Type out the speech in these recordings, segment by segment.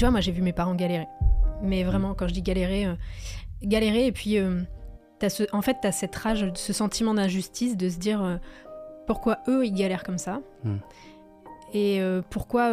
Tu vois, moi, j'ai vu mes parents galérer. Mais vraiment, quand je dis galérer, euh, galérer, et puis, euh, as ce, en fait, tu as cette rage, ce sentiment d'injustice de se dire euh, pourquoi eux, ils galèrent comme ça Mm. Et pourquoi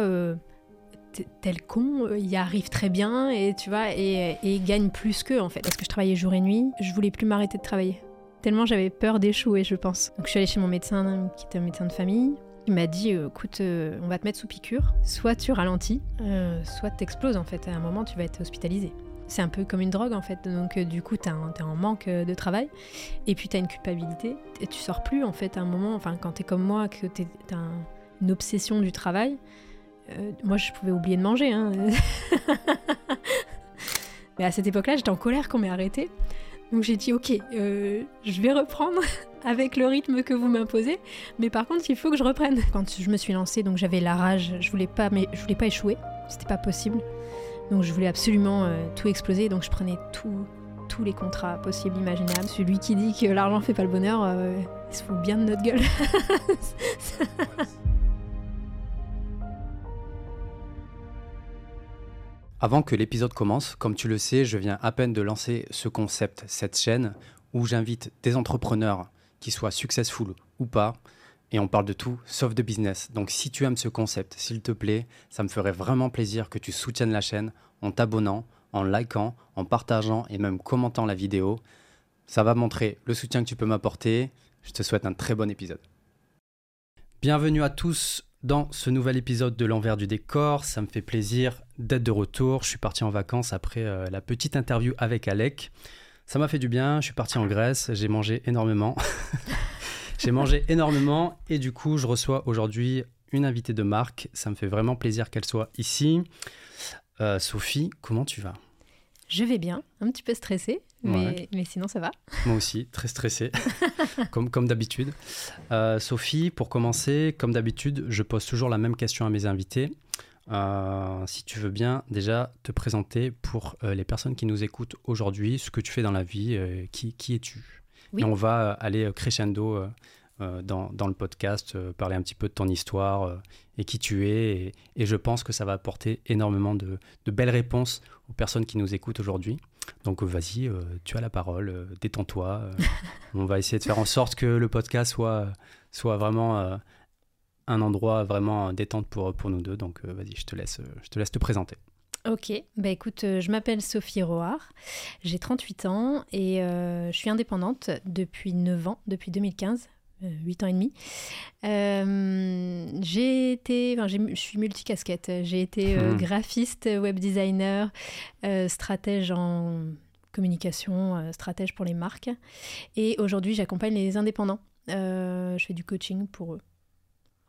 tel con, y arrive très bien, et tu vois, et, gagne plus qu'eux, en fait. Parce que je travaillais jour et nuit, je voulais plus m'arrêter de travailler. Tellement j'avais peur d'échouer, je pense. Donc je suis allée chez mon médecin, qui était un médecin de famille. Il m'a dit, euh, écoute, euh, on va te mettre sous piqûre. Soit tu ralentis, euh, soit t'exploses en fait. À un moment, tu vas être hospitalisé. C'est un peu comme une drogue en fait. Donc euh, du coup, t'es en manque de travail. Et puis t'as une culpabilité. Et tu sors plus en fait à un moment. Enfin, quand t'es comme moi, que t'as un- une obsession du travail. moi, je pouvais oublier de manger. hein. Mais à cette époque-là, j'étais en colère qu'on m'ait arrêté. Donc j'ai dit, ok, euh, je vais reprendre avec le rythme que vous m'imposez. Mais par contre, il faut que je reprenne. Quand je me suis lancée, donc j'avais la rage, je voulais pas, mais je voulais pas échouer, c'était pas possible. Donc je voulais absolument euh, tout exploser, donc je prenais tout, tous les contrats possibles, imaginables. Celui qui dit que l'argent fait pas le bonheur, euh, il se fout bien de notre gueule. Avant que l'épisode commence, comme tu le sais, je viens à peine de lancer ce concept, cette chaîne, où j'invite des entrepreneurs, qui soient successful ou pas, et on parle de tout sauf de business. Donc si tu aimes ce concept, s'il te plaît, ça me ferait vraiment plaisir que tu soutiennes la chaîne en t'abonnant, en likant, en partageant et même commentant la vidéo. Ça va montrer le soutien que tu peux m'apporter. Je te souhaite un très bon épisode. Bienvenue à tous dans ce nouvel épisode de l'envers du décor. Ça me fait plaisir d'être de retour. Je suis parti en vacances après euh, la petite interview avec Alec. Ça m'a fait du bien. Je suis parti en Grèce. J'ai mangé énormément. J'ai mangé énormément et du coup, je reçois aujourd'hui une invitée de marque. Ça me fait vraiment plaisir qu'elle soit ici. Euh, Sophie, comment tu vas? Je vais bien, un petit peu stressée, mais, mais sinon ça va. Moi aussi, très stressé, comme, comme d'habitude. Euh, Sophie, pour commencer, comme d'habitude, je pose toujours la même question à mes invités. Euh, si tu veux bien déjà te présenter pour euh, les personnes qui nous écoutent aujourd'hui, ce que tu fais dans la vie, qui, qui es-tu? Oui. Et on va aller crescendo dans, dans le podcast, parler un petit peu de ton histoire et qui tu es. Et, et je pense que ça va apporter énormément de, de belles réponses aux personnes qui nous écoutent aujourd'hui. Donc euh, vas-y, euh, tu as la parole, euh, détends-toi. euh, on va essayer de faire en sorte que le podcast soit, soit vraiment un endroit vraiment détente pour, pour nous deux. Donc vas-y, je te laisse, je te laisse te présenter. Ok, bah écoute, je m'appelle Sophie Roard, j'ai 38 ans et je suis indépendante depuis 9 ans, depuis 2015. Euh, 8 ans et demi. Euh, j'ai été, enfin, je suis multicasquette. J'ai été euh, Hmm. graphiste, web designer, euh, stratège en communication, euh, stratège pour les marques. Et aujourd'hui, j'accompagne les indépendants. Euh, je fais du coaching pour eux.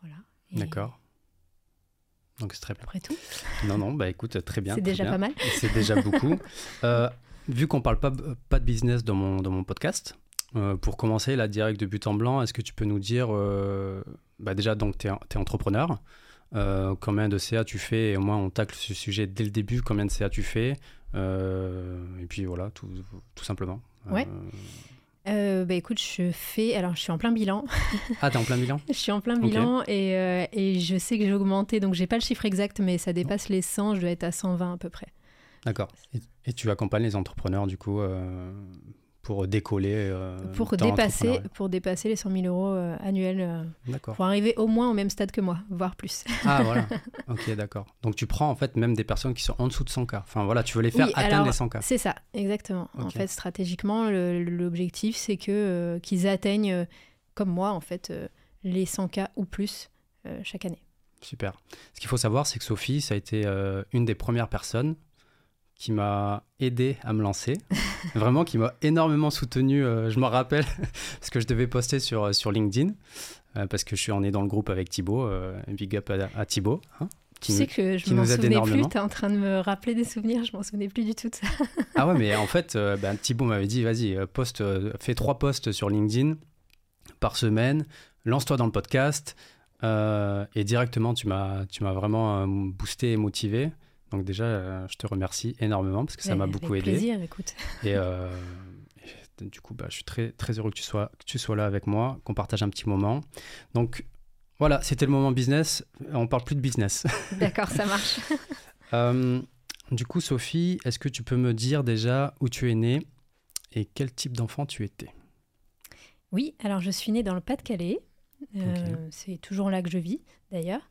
Voilà. Et D'accord Donc c'est très bien. Après tout, Non, non, bah écoute, très bien. c'est déjà bien. pas mal. C'est déjà beaucoup. Euh, vu qu'on parle pas, pas de business dans mon, dans mon podcast, euh, pour commencer, là, direct de but en blanc, est-ce que tu peux nous dire, euh, bah déjà, donc, tu es, entrepreneur, euh, combien de CA tu fais, et au moins on tacle ce sujet dès le début, combien de CA tu fais, et puis voilà, tout, tout simplement. Ouais. Bah écoute, je fais. Alors, je suis en plein bilan. Ah, t'es en plein bilan Je suis en plein bilan et, et je sais que j'ai augmenté, donc j'ai pas le chiffre exact, mais ça dépasse les 100, je dois être à 120 à peu près. D'accord. Et, et tu accompagnes les entrepreneurs, du coup, pour décoller euh, pour, dépasser, pour dépasser les 100 000 euros euh, annuels, euh, D'accord. pour arriver au moins au même stade que moi, voire plus. Ah voilà, ok d'accord. Donc tu prends en fait même des personnes qui sont en dessous de 100K. Enfin voilà, tu veux les faire Oui, atteindre alors, les 100K. C'est ça, exactement. En fait, stratégiquement, l'objectif, c'est que euh, qu'ils atteignent, comme moi, en fait, les 100K ou plus chaque année. Super. Ce qu'il faut savoir, c'est que Sophie, ça a été une des premières personnes qui m'a aidé à me lancer. Vraiment, qui m'a énormément soutenu. euh, je m'en rappelle, parce que je devais poster sur, euh, sur LinkedIn, euh, parce que je suis en est dans le groupe avec Thibaut. euh, big up à, à Thibaut. hein, qui Tu nous- sais que je m'en souvenais plus, énormément. t'es en train de me rappeler des souvenirs, je m'en souvenais plus du tout de ça. Ah ouais, mais en fait, ben, Thibaut m'avait dit, vas-y, poste, fais trois posts sur LinkedIn par semaine, lance-toi dans le podcast, et directement, tu m'as, tu vraiment boosté et motivé. Donc déjà, euh, je te remercie énormément parce que ça Ouais, m'a avec beaucoup aidé. plaisir, écoute. Et, euh, et du coup, bah, je suis très, très heureux que tu, sois, que tu sois là avec moi, qu'on partage un petit moment. Donc voilà, c'était le moment business. On parle plus de business. D'accord, ça marche. Euh, Du coup, Sophie, est-ce que tu peux me dire déjà où tu es née et quel type d'enfant tu étais? Oui, alors je suis née dans le Pas-de-Calais. Euh, c'est toujours là que je vis, d'ailleurs.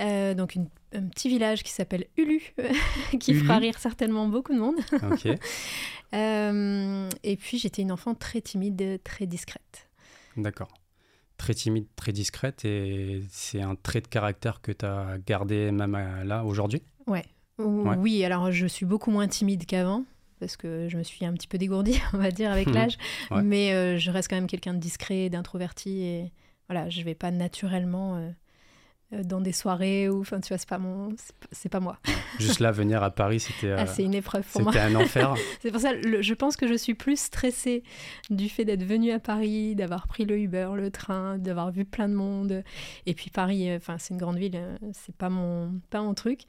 Euh, donc, une, un petit village qui s'appelle Ulu, qui Ulu. fera rire certainement beaucoup de monde. Euh, et puis, j'étais une enfant très timide, très discrète. D'accord. Très timide, très discrète et c'est un trait de caractère que tu as gardé même là aujourd'hui? Ouais. Oui, alors je suis beaucoup moins timide qu'avant. Parce que je me suis un petit peu dégourdie, on va dire, avec Mhm. l'âge. Ouais. Mais euh, je reste quand même quelqu'un de discret, d'introverti. Et voilà, je vais pas naturellement euh, euh, dans des soirées ou. Enfin, tu vois, c'est pas, mon... c'est pas- moi. Juste là, venir à Paris, c'était euh, Ah, c'est une épreuve pour moi. c'était un enfer. C'est pour ça, le- je pense que je suis plus stressée du fait d'être venue à Paris, d'avoir pris le Uber, le train, d'avoir vu plein de monde. Et puis Paris, euh, enfin c'est une grande ville, euh, c'est pas mon, pas mon truc.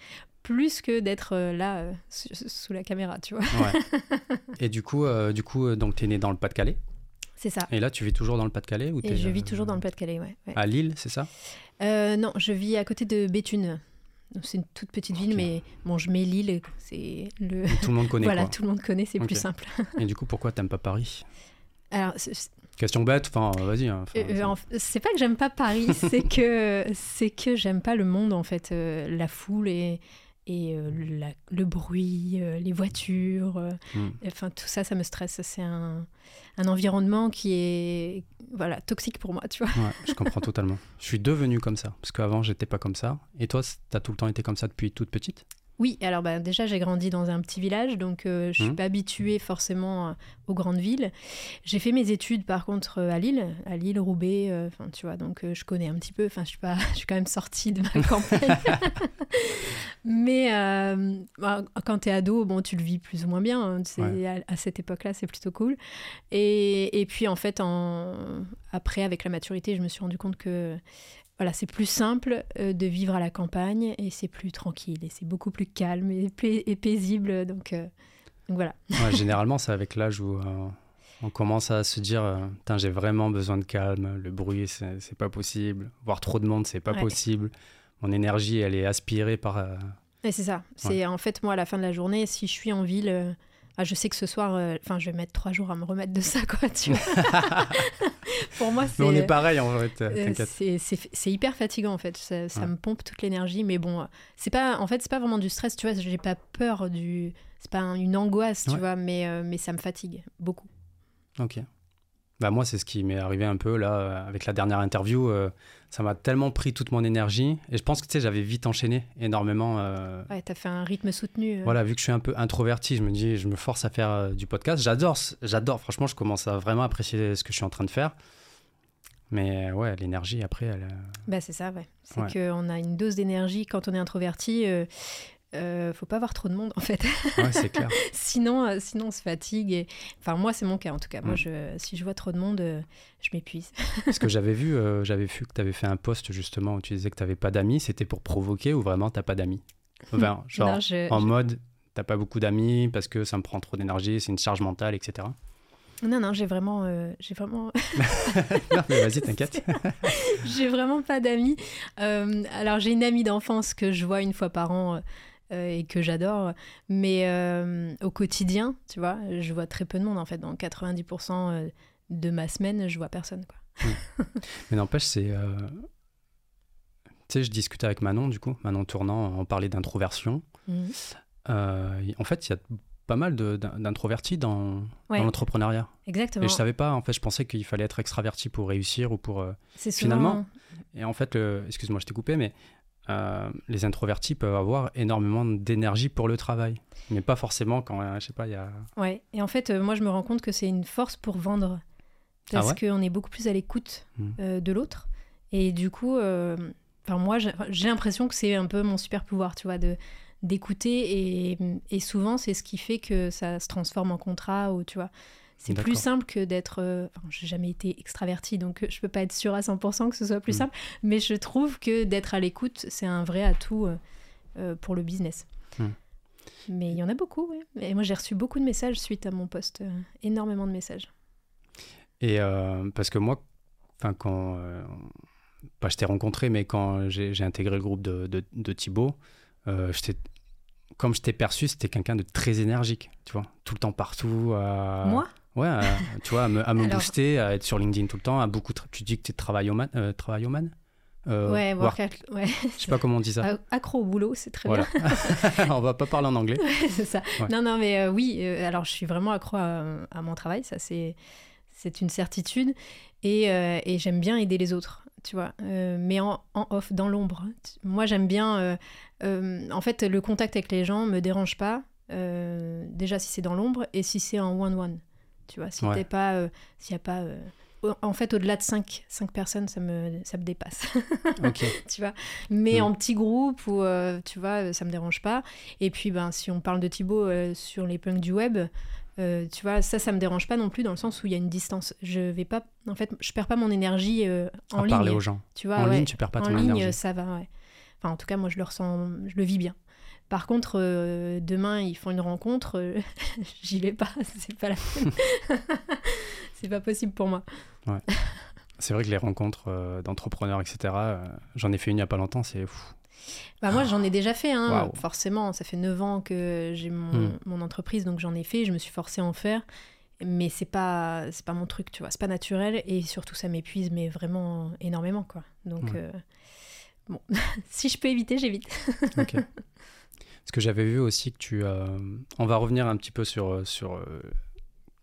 Plus que d'être euh, là euh, sous, la caméra, tu vois. Ouais. Et du coup, euh, du coup, euh, donc tu es né dans le Pas-de-Calais? C'est ça. et là tu vis toujours dans le Pas-de-Calais ou Et je vis euh, toujours dans le Pas-de-Calais, ouais. ouais. à Lille, c'est ça? Euh, non, je vis à côté de Béthune. C'est une toute petite ville, mais bon, je mets Lille, c'est le. Tout le monde connaît voilà, quoi. tout le monde connaît, c'est plus simple. Et du coup, pourquoi t'aimes pas Paris? Alors, Question bête, enfin, euh, vas-y. hein, Euh, c'est- pas que j'aime pas Paris, c'est que c'est que j'aime pas le monde en fait, euh, la foule et et euh, la- le bruit, euh, les voitures, euh, Hmm. enfin tout ça, ça me stresse. C'est un, un environnement qui est voilà toxique pour moi, tu vois. Ouais, je comprends totalement. Je suis devenu comme ça, parce qu'avant, j'étais pas comme ça. Et toi, t'as tout le temps été comme ça depuis toute petite? Oui, alors bah, déjà j'ai grandi dans un petit village, donc euh, je suis Mhm. pas habituée forcément euh, aux grandes villes. J'ai fait mes études par contre euh, à Lille, à Lille, Roubaix, euh, enfin tu vois, donc euh, je connais un petit peu. Enfin je suis pas, je suis quand même sortie de ma campagne. Mais bah, quand t'es ado, bon tu le vis plus ou moins bien. hein, Ouais. à, à cette époque-là, c'est plutôt cool. Et, et puis en fait, en, après avec la maturité, je me suis rendu compte que voilà, c'est plus simple euh, de vivre à la campagne et c'est plus tranquille et c'est beaucoup plus calme et, pai- et paisible. Donc, euh, donc voilà. Ouais, Généralement, c'est avec l'âge où euh, on commence à se dire j'ai vraiment besoin de calme, le bruit, c'est pas possible. Voir trop de monde, c'est pas Ouais. possible. Mon énergie, elle est aspirée par. euh, Et c'est ça. C'est en fait moi à la fin de la journée, si je suis en ville, ah, je sais que ce soir, euh, enfin, je vais mettre trois jours à me remettre de ça, quoi. Tu vois. Pour moi, c'est. Mais on est pareil, en fait, euh, c'est- hyper fatigant en fait, ça, ça Ouais. me pompe toute l'énergie, mais bon, c'est pas, en fait, c'est pas vraiment du stress, tu vois, j'ai pas peur du, c'est pas un- une angoisse, tu Ouais. vois, mais, euh, mais ça me fatigue beaucoup. Ok. Bah moi, c'est ce qui m'est arrivé un peu là euh, avec la dernière interview. euh, ça m'a tellement pris toute mon énergie et je pense que tu sais, j'avais vite enchaîné énormément. euh, Ouais, t'as fait un rythme soutenu. euh. Voilà, vu que je suis un peu introverti, je me dis, je me force à faire du podcast. J'adore, j'adore. Franchement, je commence à vraiment apprécier ce que je suis en train de faire. Mais ouais, l'énergie après, elle, Bah c'est ça, ouais. C'est Ouais. qu'on a une dose d'énergie quand on est introverti. Euh, faut pas avoir trop de monde en fait. ouais, c'est clair. sinon, euh, sinon on se fatigue. Et... Enfin moi c'est mon cas en tout cas. Moi Mm. je, si je vois trop de monde, euh, je m'épuise. Parce que j'avais vu, euh, j'avais vu que tu avais fait un post justement où tu disais que tu n'avais pas d'amis. C'était pour provoquer ou vraiment t'as pas d'amis? Enfin, genre Non, je- en je- mode, t'as pas beaucoup d'amis parce que ça me prend trop d'énergie, c'est une charge mentale, etc. non non j'ai vraiment, euh, j'ai vraiment, non, mais vas-y, t'inquiète. j'ai vraiment pas d'amis. Euh, alors j'ai une amie d'enfance que je vois une fois par an. Euh, et que j'adore, mais euh, au quotidien, tu vois, je vois très peu de monde en fait. Dans 90% de ma semaine, je vois personne. Quoi. Mais n'empêche, c'est. euh, Tu sais, je discutais avec Manon, du coup, Manon Tournant, on parlait d'introversion. Mhm. Euh, en fait, il y a pas mal d'introvertis dans, Ouais. dans l'entrepreneuriat. Exactement. Et je savais pas, en fait, je pensais qu'il fallait être extraverti pour réussir ou pour. euh, C'est finalement, souvent- Et en fait, excuse-moi, je t'ai coupé, mais euh, les introvertis peuvent avoir énormément d'énergie pour le travail. Mais pas forcément quand, euh, je sais pas, il y a. Ouais, et en fait, euh, moi je me rends compte que c'est une force pour vendre. Parce Ah ouais qu'on est beaucoup plus à l'écoute Hmm. euh, de l'autre. Et du coup, enfin, moi j'ai j'ai l'impression que c'est un peu mon super pouvoir, tu vois, de d'écouter. Et, et souvent, c'est ce qui fait que ça se transforme en contrat ou tu vois. C'est plus simple que d'être. euh, Enfin, j'ai jamais été extravertie, donc euh, je peux pas être sûre à 100% que ce soit plus Hmm. simple. Mais je trouve que d'être à l'écoute, c'est un vrai atout euh, euh, pour le business. Hmm. Mais il y en a beaucoup, oui. Et moi, j'ai reçu beaucoup de messages suite à mon poste. euh, énormément de messages. Et parce que moi, enfin, quand. pas je t'ai rencontré, mais quand j'ai intégré le groupe de, de, de Thibaut, j'étais- comme je t'ai perçu, c'était quelqu'un de très énergique, tu vois, tout le temps partout. Moi? Ouais, euh, tu vois, à me, à me Alors- booster, à être sur LinkedIn tout le temps, à beaucoup. Tu dis que tu es travailloman, euh, travailloman Euh, Ouais, work- workout, ouais. Je sais pas comment on dit ça. A- Accro au boulot, c'est très Voilà. on va pas parler en anglais. bien. c'est ça. Ouais. Non, non, mais euh, oui, euh, alors je suis vraiment accro à, à mon travail, ça c'est, c'est une certitude. Et, euh, et j'aime bien aider les autres, tu vois. Mais en, en off, dans l'ombre. Moi, j'aime bien. en fait, le contact avec les gens me dérange pas. déjà, si c'est dans l'ombre et si c'est en one-one. Tu vois, si Ouais. t'es pas. euh, S'il y a pas. euh, en fait, au-delà de 5, cinq personnes, ça me, ça me dépasse. Ok. tu vois. Mais Mm. en petit groupe, ou euh, tu vois, ça me dérange pas. Et puis, ben, si on parle de Thibaut euh, sur les punks du web, euh, tu vois, ça, ça me dérange pas non plus dans le sens où il y a une distance. Je vais pas, en fait, je perds pas mon énergie euh, en à ligne. parler aux gens. Tu vois, en ouais. ligne, tu perds pas en ton ligne, énergie. ça va, ouais. Enfin, en tout cas, moi, je le ressens, je le vis bien. Par contre, euh, demain, ils font une rencontre, euh, j'y vais pas, c'est pas la peine. c'est pas possible pour moi. C'est vrai que les rencontres euh, d'entrepreneurs, etc., j'en ai fait une il y a pas longtemps, c'est fou. Bah moi, j'en ai déjà fait, hein. Forcément. Ça fait 9 ans que j'ai mon, Hmm. mon entreprise, donc j'en ai fait, je me suis forcée à en faire. Mais c'est pas, c'est pas mon truc, tu vois. C'est pas naturel et surtout, ça m'épuise, mais vraiment énormément, quoi. Donc, Ouais. bon, si je peux éviter, j'évite. Ok. Parce que j'avais vu aussi que tu. euh, on va revenir un petit peu sur, euh, sur euh,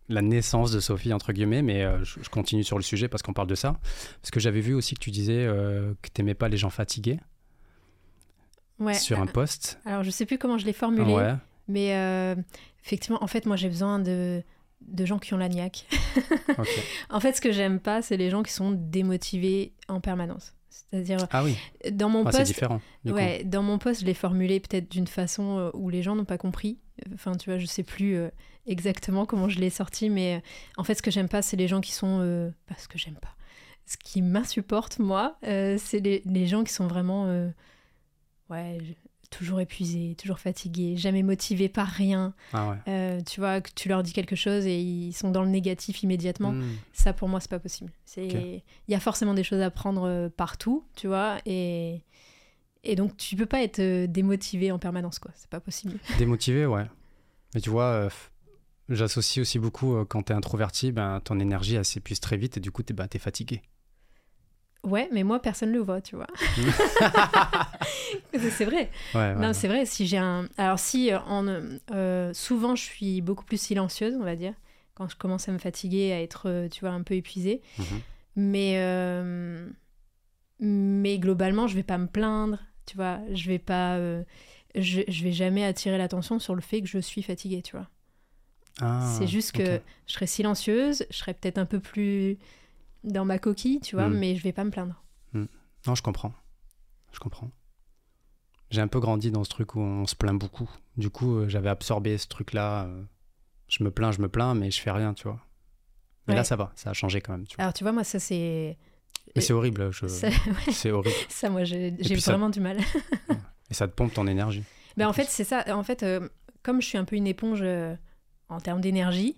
la naissance de Sophie, entre guillemets, mais euh, je, je continue sur le sujet parce qu'on parle de ça. Parce que j'avais vu aussi que tu disais que tu n'aimais pas les gens fatigués Ouais. sur un post. Alors, je sais plus comment je l'ai formulé, Ouais, mais effectivement, en fait, moi, j'ai besoin de, de gens qui ont la niaque. En fait, ce que j'aime pas, c'est les gens qui sont démotivés en permanence. C'est-à-dire, Ah oui, dans mon Ah, poste, différent. Ouais, dans mon poste, je l'ai formulé peut-être d'une façon euh, où les gens n'ont pas compris. Enfin, tu vois, je sais plus euh, exactement comment je l'ai sorti, mais euh, en fait, ce que j'aime pas, c'est les gens qui sont. euh, ce que j'aime pas. Ce qui m'insupporte, moi, euh, c'est les, les gens qui sont vraiment. euh, ouais, toujours épuisés, toujours fatigués, jamais motivés par rien. Ah ouais. Euh, tu vois, que tu leur dis quelque chose et ils sont dans le négatif immédiatement. Hmm. Ça, pour moi, c'est pas possible. Il y a forcément des choses à prendre euh, partout, tu vois, et et donc tu peux pas être euh, démotivé en permanence, quoi. C'est pas possible. Démotivé, ouais. Mais tu vois, euh, j'associe aussi beaucoup euh, quand tu es introverti, ben, ton énergie elle s'épuise très vite et du coup, tu es, fatigué. Ouais, mais moi, personne le voit, tu vois. c'est vrai. Ouais, ouais, Non, ouais. c'est vrai. Si j'ai un, alors si euh, en euh, souvent je suis beaucoup plus silencieuse, on va dire, quand je commence à me fatiguer, à être, euh, tu vois, un peu épuisée. Mhm. Mais, euh, mais globalement, je vais pas me plaindre, tu vois. Je vais pas, euh, je, je vais jamais attirer l'attention sur le fait que je suis fatiguée, tu vois. Ah, C'est juste que je serai silencieuse, je serai peut-être un peu plus dans ma coquille, tu vois, Mm. mais je vais pas me plaindre. Non, je comprends. Je comprends. J'ai un peu grandi dans ce truc où on se plaint beaucoup. Du coup, euh, j'avais absorbé ce truc-là. euh, je me plains, je me plains, mais je fais rien, tu vois. Mais là, ça va, ça a changé quand même. Tu vois. Alors, tu vois, moi, ça, c'est. Mais c'est horrible, je... Ça, ouais, c'est horrible. ça, moi, j'ai ça- vraiment du mal. Et ça te pompe ton énergie. Ben, en fait, c'est ça. En fait, euh, comme je suis un peu une éponge en termes d'énergie,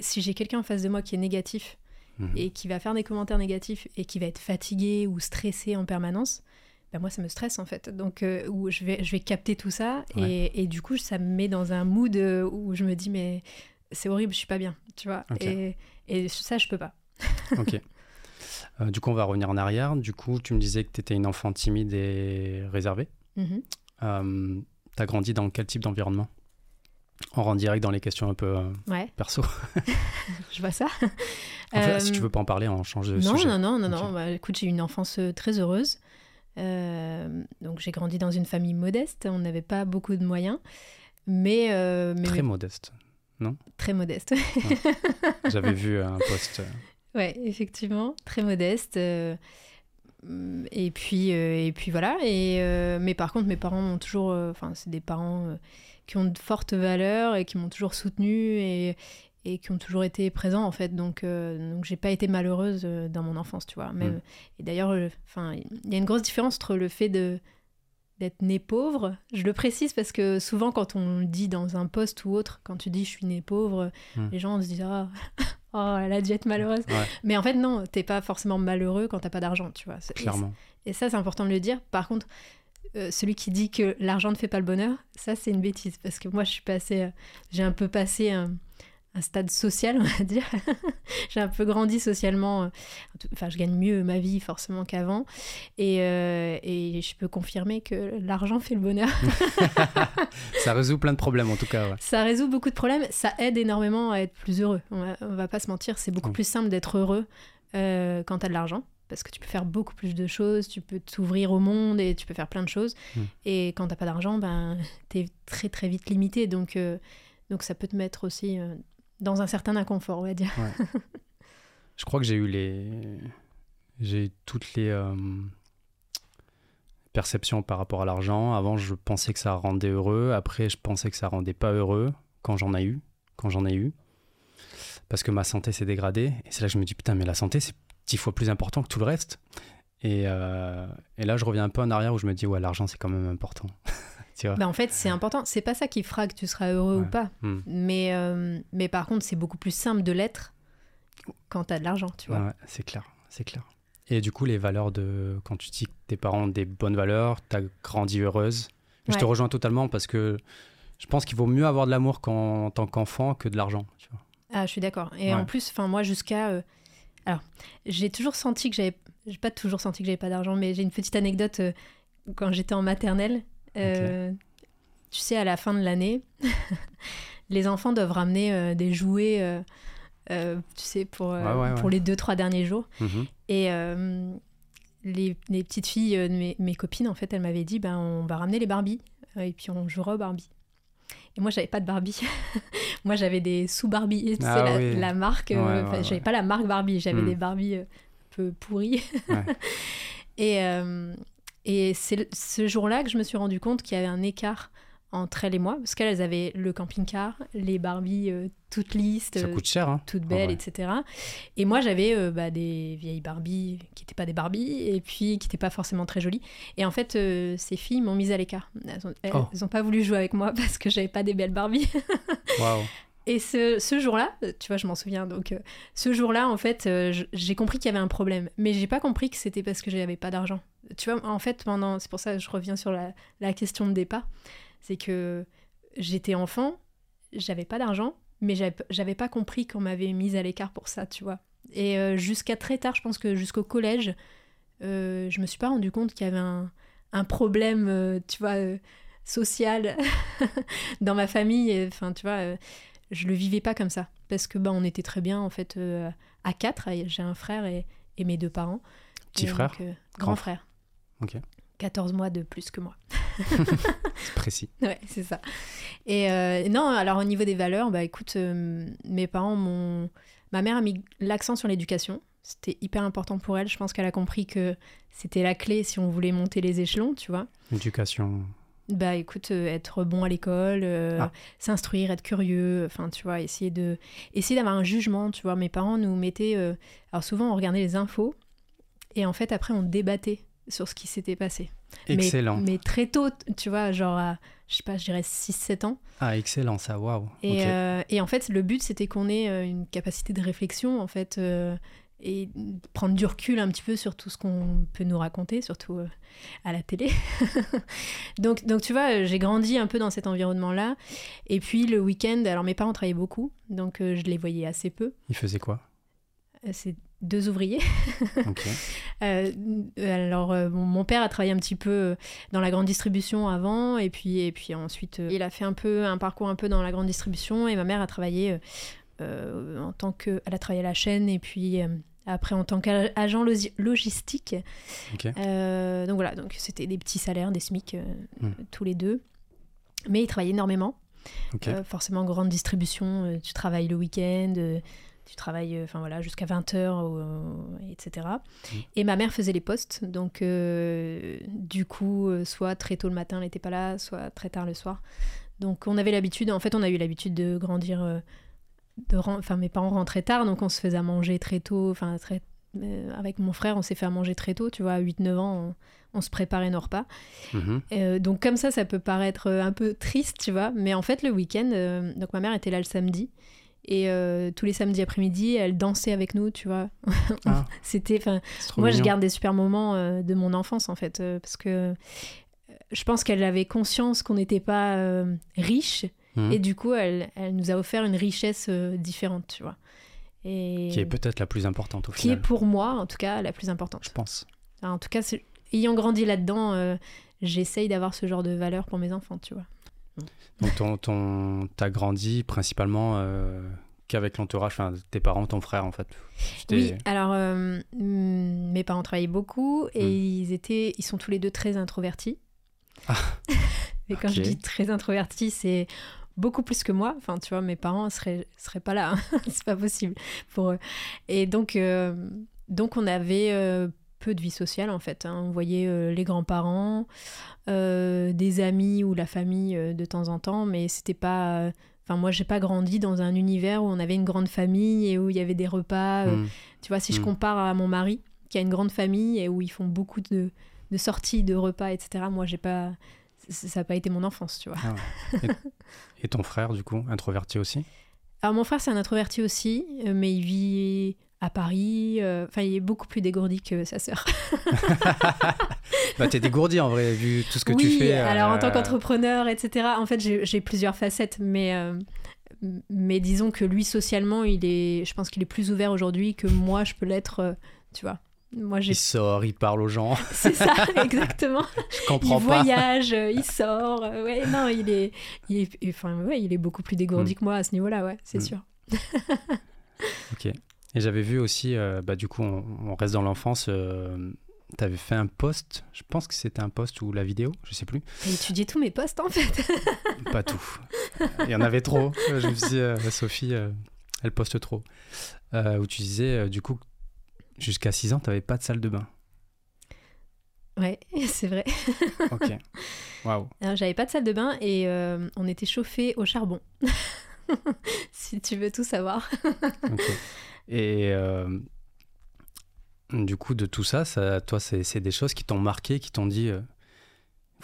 si j'ai quelqu'un en face de moi qui est négatif Mhm. et qui va faire des commentaires négatifs et qui va être fatigué ou stressé en permanence, ben moi, ça me stresse en fait. Donc, euh, où je vais, je vais capter tout ça et, et du coup, ça me met dans un mood euh, où je me dis, mais c'est horrible, je suis pas bien, tu vois. Et, et ça, je peux pas. Ok. Euh, du coup, on va revenir en arrière. Du coup, tu me disais que tu étais une enfant timide et réservée. Euh, tu as grandi dans quel type d'environnement? On rentre direct dans les questions un peu euh, Ouais, perso. je vois ça. En fait, si Euh, tu veux pas en parler, on change de non, sujet. non, non, non, Ok. non. Bah, écoute, j'ai eu une enfance euh, très heureuse. Euh, donc j'ai grandi dans une famille modeste. On n'avait pas beaucoup de moyens, mais, euh, mais- Très modeste. très modeste. J'avais vu un post. euh, ouais, effectivement, très modeste. euh, et puis euh, et puis voilà. Et euh, mais par contre, mes parents m'ont toujours. euh, Enfin, c'est des parents euh, qui ont de fortes valeurs et qui m'ont toujours soutenue et et qui ont toujours été présents en fait donc euh, donc j'ai pas été malheureuse euh, dans mon enfance tu vois même Mm. et d'ailleurs enfin il y a une grosse différence entre le fait de d'être né pauvre je le précise parce que souvent quand on le dit dans un poste ou autre quand tu dis je suis né pauvre Mm. les gens se disent ah oh elle a dû être malheureuse Ouais, mais en fait non t'es pas forcément malheureux quand t'as pas d'argent tu vois C'est- et clairement. et ça, c'est important de le dire. Par contre, celui qui dit que l'argent ne fait pas le bonheur, ça c'est une bêtise parce que moi je suis passée, j'ai un peu passé un, un stade social, on va dire. j'ai un peu grandi socialement. Euh, enfin, je gagne mieux ma vie forcément qu'avant. Et, euh, et, je peux confirmer que l'argent fait le bonheur. ça résout plein de problèmes en tout cas. Ça résout beaucoup de problèmes. Ça aide énormément à être plus heureux. On va, va pas se mentir, c'est beaucoup plus simple d'être heureux euh, quand tu as de l'argent. Parce que tu peux faire beaucoup plus de choses, tu peux t'ouvrir au monde et tu peux faire plein de choses. Mm. Et quand t'as pas d'argent, ben, tu es très très vite limité. Donc, donc ça peut te mettre aussi dans un certain inconfort, on va dire. Je crois que j'ai eu les. J'ai toutes les euh, perceptions par rapport à l'argent. Avant, je pensais que ça rendait heureux. Après, je pensais que ça rendait pas heureux quand j'en ai eu. Quand j'en ai eu. Parce que ma santé s'est dégradée. Et c'est là que je me dis, putain, mais la santé, c'est dix fois plus important que tout le reste. Et, euh, et là, je reviens un peu en arrière où je me dis, ouais, l'argent, c'est quand même important. Bah, en fait, c'est important. C'est pas ça qui fera que tu seras heureux ou pas. Hmm. Mais, euh, mais par contre, c'est beaucoup plus simple de l'être quand tu as de l'argent, tu vois. c'est clair, c'est clair. Et du coup, les valeurs de. Quand tu dis que tes parents ont des bonnes valeurs, tu as grandi heureuse. Je te rejoins totalement parce que je pense qu'il vaut mieux avoir de l'amour en tant qu'enfant que de l'argent. Ah, je suis d'accord. Et en plus, enfin moi, jusqu'à. Euh, alors, j'ai toujours senti que j'avais. J'ai pas toujours senti que j'avais pas d'argent, mais j'ai une petite anecdote. Euh, quand j'étais en maternelle, euh, tu sais, à la fin de l'année, les enfants doivent ramener euh, des jouets, tu sais, pour, pour les deux, trois derniers jours. Mhm. Et les, les, petites filles de mes, mes, copines, en fait, elles m'avaient dit, ben, on va ramener les Barbies et puis on jouera aux Barbie. Et moi, j'avais pas de Barbie. moi, j'avais des sous-Barbie. Tu ah la, marque. j'avais pas la marque Barbie. J'avais hmm. des Barbie un peu pourries. et, et c'est ce jour-là que je me suis rendu compte qu'il y avait un écart entre elles et moi, parce qu'elles avaient le camping-car, les Barbies euh, toutes coûte cher, hein. toutes belles, etc. Et moi, j'avais euh, bah, des vieilles Barbies qui n'étaient pas des Barbies, et puis qui n'étaient pas forcément très jolies. Et en fait, euh, ces filles m'ont mise à l'écart. Elles n'ont oh. pas voulu jouer avec moi parce que j'avais pas des belles Barbies. Et ce, ce jour-là, tu vois, je m'en souviens. Donc, ce jour-là, en fait, j'ai compris qu'il y avait un problème. Mais j'ai pas compris que c'était parce que j'avais pas d'argent tu vois, en fait, pendant, c'est pour ça que je reviens sur la, la question de départ, c'est que j'étais enfant, j'avais pas d'argent, mais j'avais pas compris qu'on m'avait mise à l'écart pour ça, tu vois. Et euh, jusqu'à très tard, je pense que jusqu'au collège, euh, je me suis pas rendu compte qu'il y avait un, un problème, euh, tu vois, social dans ma famille. Enfin, tu vois, je le vivais pas comme ça. Parce que, bah, on était très bien, en fait, à quatre. J'ai un frère et, et, mes deux parents. Petit frère Grand frère. 14 mois de plus que moi. c'est précis. Ouais, c'est ça. Et euh, non, alors au niveau des valeurs, bah écoute, euh, mes parents m'ont. Ma mère a mis l'accent sur l'éducation. C'était hyper important pour elle. Je pense qu'elle a compris que c'était la clé si on voulait monter les échelons, tu vois. L'éducation. Bah écoute, euh, être bon à l'école, ah. s'instruire, être curieux, enfin tu vois, essayer de essayer d'avoir un jugement, tu vois. Mes parents nous mettaient, alors souvent on regardait les infos et en fait après on débattait sur ce qui s'était passé. Excellent. Mais, très tôt, tu vois, genre à, je sais pas, je dirais 6-7 ans. Ah, excellent, ça, waouh. Et, euh, et, en fait, le but, c'était qu'on ait euh, une capacité de réflexion, en fait, euh, et prendre du recul un petit peu sur tout ce qu'on peut nous raconter, surtout à la télé. donc, donc, tu vois, j'ai grandi un peu dans cet environnement-là. Et puis, le week-end, alors mes parents travaillaient beaucoup, donc je les voyais assez peu. Ils faisaient quoi? C'est deux ouvriers. Euh, alors, euh, mon père a travaillé un petit peu euh, dans la grande distribution avant, et puis, et puis ensuite, il a fait un peu un parcours un peu dans la grande distribution, et ma mère a travaillé en tant que, elle a travaillé à la chaîne, et puis après en tant qu'agent logistique. donc voilà, donc c'était des petits salaires, des SMIC hmm. tous les deux, mais il travaillait énormément. forcément, grande distribution, tu travailles le week-end tu travailles euh, enfin voilà, jusqu'à 20h, etc. Mm. Et ma mère faisait les postes, donc euh, du coup, euh, soit très tôt le matin, elle n'était pas là, soit très tard le soir. Donc on avait l'habitude, en fait, on a eu l'habitude de grandir. de, enfin, mes parents rentraient tard, donc on se faisait à manger très tôt. Enfin, très, avec mon frère, on s'est fait à manger très tôt, tu vois, à 8-9 ans, on, se préparait nos repas. Mm-hmm. donc comme ça, ça peut paraître un peu triste, tu vois, mais en fait, le week-end, donc ma mère était là le samedi, et euh, tous les samedis après-midi, elle dansait avec nous, tu vois. Ah. C'était, enfin, moi, je garde des super moments euh, de mon enfance en fait, euh, parce que je pense qu'elle avait conscience qu'on n'était pas riche Mhm. et du coup, elle, elle nous a offert une richesse différente, tu vois. Et Qui est peut-être la plus importante au qui est final. pour moi, en tout cas, la plus importante. Je pense. En tout cas, ayant grandi là-dedans, j'essaye d'avoir ce genre de valeur pour mes enfants, tu vois. Donc, ton, ton, t'as grandi principalement euh, qu'avec l'entourage, enfin, tes parents, ton frère, en fait. Oui, alors euh, mes parents travaillaient beaucoup et Hmm. ils étaient, ils sont tous les deux très introvertis. Ah. et quand je dis très introvertis, c'est beaucoup plus que moi. Enfin, tu vois, mes parents seraient, seraient pas là, hein. c'est pas possible pour eux. Et donc, euh, donc on avait peu de vie sociale en fait. hein. On voyait euh, les grands-parents, euh, des amis ou la famille euh, de temps en temps, mais c'était pas. Enfin, moi, j'ai pas grandi dans un univers où on avait une grande famille et où il y avait des repas. Mhm. tu vois, si je Mm. compare à mon mari, qui a une grande famille et où ils font beaucoup de, de sorties, de repas, etc., moi, j'ai pas. Ça n'a pas été mon enfance, tu vois. Ah ouais. et, et ton frère, du coup, introverti aussi? Alors, mon frère, c'est un introverti aussi, mais il vit à Paris. euh, Enfin, il est beaucoup plus dégourdi que sa sœur. Bah, t'es dégourdi en vrai, vu tout ce que oui, tu fais. alors en tant euh, qu'entrepreneur, etc., en fait, j'ai plusieurs facettes, mais. euh, mais disons que lui, socialement, il est, je pense qu'il est plus ouvert aujourd'hui que moi, je peux l'être, euh, tu vois. Moi, Il sort, il parle aux gens. C'est ça, exactement. Je comprends il pas. voyage, euh, il sort. euh, ouais, non, il est, il est, enfin, ouais, il est beaucoup plus dégourdi Mm. que moi à ce niveau-là, ouais, c'est Mm. sûr. Ok. Et j'avais vu aussi, euh, bah, du coup, on, on reste dans l'enfance. euh, T'avais fait un post, je pense que c'était un post ou la vidéo, je sais plus. J'ai étudié tous mes postes en fait. Pas tout. Il y en avait trop. Je me suis dit, euh, Sophie, euh, elle poste trop. Où tu disais, du coup, jusqu'à 6 ans, t'avais pas de salle de bain. Ouais, c'est vrai. Ok. Waouh. J'avais pas de salle de bain et euh, on était chauffé au charbon. si tu veux tout savoir. Ok. Et euh, du coup, de tout ça, ça toi, c'est des choses qui t'ont marqué, qui t'ont dit il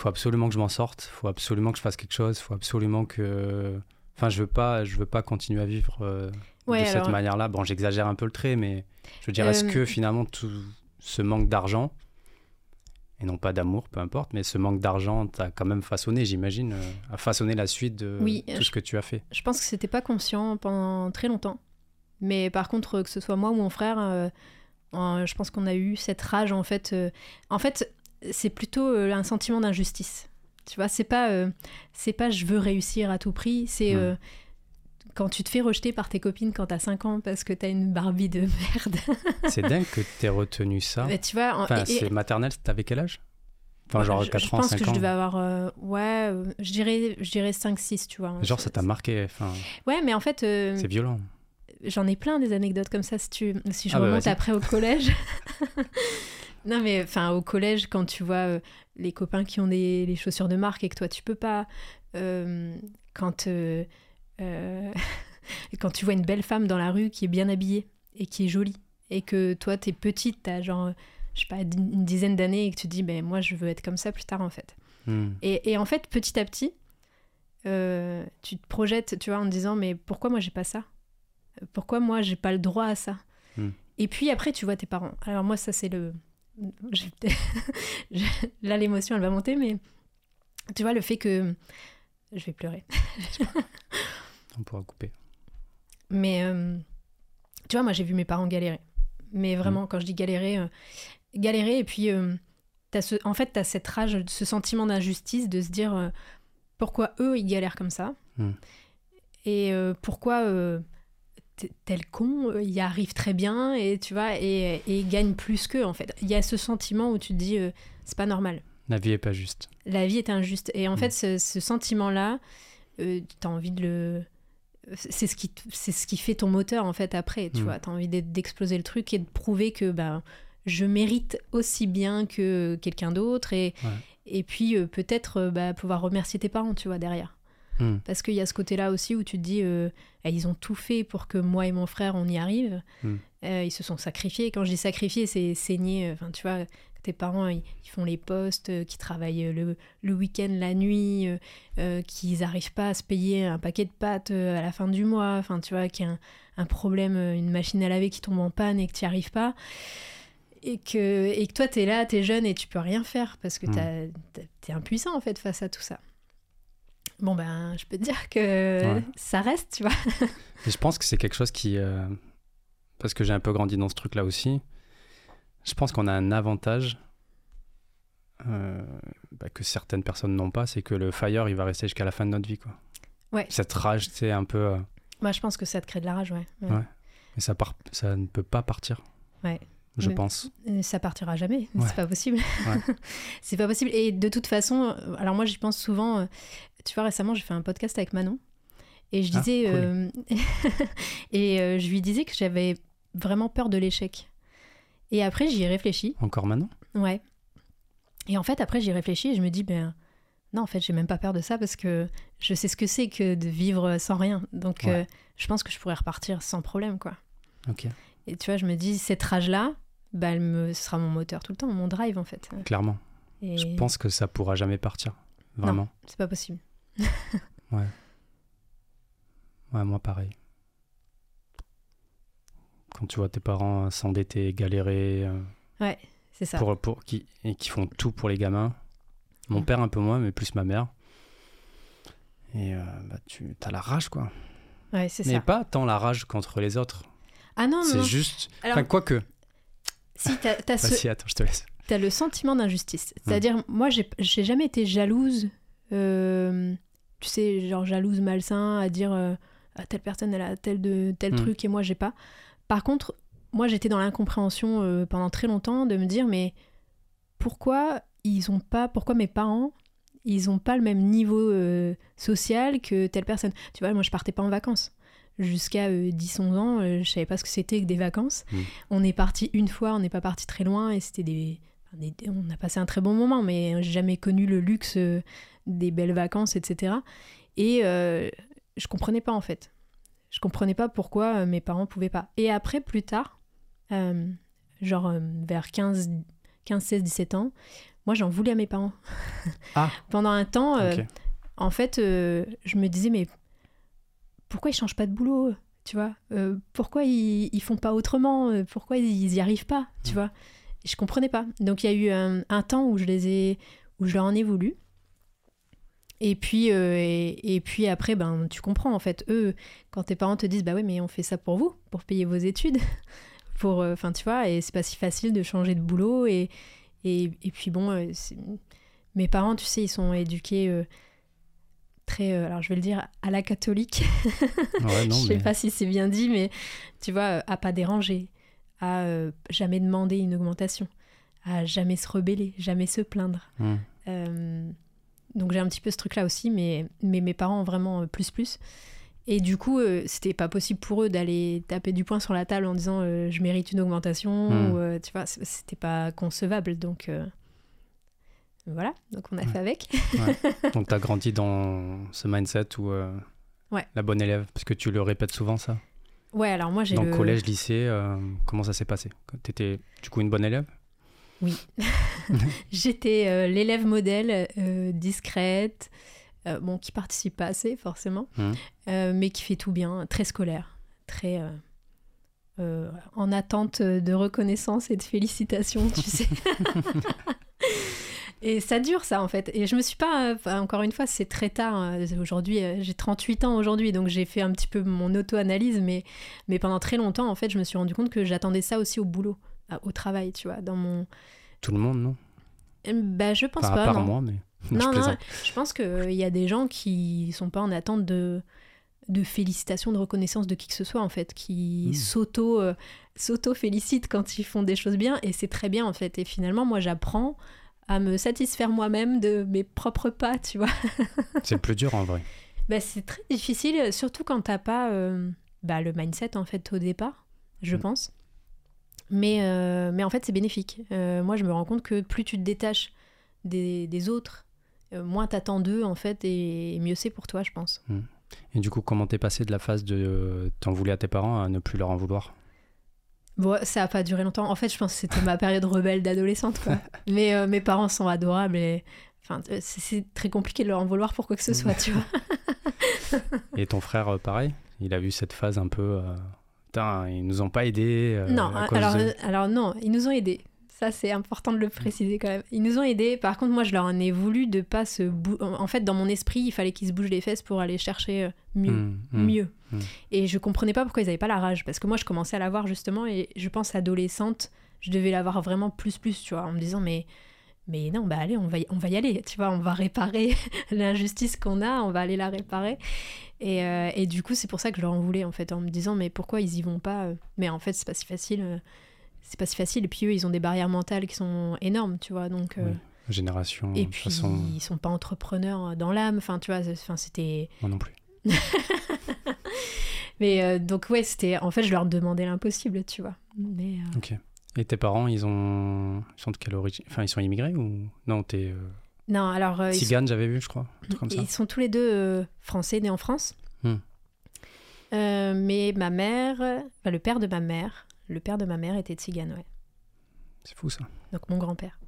faut absolument que je m'en sorte, faut absolument que je fasse quelque chose, faut absolument que. Enfin, je veux pas, je veux pas continuer à vivre euh, Ouais, de cette manière-là. Bon, j'exagère un peu le trait, mais je veux dire, est-ce Euh, que finalement tout ce manque d'argent et non pas d'amour, peu importe, mais ce manque d'argent t'a quand même façonné, j'imagine, euh, a façonné la suite de Oui, tout je- ce que tu as fait? Je pense que c'était pas conscient pendant très longtemps. Mais par contre, que ce soit moi ou mon frère, euh, euh, je pense qu'on a eu cette rage en fait. euh, en fait, c'est plutôt euh, un sentiment d'injustice. Tu vois, c'est pas, euh, c'est pas je veux réussir à tout prix. C'est euh, quand tu te fais rejeter par tes copines quand t'as 5 ans parce que t'as une Barbie de merde. C'est dingue que t'aies retenu ça. Mais tu vois, en- Enfin, c'est maternel, t'avais quel âge? Enfin, genre je, 4 je ans, pense 5 que ans. je devais avoir, euh, ouais, euh, je dirais, je dirais 5-6, tu vois. Genre, ça t'a marqué. Enfin, Ouais, mais en fait, euh, c'est violent. J'en ai plein des anecdotes comme ça si, tu, si je Ah bah remonte après au collège. non mais enfin au collège quand tu vois euh, les copains qui ont des les chaussures de marque et que toi tu peux pas euh, quand euh, quand tu vois une belle femme dans la rue qui est bien habillée et qui est jolie et que toi t'es petite t'as genre je sais pas une dizaine d'années et que tu te dis ben moi je veux être comme ça plus tard en fait Hmm. et, et en fait, petit à petit, euh, tu te projettes, tu vois, en te disant, mais pourquoi moi j'ai pas ça? Pourquoi moi j'ai pas le droit à ça Hmm. Et puis après, tu vois tes parents. Alors moi, ça c'est le... Là, l'émotion, elle va monter, mais tu vois, le fait que... Je vais pleurer. On pourra couper. Mais euh, tu vois, moi j'ai vu mes parents galérer. Mais vraiment, Mm. quand je dis galérer, euh, galérer, et puis euh, ce, en fait, tu as cette rage, ce sentiment d'injustice de se dire pourquoi eux ils galèrent comme ça Mm. et pourquoi tel con euh, il arrive très bien et tu vois, et, gagne plus qu'eux en fait. Il y a ce sentiment où tu te dis euh, c'est pas normal La vie est pas juste. la vie est injuste. Et en Mm. fait, ce, ce sentiment-là, euh, tu as envie de le. C'est ce, qui, c'est ce qui fait ton moteur, en fait, après. Tu Mm. vois, tu as envie d'exploser le truc et de prouver que ben, je mérite aussi bien que quelqu'un d'autre. Et, Ouais. et puis, euh, peut-être euh, bah, pouvoir remercier tes parents, tu vois, derrière. Hmm. Parce qu'il y a ce côté-là aussi où tu te dis, euh, eh, ils ont tout fait pour que moi et mon frère, on y arrive. Mm. Euh, ils se sont sacrifiés. Quand je dis sacrifiés, c'est saigner. Enfin, tu vois, tes parents, ils, ils font les postes, euh, qui travaillent le, le week-end, la nuit, euh, euh, qu'ils n'arrivent pas à se payer un paquet de pâtes euh, à la fin du mois. Enfin, tu vois, qu'il y a un, un problème, euh, une machine à laver qui tombe en panne et que tu n'y arrives pas. et que, et que toi, t'es là, t'es jeune et tu peux rien faire parce que Mm. t'as- t'es impuissant en fait face à tout ça. Bon ben, je peux te dire que Ouais. ça reste, tu vois. Et je pense que c'est quelque chose qui. euh, Parce que j'ai un peu grandi dans ce truc-là aussi. Je pense qu'on a un avantage euh, bah, que certaines personnes n'ont pas, c'est que le fire, il va rester jusqu'à la fin de notre vie. Quoi. Ouais. Cette rage, c'est un peu. euh, Moi, je pense que ça te crée de la rage, ouais. Ouais. Ouais. Et ça, part, ça ne peut pas partir. Ouais. Je pense. Euh, Ça partira jamais, Ouais. c'est pas possible. Ouais. c'est pas possible. Et de toute façon, euh, alors moi j'y pense souvent. euh, Tu vois, récemment j'ai fait un podcast avec Manon et je Ah, disais cool. euh, et euh, je lui disais que j'avais vraiment peur de l'échec. Et après j'y ai réfléchi. Encore maintenant Ouais. Et en fait après j'y réfléchi et je me dis ben non en fait j'ai même pas peur de ça parce que je sais ce que c'est que de vivre sans rien. Donc Ouais. euh, je pense que je pourrais repartir sans problème quoi. Ok. Et tu vois, je me dis, cette rage-là, bah, elle me, ce sera mon moteur tout le temps, mon drive en fait. Clairement. Et Je pense que ça pourra jamais partir. Vraiment. c'est pas possible. Ouais, moi pareil. Quand tu vois tes parents s'endetter, galérer, euh, C'est ça. pour, pour, qui, et qui font tout pour les gamins. Mon Mm. père un peu moins, mais plus ma mère. Et euh, bah, tu as la rage, quoi. Ouais, c'est Mais ça. pas tant la rage contre les autres. Ah non, non, C'est juste... Alors- Enfin, quoique. Si, t'as attends, je te laisse. le sentiment d'injustice. Mm. C'est-à-dire, moi, j'ai j'ai jamais été jalouse. euh, tu sais, genre jalouse malsain à dire euh, Ah, telle personne, elle a tel, de, tel Mm. truc et moi, j'ai pas. Par contre, moi, j'étais dans l'incompréhension euh, pendant très longtemps de me dire Mais pourquoi ils ont pas. Pourquoi mes parents ils ont pas le même niveau social que telle personne? Tu vois, moi je partais pas en vacances. Jusqu'à 10-11 ans, euh, je savais pas ce que c'était que des vacances. Mm. On est parti une fois, on n'est pas parti très loin et c'était des, On a passé un très bon moment, mais j'ai jamais connu le luxe euh, des belles vacances, etc. Et euh, je comprenais pas en fait. Je comprenais pas pourquoi euh, mes parents pouvaient pas. Et après, plus tard, euh, genre euh, vers 15, 15, 16, 17 ans, moi j'en voulais à mes parents. Ah. Pendant un temps, euh, en fait, euh, je me disais, mais pourquoi ils changent pas de boulot Tu vois? Euh, Pourquoi ils, ils font pas autrement? Euh, Pourquoi ils y arrivent pas Tu Mm. vois? Et je comprenais pas. Donc il y a eu un, un temps où je les ai, où je leur en ai voulu. Et puis, euh, et, et puis après, ben, tu comprends en fait. Eux, quand tes parents te disent, bah ouais, mais on fait ça pour vous, pour payer vos études, pour, euh, enfin, tu vois, et c'est pas si facile de changer de boulot. Et, et, et puis bon, euh, mes parents, tu sais, ils sont éduqués euh, très, euh, alors je vais le dire, à la catholique. Ouais, non, je sais mais... pas si c'est bien dit, mais tu vois, euh, à pas déranger, à euh, jamais demander une augmentation, à jamais se rebeller, jamais se plaindre. Euh, donc j'ai un petit peu ce truc-là aussi, mais, mais mes parents ont vraiment plus plus. Et du coup, c'était pas possible pour eux d'aller taper du poing sur la table en disant je mérite une augmentation, ou euh, tu vois, c'était pas concevable. Donc voilà, donc on a Ouais. fait avec. Donc, tu as grandi dans ce mindset où euh, Ouais. la bonne élève, parce que tu le répètes souvent, ça? Ouais, alors moi j'ai Dans le collège, lycée, euh, comment ça s'est passé? Tu étais du coup une bonne élève? J'étais euh, l'élève modèle, discrète, bon, qui participe pas assez forcément, euh, mais qui fait tout bien, très scolaire, très euh, en attente de reconnaissance et de félicitations, tu sais. Et ça dure ça en fait. Et je me suis pas, euh, encore une fois, c'est très tard. hein. Aujourd'hui, euh, j'ai 38 ans aujourd'hui, donc j'ai fait un petit peu mon auto-analyse, mais, mais pendant très longtemps, en fait, je me suis rendu compte que j'attendais ça aussi au boulot, au travail, tu vois, dans mon. Tout le monde, non? Euh, Bah, je pense Enfin, pas. à part non. moi, mais. je Non, non, plaisante. je pense qu'il y a des gens qui sont pas en attente de, de félicitations, de reconnaissance de qui que ce soit, en fait, qui Mm. s'auto, euh, s'auto-félicitent quand ils font des choses bien, et c'est très bien, en fait. Et finalement, moi, j'apprends à me satisfaire moi-même de mes propres pas, tu vois. C'est le plus dur en vrai. Bah, c'est très difficile, surtout quand t'as pas euh, bah, le mindset, en fait, au départ, je Mm. pense. Mais, euh, mais en fait, c'est bénéfique. Euh, moi, je me rends compte que plus tu te détaches des, des autres, moins t'attends d'eux, en fait, et mieux c'est pour toi, je pense. Et du coup, comment t'es passé de la phase de t'en voulais à tes parents à ne plus leur en vouloir? Bon, ça a pas duré longtemps. En fait, je pense que c'était ma période rebelle d'adolescente, quoi. mais euh, mes parents sont adorables et... Enfin, euh, c'est- très compliqué de leur en vouloir pour quoi que ce soit, tu vois. Et ton frère, euh, pareil Il a vu cette phase un peu. euh, Putain, ils nous ont pas aidés. euh, non, cause alors, de- alors non, ils nous ont aidés. Ça, c'est important de le préciser quand même. Ils nous ont aidés. Par contre, moi, je leur en ai voulu de pas se. bou- En fait, dans mon esprit, il fallait qu'ils se bougent les fesses pour aller chercher mieux. Mm, mm. mieux. Mm. Et je comprenais pas pourquoi ils avaient pas la rage. Parce que moi, je commençais à l'avoir justement. Et je pense, adolescente, je devais l'avoir vraiment plus, plus, tu vois, en me disant, mais. Mais non, bah allez, on va y, on va y aller, tu vois, on va réparer l'injustice qu'on a, on va aller la réparer. Et, euh, et du coup, c'est pour ça que je leur en voulais, en fait, en me disant, mais pourquoi ils y vont pas euh Mais en fait, c'est pas si facile. euh, C'est pas si facile. Et puis eux, ils ont des barrières mentales qui sont énormes, tu vois. Donc, euh, Oui. Génération, et puis, façon, ils sont pas entrepreneurs dans l'âme. Enfin, tu vois, enfin, c'était. moi non plus. Mais euh, donc, ouais, c'était. En fait, je leur demandais l'impossible, tu vois. Mais. euh, Ok. Et tes parents, ils ont, ils sont de quelle origine? Enfin, ils sont immigrés ou? Non T'es euh, Non, alors. Tzigane, j'avais vu, je crois, un truc comme ça. ils sont tous les deux français, nés en France. Hmm. Mais ma mère, enfin, le père de ma mère, le père de ma mère était tzigane, ouais. C'est fou ça. Donc mon grand-père.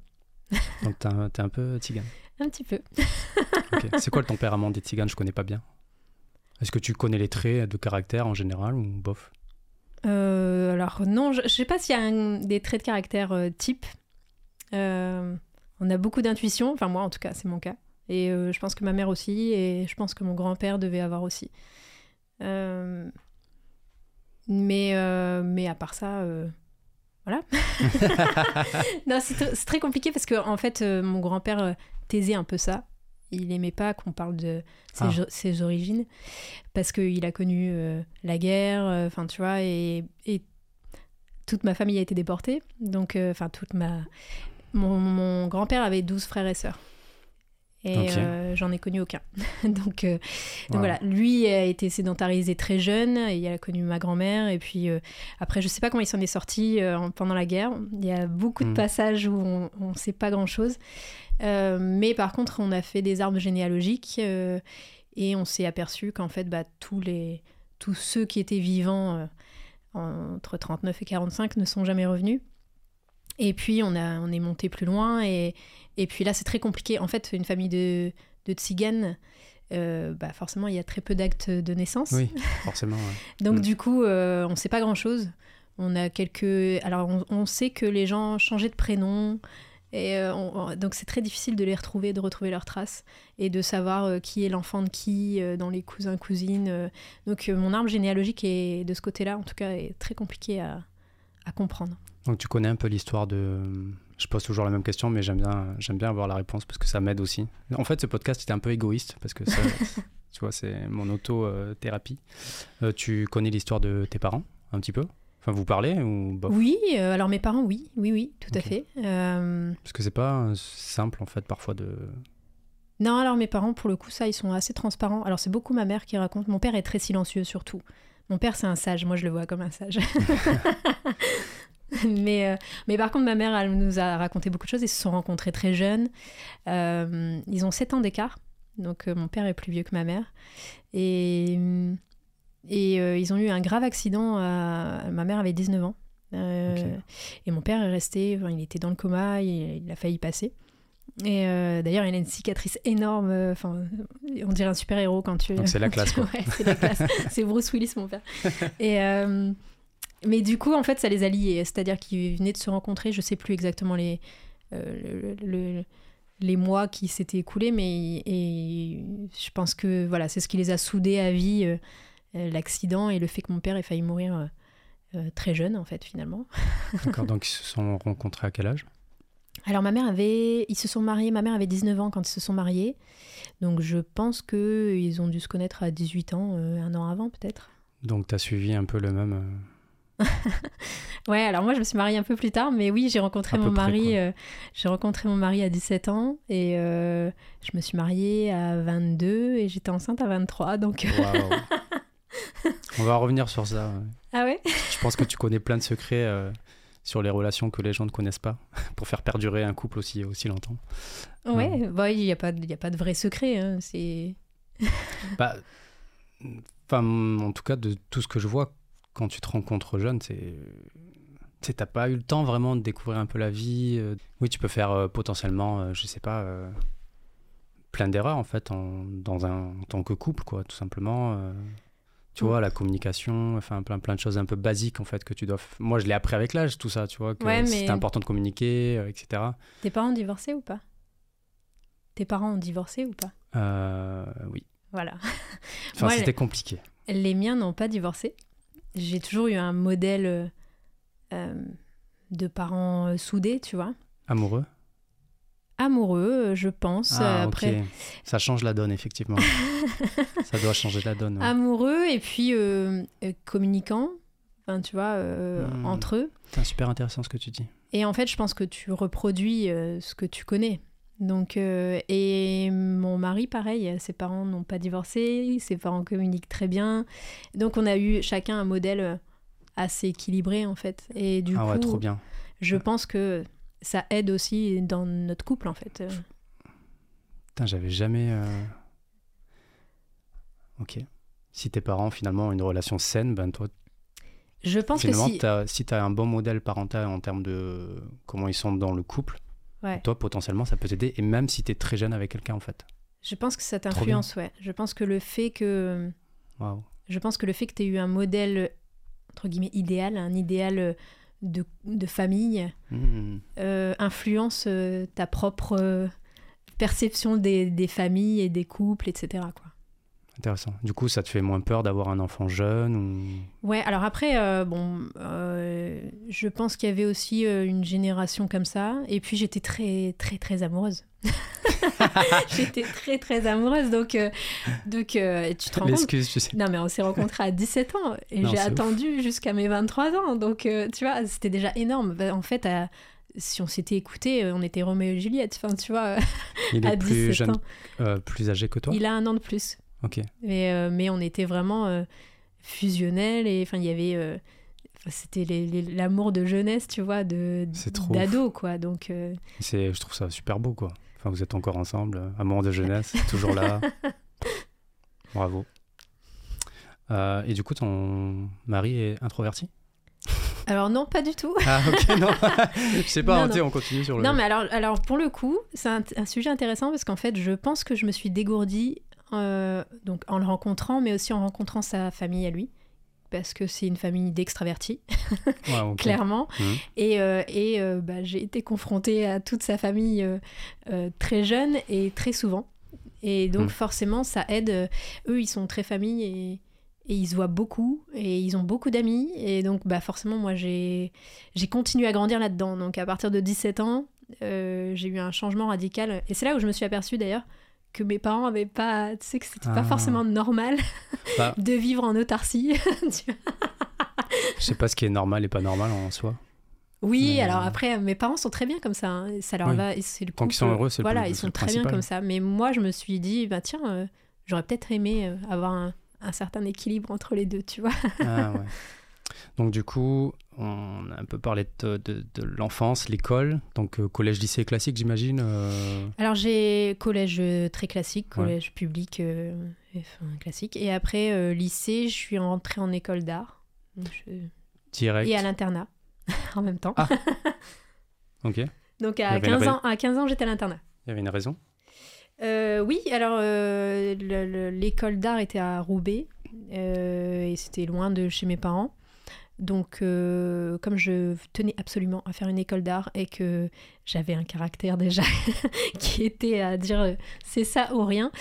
Donc t'es un, un peu tzigane. Un petit peu. C'est quoi le tempérament des tziganes? Je connais pas bien. Est-ce que tu connais les traits de caractère en général ou bof? Euh, alors non, je, je sais pas s'il y a un- des traits de caractère euh, type. Euh, on a beaucoup d'intuition, enfin moi en tout cas, c'est mon cas. Et je pense que ma mère aussi, et je pense que mon grand-père devait avoir aussi. Mais, mais à part ça, voilà. non, c'est c'est très compliqué parce que en fait, mon grand-père taisait un peu ça. Il aimait pas qu'on parle de ses, Ah. ses origines parce qu'il a connu euh, la guerre, euh, enfin tu vois, et, et toute ma famille a été déportée. Donc, euh, enfin, toute ma. Mon, mon grand-père avait 12 frères et sœurs. Et euh, j'en ai connu aucun. donc, euh, donc Wow. voilà, lui a été sédentarisé très jeune, et il a connu ma grand-mère, et puis euh, après, je sais pas comment il s'en est sorti en- pendant la guerre. Il y a beaucoup de Mm. passages où on ne sait pas grand-chose. Mais par contre, on a fait des arbres généalogiques, et on s'est aperçu qu'en fait, bah, tous, les, tous ceux qui étaient vivants entre 39 et 45 ne sont jamais revenus. Et puis, on, a, on est monté plus loin, et, et puis là, c'est très compliqué. En fait, une famille de, de tziganes, euh, bah forcément, il y a très peu d'actes de naissance. Oui, forcément. ouais. Donc Mm. du coup, euh, on ne sait pas grand-chose. On a quelques... Alors on, on sait que les gens changeaient de prénom. Et euh, on- on- donc c'est très difficile de les retrouver, de retrouver leurs traces et de savoir qui est l'enfant de qui dans les cousins cousines. Donc mon arbre généalogique est de ce côté-là, en tout cas, est très compliqué à, à comprendre. Donc tu connais un peu l'histoire de. Je pose toujours la même question, mais j'aime bien, j'aime bien avoir la réponse parce que ça m'aide aussi. En fait, ce podcast était un peu égoïste parce que ça, tu vois, c'est mon auto-thérapie. Euh, tu connais l'histoire de tes parents un petit peu? Enfin, vous parlez ou bof? Oui, euh, alors mes parents, oui, oui, oui, tout à fait. Euh, Parce que c'est pas simple en fait parfois de. Non, alors mes parents, pour le coup, ça, ils sont assez transparents. Alors c'est beaucoup ma mère qui raconte. Mon père est très silencieux surtout. Mon père, c'est un sage. Moi, je le vois comme un sage. mais, euh, mais par contre, ma mère, elle nous a raconté beaucoup de choses. Ils se sont rencontrés très jeunes. Euh, ils ont 7 ans d'écart. Donc euh, mon père est plus vieux que ma mère. Et, et ils ont eu un grave accident. à- Ma mère avait 19 ans. Et mon père est resté, enfin, il était dans le coma, il, il a failli passer. Et euh, d'ailleurs, il a une cicatrice énorme. euh, Enfin, on dirait un super héros quand tu. Donc c'est la classe, ouais, c'est la classe. c'est Bruce Willis, mon père. Et euh, mais du coup, en fait, ça les a liés. C'est-à-dire qu'ils venaient de se rencontrer. Je sais plus exactement les euh, le- le- les mois qui s'étaient écoulés, mais et je pense que voilà, c'est ce qui les a soudés à vie, euh, euh, l'accident et le fait que mon père ait failli mourir euh, très jeune, en fait, finalement. D'accord. donc ils se sont rencontrés à quel âge? Alors ma mère avait, ils se sont mariés, ma mère avait 19 ans quand ils se sont mariés, donc je pense que ils ont dû se connaître à 18 ans, un an avant peut-être. Donc tu as suivi un peu le même. Ouais, alors moi je me suis mariée un peu plus tard, mais oui j'ai rencontré À mon mari, euh, j'ai rencontré mon mari à 17 ans et euh, je me suis mariée à 22 et j'étais enceinte à 23, donc. On va revenir sur ça. ouais. ah ouais? Je pense que tu connais plein de secrets euh, sur les relations que les gens ne connaissent pas pour faire perdurer un couple aussi, aussi longtemps. Ouais, bah, il n'y a, pas y a pas de vrai secret, hein, c'est... Bah, en tout cas, de tout ce que je vois quand tu te rencontres jeune, c'est. Tu t'as pas eu le temps vraiment de découvrir un peu la vie. euh. Oui, tu peux faire euh, potentiellement, euh, je sais pas, euh, plein d'erreurs en fait en, dans un, en tant que couple, quoi, tout simplement. Tu vois, la communication, enfin plein, plein de choses un peu basiques en fait que tu dois. Moi, je l'ai appris avec l'âge, tout ça, tu vois, que Ouais, mais- c'était important de communiquer, etc. Tes parents ont divorcé ou pas? Tes parents ont divorcé ou pas? Euh, oui. Voilà. Enfin, c'était compliqué. Les miens n'ont pas divorcé. J'ai toujours eu un modèle euh, euh, de parents euh, soudés, tu vois. Amoureux? Amoureux, je pense. Ah, après. Ça change la donne, effectivement. ça doit changer la donne. ouais. amoureux et puis euh. Enfin, tu vois, euh, Hmm. entre eux. C'est super intéressant ce que tu dis. Et en fait, je pense que tu reproduis ce que tu connais. Donc, euh, et mon mari, pareil, ses parents n'ont pas divorcé, ses parents communiquent très bien. Donc, on a eu chacun un modèle assez équilibré, en fait. Et du ah coup, ouais, trop bien. je pense que ça aide aussi dans notre couple, en fait. Putain, j'avais jamais. euh, Ok. Si tes parents finalement ont une relation saine, ben toi, Je pense que si. t'as- si tu as un bon modèle parental en termes de comment ils sont dans le couple, Ouais. toi potentiellement ça peut t'aider, et même si tu es très jeune avec quelqu'un en fait. Je pense que ça t'influence, ouais. Je pense que le fait que. Waouh. Je pense que le fait que tu aies eu un modèle, entre guillemets, idéal, un idéal de, de famille, Hmm. euh, influence euh, ta propre euh, perception des, des familles et des couples, etc. Quoi. Intéressant. Du coup, ça te fait moins peur d'avoir un enfant jeune ou... Ouais, alors après, euh, bon, euh, je pense qu'il y avait aussi euh, une génération comme ça, et puis j'étais très, très, très amoureuse. j'étais très, très amoureuse, donc, donc tu te rends compte? Tu sais. Non, mais on s'est rencontrés à 17 ans et j'ai attendu jusqu'à mes 23 ans. Donc, tu vois, c'était déjà énorme. Bah, En fait, à- si on s'était écouté, on était Roméo et Juliette. Enfin, tu vois, Il à est plus 17 jeune, ans. plus âgé que toi? Il a un an de plus. Ok. Mais, euh, mais on était vraiment euh, fusionnels et enfin, il y avait. euh, c'était l'amour de jeunesse, tu vois, de d'ado, quoi. Donc, euh, C'est, je trouve ça super beau, quoi. Enfin, vous êtes encore ensemble, amour de jeunesse, toujours là. Bravo. Euh, et du coup, ton mari est introverti? Alors non, pas du tout. Ah, ok, non. je sais pas, Non, hein, non. on continue sur le. Non, mais alors, alors pour le coup, c'est un, un sujet intéressant parce qu'en fait, je pense que je me suis dégourdie euh, donc en le rencontrant, mais aussi en rencontrant sa famille à lui. Parce que c'est une famille d'extravertis, Ouais, clairement. Mhm. Et, euh, et euh, bah, j'ai été confrontée à toute sa famille très jeune et très souvent. Et donc, Mhm. forcément, ça aide. Eux, ils sont très famille et, et ils se voient beaucoup et ils ont beaucoup d'amis. Et donc, bah, forcément, moi, j'ai j'ai continué à grandir là-dedans. Donc, à partir de 17 ans, euh, j'ai eu un changement radical. Et c'est là où je me suis aperçue d'ailleurs que mes parents avaient pas. Tu sais, que c'était Ah. pas forcément normal Bah. de vivre en autarcie. Je sais pas ce qui est normal et pas normal en soi. Oui, Mais- alors après, mes parents sont très bien comme ça. hein, Ça leur Oui. va. C'est le Tant qu'ils sont heureux, c'est le Voilà, ils sont très bien comme ça. Mais moi, je me suis dit, bah tiens, euh, j'aurais peut-être aimé euh, avoir un, un certain équilibre entre les deux, tu vois. Ah, ouais. Donc, du coup, on a un peu parlé de, de- de l'enfance, l'école. Donc, euh, collège, lycée classique, j'imagine. euh, Alors j'ai collège euh, très classique, Ouais. collège public euh, enfin, classique. Et après euh, lycée, je suis rentrée en école d'art. Je- direct. Et à l'internat en même temps. Ah. Ok. Il Donc à avait une 15 rai- ans, à 15 ans, j'étais à l'internat. y avait une raison. Oui, alors le- le- l'école d'art était à Roubaix et c'était loin de chez mes parents. Donc, euh, comme je tenais absolument à faire une école d'art et que j'avais un caractère déjà qui était à dire euh, c'est ça ou rien,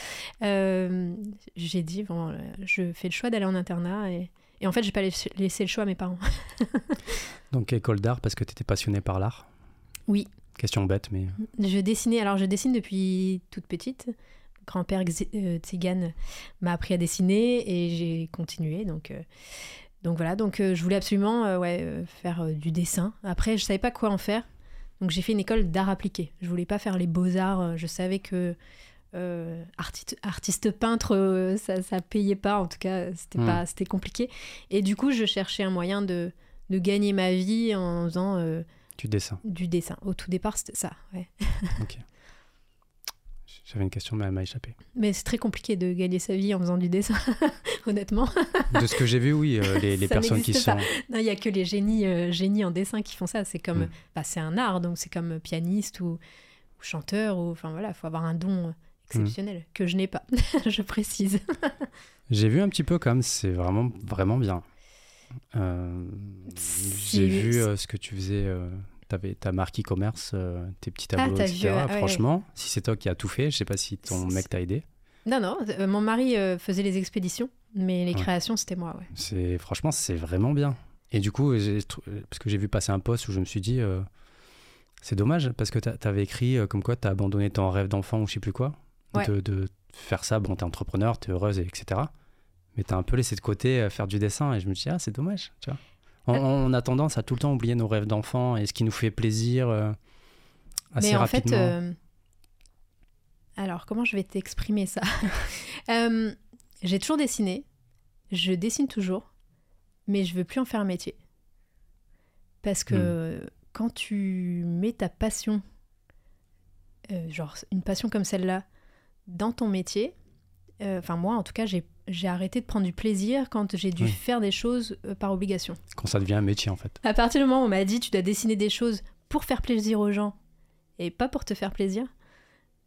euh, j'ai dit bon, je fais le choix d'aller en internat et, et en fait, j'ai pas laissé le choix à mes parents. Donc, école d'art parce que tu étais passionné par l'art? Oui. Question bête, mais. Je dessinais, alors je dessine depuis toute petite. Grand-père Tzigane m'a appris à dessiner et j'ai continué. Donc, euh, donc voilà, donc euh, je voulais absolument euh, ouais, euh, faire du dessin. Après, je savais pas quoi en faire. Donc j'ai fait une école d'art appliqué. Je voulais pas faire les beaux-arts. Je savais que artiste, artiste peintre, ça, ça payait pas. En tout cas, c'était Hmm. pas, c'était compliqué. Et du coup, je cherchais un moyen de, de gagner ma vie en faisant Tu dessins. du dessin. Au tout départ, c'était ça. Ouais. J'avais une question, mais elle m'a échappé. Mais c'est très compliqué de gagner sa vie en faisant du dessin, honnêtement. De ce que j'ai vu, oui, euh, les, personnes qui n'existe sont. pas. Non, il y a que les génies, euh, génies en dessin qui font ça. C'est comme, Mm. bah, c'est un art, donc c'est comme pianiste ou, ou chanteur ou, enfin voilà, faut avoir un don exceptionnel que je n'ai pas, je précise. J'ai vu un petit peu comme c'est vraiment vraiment bien. Euh, J'ai vu euh, ce que tu faisais. Euh, tu avais ta marque e-commerce, euh, tes petits tableaux, t'as etc. vu, ah ouais, Franchement, si c'est toi qui as tout fait, je sais pas si ton mec t'a aidé. Non, non, euh, mon mari euh, faisait les expéditions, mais les Ouais. créations, c'était moi, ouais. C'est franchement, c'est vraiment bien. Et du coup, parce que j'ai vu passer un post où je me suis dit, c'est dommage parce que tu avais écrit comme quoi tu as abandonné ton rêve d'enfant ou je sais plus quoi, de, de faire ça. Bon, t'es entrepreneur, t'es heureuse, et etc. Mais t'as un peu laissé de côté faire du dessin et je me dis, ah, c'est dommage, tu vois. On, on a tendance à tout le temps oublier nos rêves d'enfant et ce qui nous fait plaisir euh, assez mais en fait, euh, alors comment je vais t'exprimer ça Euh, J'ai toujours dessiné, je dessine toujours, mais je veux plus en faire un métier. Parce que Hmm. quand tu mets ta passion, euh, genre une passion comme celle-là, dans ton métier, euh, enfin moi en tout cas, j'ai j'ai arrêté de prendre du plaisir quand j'ai dû faire des choses euh, par obligation. Quand ça devient un métier, en fait. À partir du moment où on m'a dit tu dois dessiner des choses pour faire plaisir aux gens et pas pour te faire plaisir,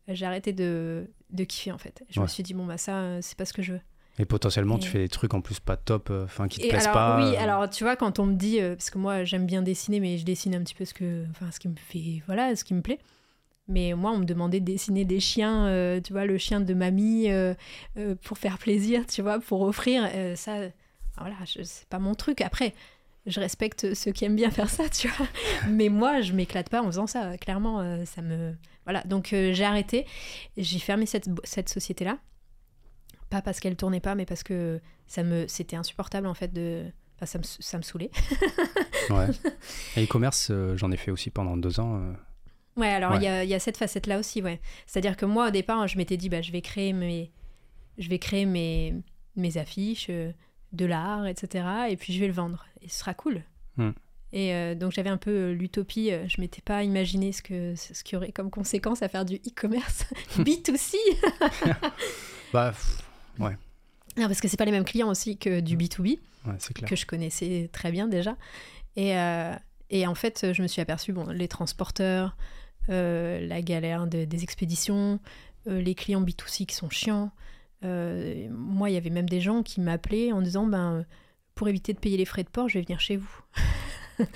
j'ai arrêté de, de kiffer en fait. Je me suis dit bon bah ça euh, c'est pas ce que je veux. Et potentiellement, tu fais des trucs en plus pas top, euh, enfin qui te Et plaisent alors pas. oui, euh, alors tu vois quand on me dit euh, parce que moi j'aime bien dessiner mais je dessine un petit peu ce que enfin ce qui me fait voilà, ce qui me plaît. Mais moi, on me demandait de dessiner des chiens, euh, tu vois, le chien de mamie, euh, euh, pour faire plaisir, tu vois, pour offrir. ça, voilà, c'est pas mon truc. Après, je respecte ceux qui aiment bien faire ça, tu vois. Mais moi, je m'éclate pas en faisant ça. Clairement, ça me. Voilà. Donc, j'ai arrêté. J'ai fermé cette, cette société-là. Pas parce qu'elle tournait pas, mais parce que ça me, c'était insupportable, en fait, de. Enfin, ça me, ça me saoulait. Ouais. Et e-commerce, j'en ai fait aussi pendant deux ans. Ouais, alors il Ouais. y, a, y cette facette-là aussi, ouais. C'est-à-dire que moi, au départ, je m'étais dit, bah, je vais créer mes, je vais créer mes, mes affiches, euh, de l'art, etc. Et puis je vais le vendre. Et ce sera cool. Hmm. Et euh, donc j'avais un peu euh, l'utopie. je m'étais pas imaginé ce que ce qui aurait comme conséquence à faire du e-commerce B2C. Bah, pff, Non, parce que c'est pas les mêmes clients aussi que du B2B ouais, c'est clair. que je connaissais très bien déjà. Et, euh, et en fait, je me suis aperçue, bon, les transporteurs, euh, la galère de- des expéditions, euh, les clients B2C qui sont chiants. Euh, moi, il y avait même des gens qui m'appelaient en disant, ben, pour éviter de payer les frais de port, je vais venir chez vous.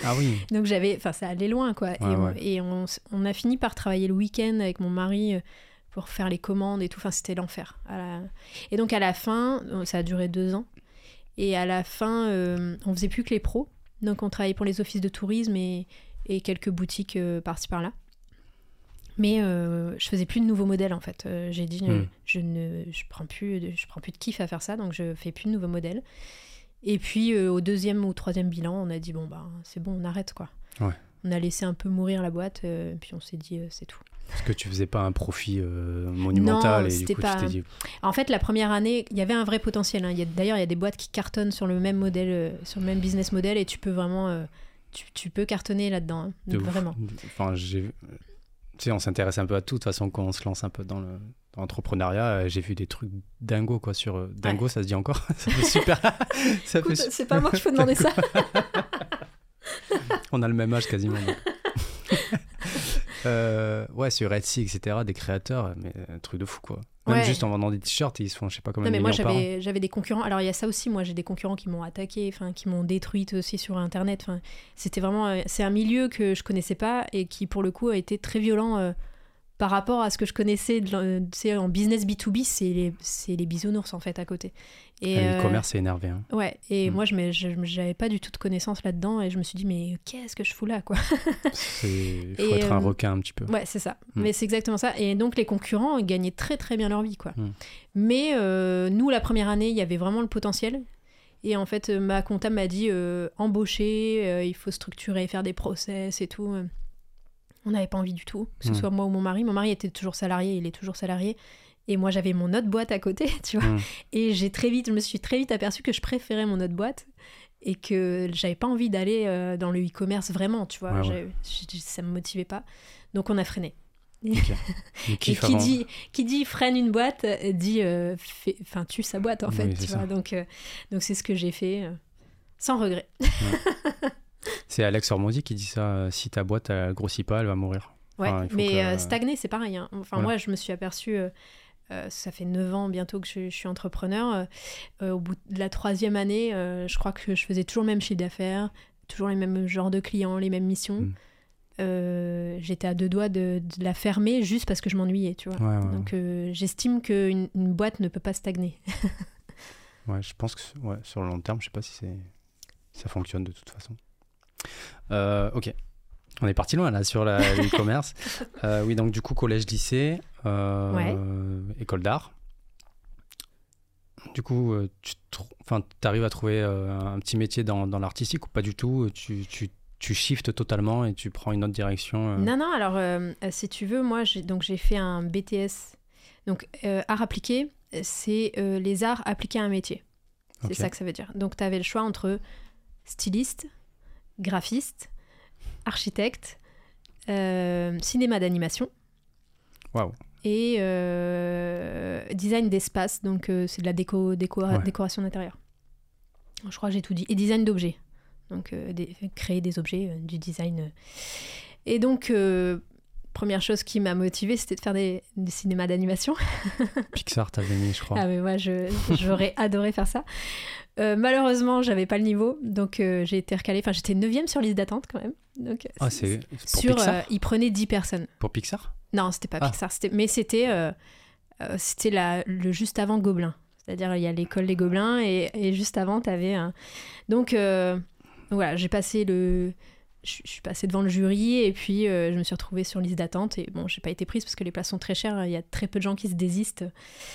Ah oui, Donc j'avais, enfin, ça allait loin, quoi. et on, ouais. et on, s- on a fini par travailler le week-end avec mon mari euh, pour faire les commandes et tout. Enfin, c'était l'enfer. La- Et donc à la fin, euh, ça a duré deux ans. Et à la fin, euh, on faisait plus que les pros. Donc on travaillait pour les offices de tourisme et, et quelques boutiques euh, par-ci par-là. Mais euh, je faisais plus de nouveaux modèles en fait. Euh, J'ai dit, Hmm. je ne, je prends plus, de- je prends plus de kiff à faire ça, donc je fais plus de nouveaux modèles. Et puis euh, au deuxième ou troisième bilan, on a dit bon bah c'est bon, on arrête quoi. Ouais. On a laissé un peu mourir la boîte, puis on s'est dit c'est tout. Parce que tu faisais pas un profit euh, monumental Non, et du coup pas- tu dit En fait, la première année, il y avait un vrai potentiel. hein. D'ailleurs, il y a des boîtes qui cartonnent sur le même modèle, euh, sur le même business model, et tu peux vraiment, euh, tu, tu peux cartonner là-dedans, hein. de vraiment. Enfin, j'ai, tu sais, on s'intéresse un peu à tout de toute façon quand on se lance un peu dans le J'ai vu des trucs dingo quoi sur dingo, ça se dit encore. ça fait super. ça Écoute, c'est pas moi qui peux demander ça. On a le même âge quasiment. Euh, ouais, sur Etsy, etc., des créateurs, mais un truc de fou, quoi. Même Ouais. juste en vendant des t-shirts, ils se font, je sais pas combien Non, de mais moi, j'avais j'avais des concurrents. Alors, il y a ça aussi. Moi, j'ai des concurrents qui m'ont attaqué, enfin, qui m'ont détruite aussi sur Internet. Enfin, c'était vraiment. euh, C'est un milieu que je connaissais pas et qui, pour le coup, a été très violent euh, par rapport à ce que je connaissais de en business B2B. C'est les, c'est les bisounours, en fait, à côté. Et, Le euh, e-commerce, c'est énervé. hein. Ouais, et Mm. moi, je j'avais pas du tout de connaissances là-dedans et je me suis dit, mais qu'est-ce que je fous là, quoi? Il faut Et, être un euh, requin un petit peu. Ouais, c'est ça. Mm. Mais c'est exactement ça. Et donc, les concurrents gagnaient très, très bien leur vie, quoi. Mm. Mais euh, nous, la première année, il y avait vraiment le potentiel. Et en fait, ma comptable m'a dit, euh, embaucher, il faut structurer, faire des process et tout. On n'avait pas envie du tout, que ce soit moi ou mon mari. Mon mari était toujours salarié, il est toujours salarié. Et moi, j'avais mon autre boîte à côté, tu vois. Mm. Et j'ai très vite, je me suis très vite aperçue que je préférais mon autre boîte et que j'avais pas envie d'aller euh, dans le e-commerce vraiment, tu vois. Ouais, ouais. Ça me motivait pas. Donc on a freiné. Et qui avant- dit, qui dit freine une boîte, euh, dit euh, fait- tue sa boîte en fait, tu vois. Donc euh, donc c'est ce que j'ai fait euh, sans regret. C'est Alex Ormondi qui dit ça. Si ta boîte elle grossit pas, elle va mourir. Ouais, Enfin, mais que- stagner c'est pareil. hein. Enfin Voilà. moi je me suis aperçue euh, ça fait 9 ans bientôt que je, je suis entrepreneur. Euh, au bout de la troisième année, euh, je crois que je faisais toujours le même chiffre d'affaires, toujours les mêmes genres de clients, les mêmes missions. Mm. Euh, J'étais à deux doigts de, de la fermer juste parce que je m'ennuyais, tu vois. Ouais, ouais, Donc j'estime qu'une une boîte ne peut pas stagner. ouais, je pense que ouais, sur le long terme, je sais pas si ça fonctionne de toute façon. Ok. On est parti loin là sur l'e-commerce. Euh, oui, donc du coup, collège, lycée, euh, Ouais. école d'art. Du coup, euh, tu arrives à trouver euh, un petit métier dans, dans l'artistique ou pas du tout? Tu, tu, tu shiftes totalement et tu prends une autre direction euh, Non, non, alors euh, euh, si tu veux, moi j'ai donc j'ai fait un BTS. Donc euh, art appliqué, c'est euh, les arts appliqués à un métier. C'est ça que ça veut dire. Donc tu avais le choix entre styliste, graphiste, architecte, euh, cinéma d'animation Waouh. Et euh, design d'espace. Donc euh, c'est de la déco, déco- Ouais. décoration d'intérieur. Je crois que j'ai tout dit. Et design d'objets. Donc euh, des- créer des objets, du design. Et donc, première chose qui m'a motivée, c'était de faire des, des cinémas d'animation. Pixar, t'avais mis, je crois. Ah mais moi, j'aurais adoré faire ça. Euh, malheureusement, j'avais pas le niveau, donc euh, j'ai été recalée. Enfin, j'étais 9 sur liste d'attente quand même. Donc, Ah, c'est pour sur, Pixar euh, ils prenaient 10 personnes. Pour Pixar? Non, c'était pas Ah. Pixar, c'était- mais c'était euh, euh, c'était la- le juste avant Gobelin. C'est-à-dire, il y a l'école des Gobelins et, et juste avant, tu avais un. Donc, euh, voilà, j'ai passé le. Je suis passée devant le jury et puis euh, je me suis retrouvée sur liste d'attente. Et bon, j'ai pas été prise parce que les places sont très chères. Il y a très peu de gens qui se désistent.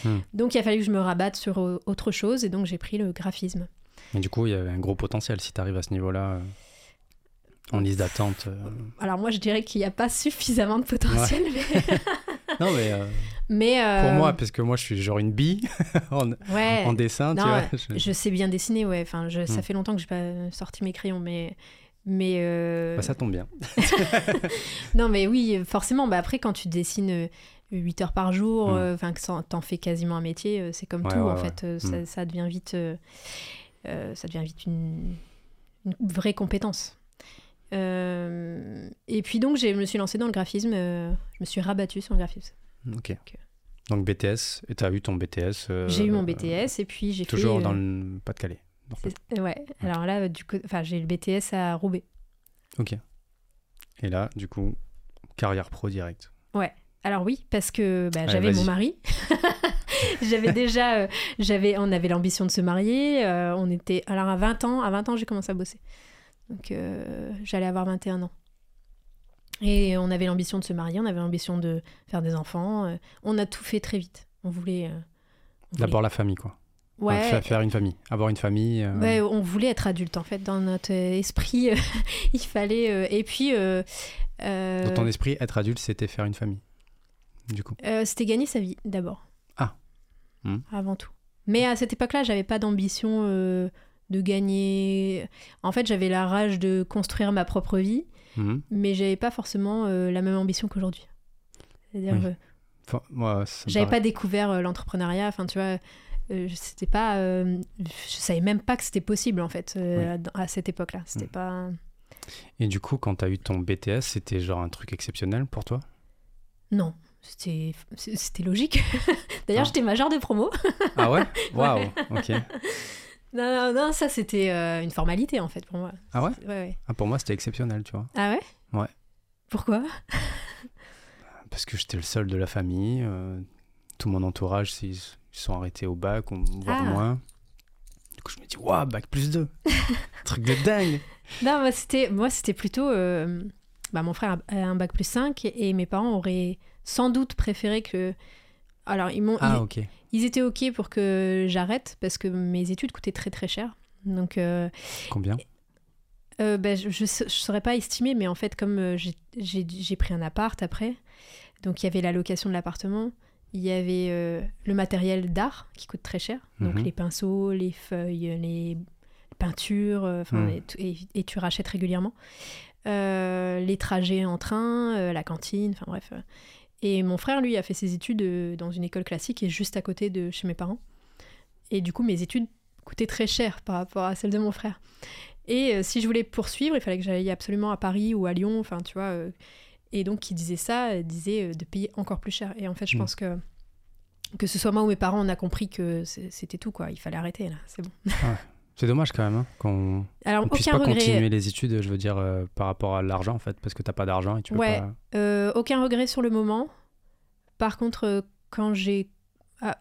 Hmm. Donc, il a fallu que je me rabatte sur autre chose et donc j'ai pris le graphisme. Mais du coup, il y avait un gros potentiel si t'arrives à ce niveau-là. Euh, en liste d'attente. euh. Alors, moi, je dirais qu'il n'y a pas suffisamment de potentiel. Mais, Non, mais euh, mais, euh, pour moi, parce que moi, je suis genre une bille en, ouais. en dessin, tu Non, vois. ouais, je- Je sais bien dessiner, ouais. Enfin, je, ça Hmm. fait longtemps que j'ai pas sorti mes crayons, mais. Mais. euh, Bah, ça tombe bien. Non, mais oui, forcément. Bah, après, quand tu dessines 8 heures par jour, euh, enfin, que t'en fais quasiment un métier, euh, c'est comme Ouais, tout, en fait. euh, Ça, Hmm. ça devient vite. euh, euh, ça devient vite une, une vraie compétence. Euh, et puis donc, je me suis lancée dans le graphisme. euh, je me suis rabattue sur le graphisme. Ok. Donc BTS, et t'as eu ton BTS euh, j'ai eu mon euh, BTS et puis j'ai fait. Toujours euh, dans le Pas-de-Calais. Ouais. Alors là, du coup, enfin, j'ai eu le BTS à Roubaix. Ok. Et là, du coup, carrière pro direct. Alors oui, parce que bah, j'avais mon mari. j'avais déjà, euh, j'avais, on avait l'ambition de se marier. euh, on était, alors à 20 ans, à 20 ans, j'ai commencé à bosser. Donc euh, j'allais avoir 21 ans. Et on avait l'ambition de se marier, on avait l'ambition de faire des enfants. euh, on a tout fait très vite. On voulait. euh, voulait- D'abord la famille, quoi. Ouais. fa- faire une famille. Avoir une famille. euh, Ouais, on voulait être adulte en fait dans notre esprit. il fallait et puis euh, Dans ton esprit, être adulte, c'était faire une famille. Du coup. C'était gagner sa vie d'abord. Ah. Hmm. Avant tout. Mais à cette époque-là, j'avais pas d'ambition de gagner. En fait, j'avais la rage de construire ma propre vie, Mhm. mais j'avais pas forcément euh, la même ambition qu'aujourd'hui. C'est-à-dire, Oui. euh, Enfin, j'avais pas découvert euh, l'entrepreneuriat. Enfin, tu vois, euh, c'était pas. je savais même pas que c'était possible en fait à cette époque-là. C'était Hmm. pas. Et du coup, quand t'as eu ton BTS, c'était genre un truc exceptionnel pour toi? Non. C'était c'était logique. D'ailleurs, Ah. j'étais majeure de promo. Ah ouais Waouh Ok. Non, non, non, ça c'était euh, une formalité en fait pour moi. Ah ouais Ouais, ouais. Ah, Pour moi, c'était exceptionnel, tu vois. Ah ouais Ouais. Pourquoi? Parce que j'étais le seul de la famille. euh, tout mon entourage, ils, ils sont arrêtés au bac, voire Ah. moins. Du coup, je me dis, waouh, bac plus 2 Truc de dingue Non, moi c'était, moi, c'était plutôt. euh, bah, mon frère a un bac plus 5 et mes parents auraient sans doute préféré que. Alors, ils, m'ont, Ah, ils, ok. ils étaient OK pour que j'arrête parce que mes études coûtaient très très cher. Donc, euh, Combien? euh, bah, je ne saurais pas estimer, mais en fait, comme euh, j'ai, pris un appart après, donc il y avait la location de l'appartement, il y avait euh, le matériel d'art qui coûte très cher, donc Mhm. les pinceaux, les feuilles, les peintures, Mhm. et, et- et tu rachètes régulièrement. Les trajets en train, la cantine, enfin bref. Et mon frère, lui, a fait ses études euh, dans une école classique et juste à côté de chez mes parents. Et du coup, mes études coûtaient très cher par rapport à celles de mon frère. Et euh, si je voulais poursuivre, il fallait que j'aille absolument à Paris ou à Lyon, enfin, tu vois. euh, et donc, qui disait ça, disait de payer encore plus cher. Et en fait, je Mm. pense que que ce soit moi ou mes parents, on a compris que c'était tout, quoi. Il fallait arrêter, là. C'est bon. C'est dommage quand même hein, qu'on ne puisse pas regret. continuer les études, je veux dire, euh, par rapport à l'argent en fait, parce que t'as pas d'argent et tu peux Ouais. pas. Euh, aucun regret sur le moment. Par contre, euh, quand j'ai.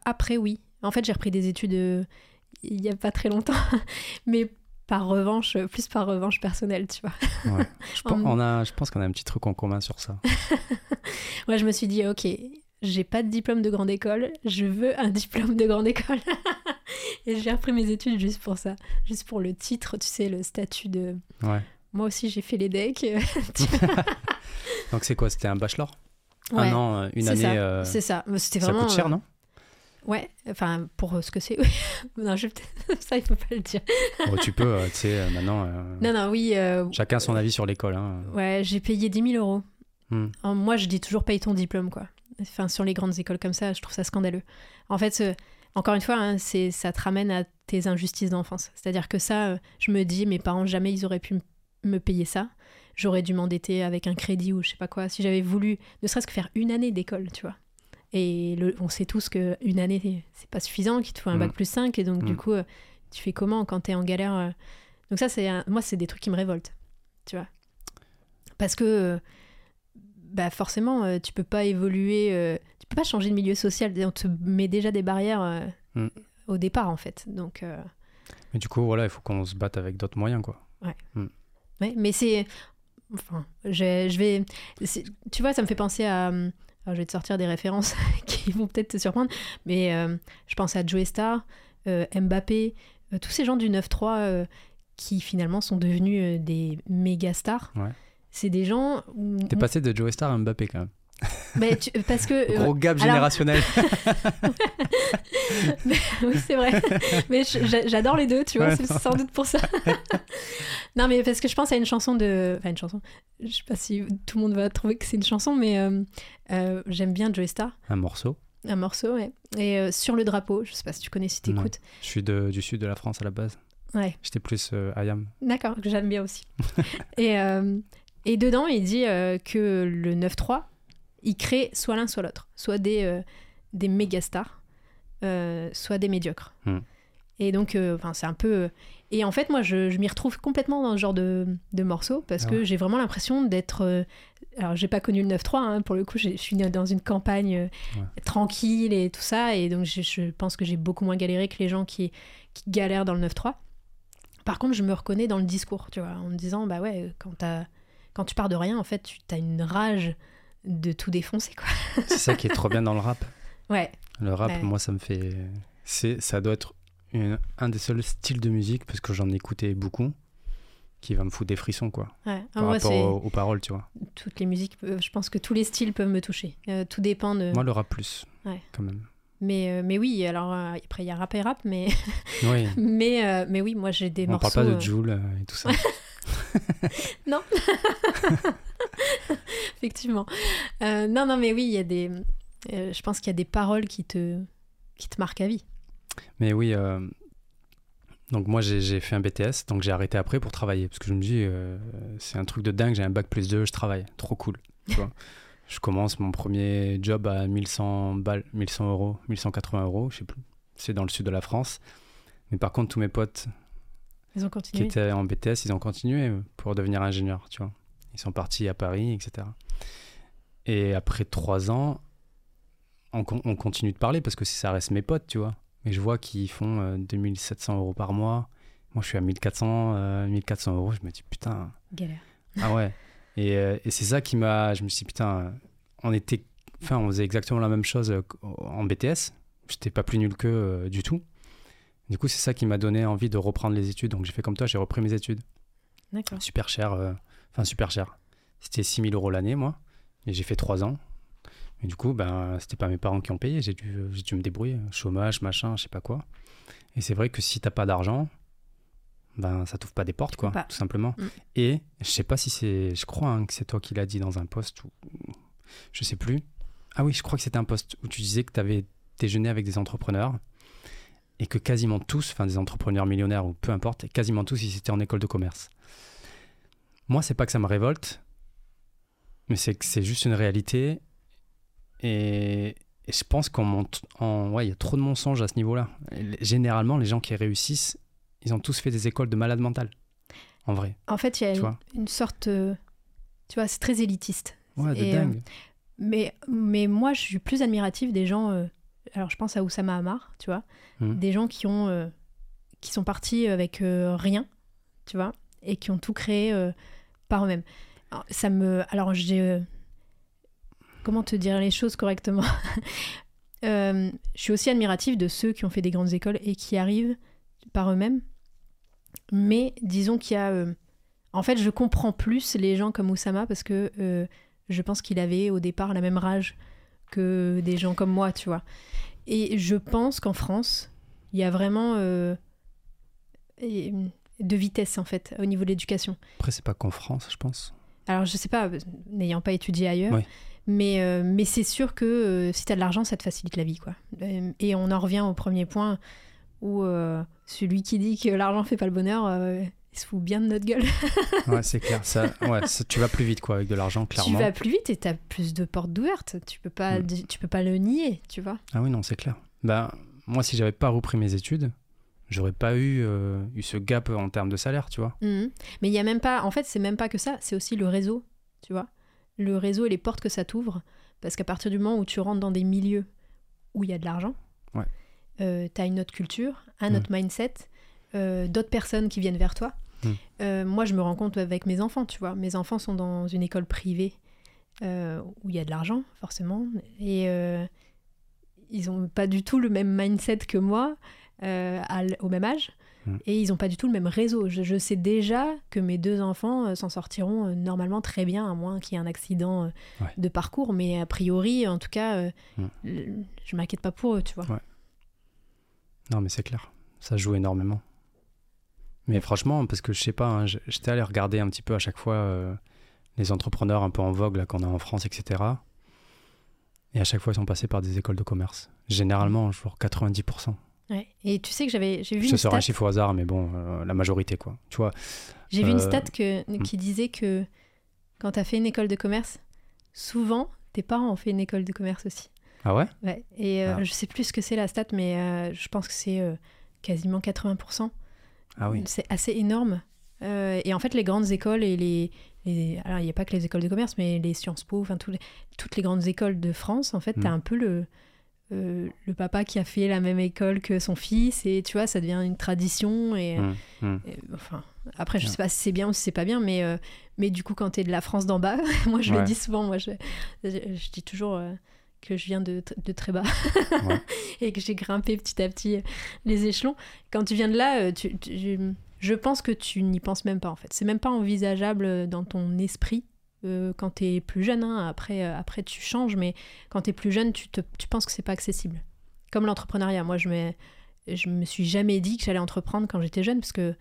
Après, oui. En fait, j'ai repris des études euh, il y a pas très longtemps. Mais par revanche, plus par revanche personnelle, tu vois. Ouais. Je, pense, on a, je pense qu'on a un petit truc en commun sur ça. Moi, je me suis dit, ok, j'ai pas de diplôme de grande école, je veux un diplôme de grande école. Et j'ai repris mes études juste pour ça. Juste pour le titre, tu sais, le statut de. Ouais. Moi aussi, j'ai fait les decks. Donc c'est quoi? C'était un bachelor? Ouais, Un an, euh, une année. ça. euh, C'est ça. C'était ça vraiment. coûte cher, euh, non? Ouais, enfin, pour ce que c'est. non, je... ça, il faut pas le dire. Oh, Tu peux, tu sais, maintenant. euh, Non, non, oui. euh, Chacun son avis sur l'école. Hein. Ouais, j'ai payé 10 000 euros. Hmm. Moi, je dis toujours paye ton diplôme, quoi. Enfin, sur les grandes écoles comme ça, je trouve ça scandaleux. En fait, encore une fois, hein, c'est ça te ramène à tes injustices d'enfance. C'est-à-dire que ça, euh, je me dis, mes parents, jamais ils auraient pu me payer ça. J'aurais dû m'endetter avec un crédit ou je sais pas quoi. Si j'avais voulu, ne serait-ce que faire une année d'école, tu vois. Et le- on sait tous que une année, c'est pas suffisant, qu'il te faut un Mm. bac plus 5. Et donc, du Mm. coup, euh, tu fais comment quand t'es en galère euh? Donc, ça, c'est un- moi, c'est des trucs qui me révoltent, tu vois. Parce que, bah, forcément, tu peux pas évoluer, peux pas changer de milieu social. On te met déjà des barrières euh, Mm. au départ, en fait. Donc, euh, Mais du coup, voilà, il faut qu'on se batte avec d'autres moyens, quoi. ouais, mais c'est. Enfin, je, je vais. Tu vois, ça me fait penser à. euh, alors, je vais te sortir des références qui vont peut-être te surprendre, mais euh, je pense à Joe Star, euh, Mbappé, euh, tous ces gens du 9-3 euh, qui finalement sont devenus des méga stars. Ouais. C'est des gens. où- T'es passé de Joe Star à Mbappé quand même. Mais tu- parce que. euh, Gros gap alors- générationnel. oui, c'est vrai. mais j'adore les deux, tu vois, Ouais, c'est sans doute pour ça. non, mais parce que je pense à une chanson de. Enfin, une chanson. Je sais pas si tout le monde va trouver que c'est une chanson, mais euh, euh, j'aime bien Joey Star, un morceau. un morceau, ouais. Et euh, Sur le drapeau, je sais pas si tu connais, si Non. t'écoutes. Je suis de- du sud de la France à la base. Ouais, J'étais plus euh, Ayam. d'accord, que j'aime bien aussi. et, euh, et dedans, il dit euh, que le 9-3, il crée soit l'un, soit l'autre. Soit des, euh, des méga stars, euh, soit des médiocres. Hmm. Et donc, euh, c'est un peu. euh, Et en fait, moi, je, je m'y retrouve complètement dans ce genre de, de morceaux parce Ah que j'ai vraiment l'impression d'être. Alors, j'ai pas connu le 9-3, hein, pour le coup, je suis dans une campagne Ouais. tranquille et tout ça. Et donc, je, je pense que j'ai beaucoup moins galéré que les gens qui, qui galèrent dans le 9-3. Par contre, je me reconnais dans le discours, tu vois, en me disant, bah ouais, quand, t'as- quand tu pars de rien, en fait, tu as une rage de tout défoncer, quoi. C'est ça qui est trop bien dans le rap. Ouais, Le rap, Ouais. moi, ça me fait. C'est, ça doit être une- un des seuls styles de musique, parce que j'en écoutais beaucoup, qui va me foutre des frissons, quoi. ouais. Ah, Par moi, rapport aux, aux paroles, tu vois. toutes les musiques, je pense que tous les styles peuvent me toucher. Euh, tout dépend de. Moi, le rap plus, Ouais. quand même. Mais, euh, mais oui, alors euh, après, il y a rap et rap, mais, Oui. mais, mais oui, moi, j'ai des On morceaux. parle pas de Joule et tout ça. Effectivement. Euh, non, non, mais oui, il y a des. euh, je pense qu'il y a des paroles qui te, qui te marquent à vie. Mais oui, euh, donc moi j'ai fait un BTS, donc j'ai arrêté après pour travailler, parce que je me dis, c'est un truc de dingue, j'ai un bac plus 2, je travaille, trop cool. tu vois. je commence mon premier job à 1100 balles, 1100 euros, 1180 euros, je sais plus, c'est dans le sud de la France. Mais par contre, tous mes potes Ils ont qui continué. étaient en BTS, ils ont continué pour devenir ingénieurs, tu vois. Ils sont partis à Paris, etc. Et après trois ans, on, con- on continue de parler parce que ça reste mes potes, tu vois. Mais je vois qu'ils font euh, 2700 euros par mois. Moi, je suis à 1400, euh, 1400 euros. Je me dis, putain, Galère. ah ouais. Et, euh, et c'est ça qui m'a. Je me suis dit, putain, on était. Enfin, on faisait exactement la même chose euh, en BTS. J'étais pas plus nul qu'eux euh, du tout. Du coup, c'est ça qui m'a donné envie de reprendre les études. Donc, j'ai fait comme toi, j'ai repris mes études. D'accord. Super cher. euh, Enfin, super cher. C'était 6000 euros l'année, moi. Et j'ai fait trois ans. Et du coup, ben, c'était pas mes parents qui ont payé. J'ai dû, j'ai dû me débrouiller. Chômage, machin, je sais pas quoi. Et c'est vrai que si t'as pas d'argent, ben, ça t'ouvre pas des portes, quoi, Pas. tout simplement. Mm. Et je sais pas si c'est. Je crois hein, que c'est toi qui l'as dit dans un post ou. Je sais plus. Ah oui, je crois que c'était un post où tu disais que tu avais déjeuné avec des entrepreneurs et que quasiment tous, enfin des entrepreneurs millionnaires ou peu importe, quasiment tous, ils étaient en école de commerce. Moi, c'est pas que ça me révolte, mais c'est que c'est juste une réalité. Et, Et je pense qu'on monte en. Ouais, il y a trop de mensonges à ce niveau-là. Généralement, les gens qui réussissent, ils ont tous fait des écoles de malade mental. En vrai. En fait, il y a une, une, sorte. Euh, tu vois, c'est très élitiste. Ouais, de dingue. Euh, mais, mais moi, je suis plus admirative des gens. Euh, alors, je pense à Oussama Hamar, tu vois. Mmh. Des gens qui, ont, qui sont partis avec rien, tu vois, et qui ont tout créé par eux-mêmes. Ça me. Alors, j'ai comment te dire les choses correctement euh, Je suis aussi admirative de ceux qui ont fait des grandes écoles et qui arrivent par eux-mêmes. Mais disons qu'il y a... Euh, en fait, je comprends plus les gens comme Oussama parce que euh, je pense qu'il avait au départ la même rage que des gens comme moi, tu vois. Et je pense qu'en France, il y a vraiment de vitesse, en fait, au niveau de l'éducation. Après, c'est pas qu'en France, je pense. Alors, je sais pas, n'ayant pas étudié ailleurs, mais, euh, mais c'est sûr que euh, si tu as de l'argent, ça te facilite la vie. quoi. Euh, et on en revient au premier point où celui qui dit que l'argent fait pas le bonheur, il se fout bien de notre gueule. ouais, c'est clair. Ça, ouais, tu vas plus vite quoi, avec de l'argent, clairement. Tu vas plus vite et tu as plus de portes ouvertes. Tu peux pas, mm. tu peux pas le nier, tu vois. Ah oui, non, c'est clair. Ben, moi, si j'avais pas repris mes études, j'aurais pas eu, eu ce gap en termes de salaire, tu vois. Mm. Mais il y a même pas, en fait, c'est même pas que ça, c'est aussi le réseau, tu vois le réseau et les portes que ça t'ouvre. Parce qu'à partir du moment où tu rentres dans des milieux où il y a de l'argent, euh, tu as une autre culture, un autre mindset, euh, d'autres personnes qui viennent vers toi. Mm. Euh, moi, je me rends compte avec mes enfants, tu vois. Mes enfants sont dans une école privée où il y a de l'argent, forcément. Et ils n'ont pas du tout le même mindset que moi au même âge. Mm. Et ils n'ont pas du tout le même réseau. Je, sais déjà que mes deux enfants euh, s'en sortiront euh, normalement très bien, à moins qu'il y ait un accident euh, de parcours. Mais a priori, en tout cas, mm. je m'inquiète pas pour eux, tu vois. Non, mais c'est clair. Ça joue énormément. Mais franchement, parce que je sais pas, hein, j'étais allé regarder un petit peu à chaque fois les entrepreneurs un peu en vogue là qu'on a en France, etc. Et à chaque fois, ils sont passés par des écoles de commerce. Généralement, genre 90%. Et tu sais que j'avais vu Ce une sera stat... un chiffre au hasard, mais bon, euh, la majorité, quoi. Tu vois. J'ai vu une euh, stat que, hmm. qui disait que quand tu as fait une école de commerce, souvent, tes parents ont fait une école de commerce aussi. Ah ouais? Ouais. Et euh, ah. je sais plus ce que c'est la stat, mais je pense que c'est quasiment 80%. Ah oui. C'est assez énorme. et en fait, les grandes écoles et les. alors, il n'y a pas que les écoles de commerce, mais les Sciences Po, enfin, les, toutes les grandes écoles de France, en fait, tu as hmm. un peu le euh, le papa qui a fait la même école que son fils et tu vois ça devient une tradition et, mmh, mmh. enfin après je sais pas si c'est bien ou si c'est pas bien mais euh, mais du coup quand tu es de la France d'en bas moi je le dis souvent moi je, je, dis toujours euh, que je viens de, de très bas et que j'ai grimpé petit à petit les échelons quand tu viens de là tu, je pense que tu n'y penses même pas en fait c'est même pas envisageable dans ton esprit euh, quand tu es plus jeune. Hein. Après, euh, après, tu changes, mais quand tu es plus jeune, tu, te, tu penses que c'est pas accessible. Comme l'entrepreneuriat. Moi, je me, je me suis jamais dit que j'allais entreprendre quand j'étais jeune, parce que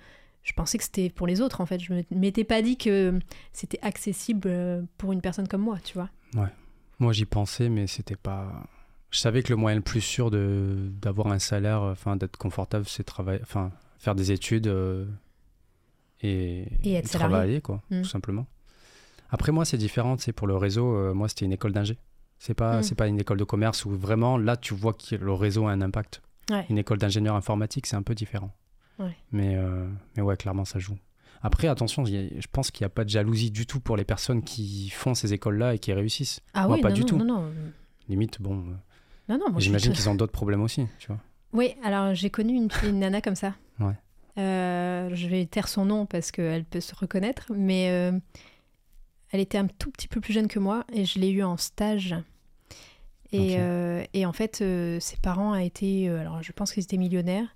je pensais que c'était pour les autres, en fait. Je m'étais pas dit que c'était accessible euh, pour une personne comme moi, tu vois. Ouais. Moi, j'y pensais, mais c'était pas. Je savais que le moyen le plus sûr de d'avoir un salaire, enfin d'être confortable, c'est travailler, enfin faire des études et, et, travailler, quoi, mmh. tout simplement. Après, moi, c'est différent. C'est pour le réseau. Euh, moi, c'était une école d'ingé. C'est pas, mm. c'est pas une école de commerce où vraiment, là, tu vois que le réseau a un impact. Une école d'ingénieur informatique, c'est un peu différent. Mais, euh, mais ouais, clairement, ça joue. Après, attention, je pense qu'il n'y a pas de jalousie du tout pour les personnes qui font ces écoles-là et qui réussissent. Ah Moi, oui, pas non, du tout. Non, Limite, bon. Euh, non, non, J'imagine qu'ils ont d'autres problèmes aussi, tu vois. Oui, alors j'ai connu une, une nana comme ça. Ouais. je vais taire son nom parce qu'elle peut se reconnaître, mais elle était un tout petit peu plus jeune que moi et je l'ai eue en stage. Et, euh, et en fait, euh, ses parents a été, euh, alors je pense qu'ils étaient millionnaires.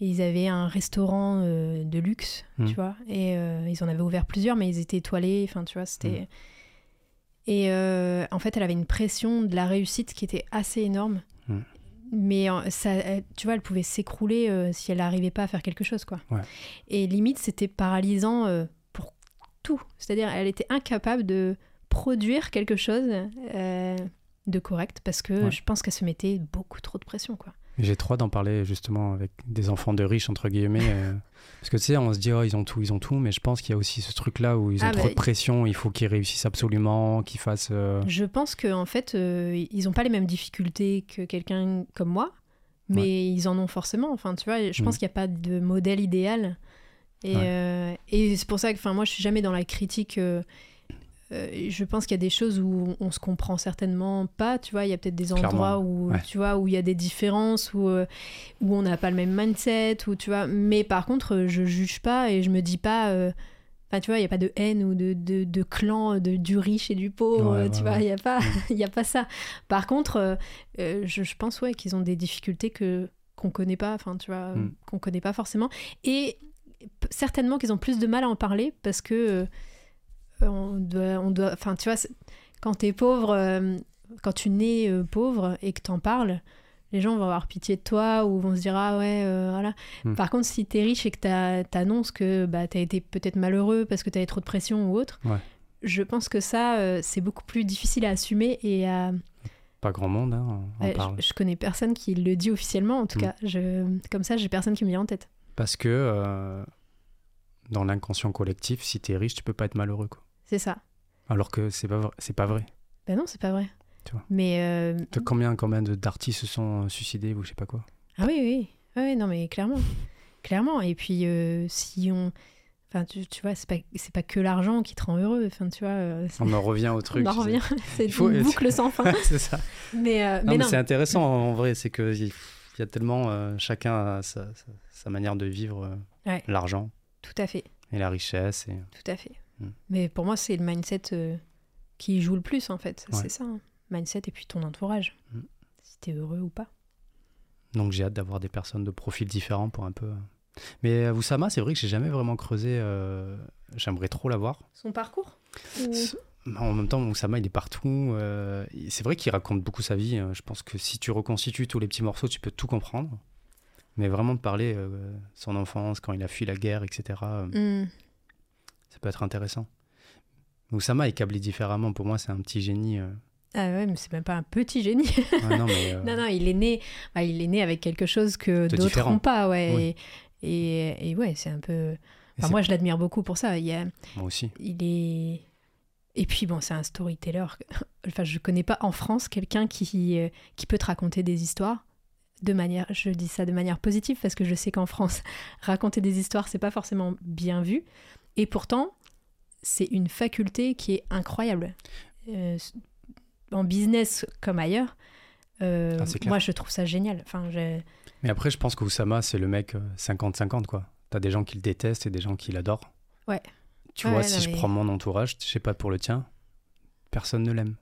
Et ils avaient un restaurant de luxe, hmm. tu vois. Et ils en avaient ouvert plusieurs, mais ils étaient étoilés. Enfin, tu vois, c'était. Hmm. Et en fait, elle avait une pression de la réussite qui était assez énorme. Hmm. Mais ça, tu vois, elle pouvait s'écrouler si elle n'arrivait pas à faire quelque chose, quoi. Et limite, c'était paralysant c'est-à-dire, elle était incapable de produire quelque chose euh, de correct parce que je pense qu'elle se mettait beaucoup trop de pression, quoi. J'ai trop d'en parler justement avec des enfants de riches, entre guillemets. euh, parce que tu sais, on se dit, oh, ils ont tout, ils ont tout, mais je pense qu'il y a aussi ce truc-là où ils ont Ah, trop bah, de pression, il faut qu'ils réussissent absolument, qu'ils fassent. euh, Je pense qu'en en fait, euh, ils n'ont pas les mêmes difficultés que quelqu'un comme moi, mais ils en ont forcément. Enfin, tu vois, je pense Mm. qu'il n'y a pas de modèle idéal. Et, Ouais. et c'est pour ça que moi, je suis jamais dans la critique. Euh, je pense qu'il y a des choses où on se comprend certainement pas, tu vois, il y a peut-être des Clairement, endroits où ouais. tu vois où il y a des différences où euh, où on n'a pas le même mindset ou tu vois, mais par contre, euh, je juge pas et je me dis pas euh, Enfin, tu vois, il n'y a pas de haine ou de, de, de clan de, du riche et du pauvre, Ouais, tu ouais, vois, il ouais. n'y a, pas- il y a pas ça. Par contre, euh, je, je pense ouais, qu'ils ont des difficultés que qu'on connaît pas, enfin, tu vois, Mm. qu'on connaît pas forcément. Et certainement qu'ils ont plus de mal à en parler parce que on doit, on doit, enfin, tu vois, quand t'es pauvre, euh, quand tu nais euh, pauvre et que t'en parles, les gens vont avoir pitié de toi ou vont se dire ah ouais euh, voilà. Mm. Par contre, si t'es riche et que t'annonces que bah, t'as été peut-être malheureux parce que t'avais trop de pression ou autre, Ouais. je pense que ça euh, c'est beaucoup plus difficile à assumer et à Pas grand monde hein, parle. je, je connais personne qui le dit officiellement, en tout Mm. cas. Je, comme ça, j'ai personne qui me vient en tête. Parce que euh, dans l'inconscient collectif, si t'es riche, tu peux pas être malheureux. Quoi. C'est ça. Alors que c'est pas, c'est pas vrai. Ben non, c'est pas vrai. Tu vois. Mais euh, Combien, combien d'artistes se sont euh, suicidés ou je sais pas quoi? Ah oui, oui, Ah oui, non, mais clairement, clairement. Et puis euh, si on, enfin, tu, tu vois, c'est pas, c'est pas que l'argent qui te rend heureux. Enfin, tu vois, euh, On en revient au truc. on en revient. c'est faut- une boucle sans fin. c'est ça. Mais, euh, Non, mais c'est intéressant en vrai, c'est que il y a tellement euh, chacun a sa, sa- sa manière de vivre Ouais. l'argent Tout à fait, et la richesse. Et... tout à fait. Mm. Mais pour moi, c'est le mindset euh, qui joue le plus, en fait. Ouais. C'est ça. hein. Mindset et puis ton entourage. Mm. Si t'es heureux ou pas. Donc j'ai hâte d'avoir des personnes de profils différents pour un peu. euh. Mais euh, Oussama, c'est vrai que j'ai jamais vraiment creusé. euh, J'aimerais trop l'avoir. Son parcours Ou- En même temps, Oussama, il est partout. euh, C'est vrai qu'il raconte beaucoup sa vie. hein. Je pense que si tu reconstitues tous les petits morceaux, tu peux tout comprendre. Mais vraiment de parler euh, son enfance, quand il a fui la guerre, etc. Mm. Ça peut être intéressant. Oussama est câblé différemment. Pour moi, c'est un petit génie. euh. Ah ouais, mais c'est même pas un petit génie. Ah non, mais, euh, non, non, il est né, bah, il est né avec quelque chose que d'autres n'ont pas, ouais. Oui. Et, et, et ouais, c'est un peu. Enfin, moi, je l'admire beaucoup pour ça. Il, y a- moi aussi. il est. Et puis bon, c'est un storyteller. Enfin, je connais pas en France quelqu'un qui, euh, qui peut te raconter des histoires de manière. Je dis ça de manière positive parce que je sais qu'en France, raconter des histoires, c'est pas forcément bien vu. Et pourtant, c'est une faculté qui est incroyable. Euh, en business comme ailleurs, euh, Ah, moi je trouve ça génial. Enfin, je- Mais après, je pense que Oussama, c'est le mec euh, 50-50, quoi. T'as des gens qui le détestent et des gens qui l'adorent. Ouais. Tu vois, ouais, si non, je mais- prends mon entourage, je sais pas pour le tien, personne ne l'aime.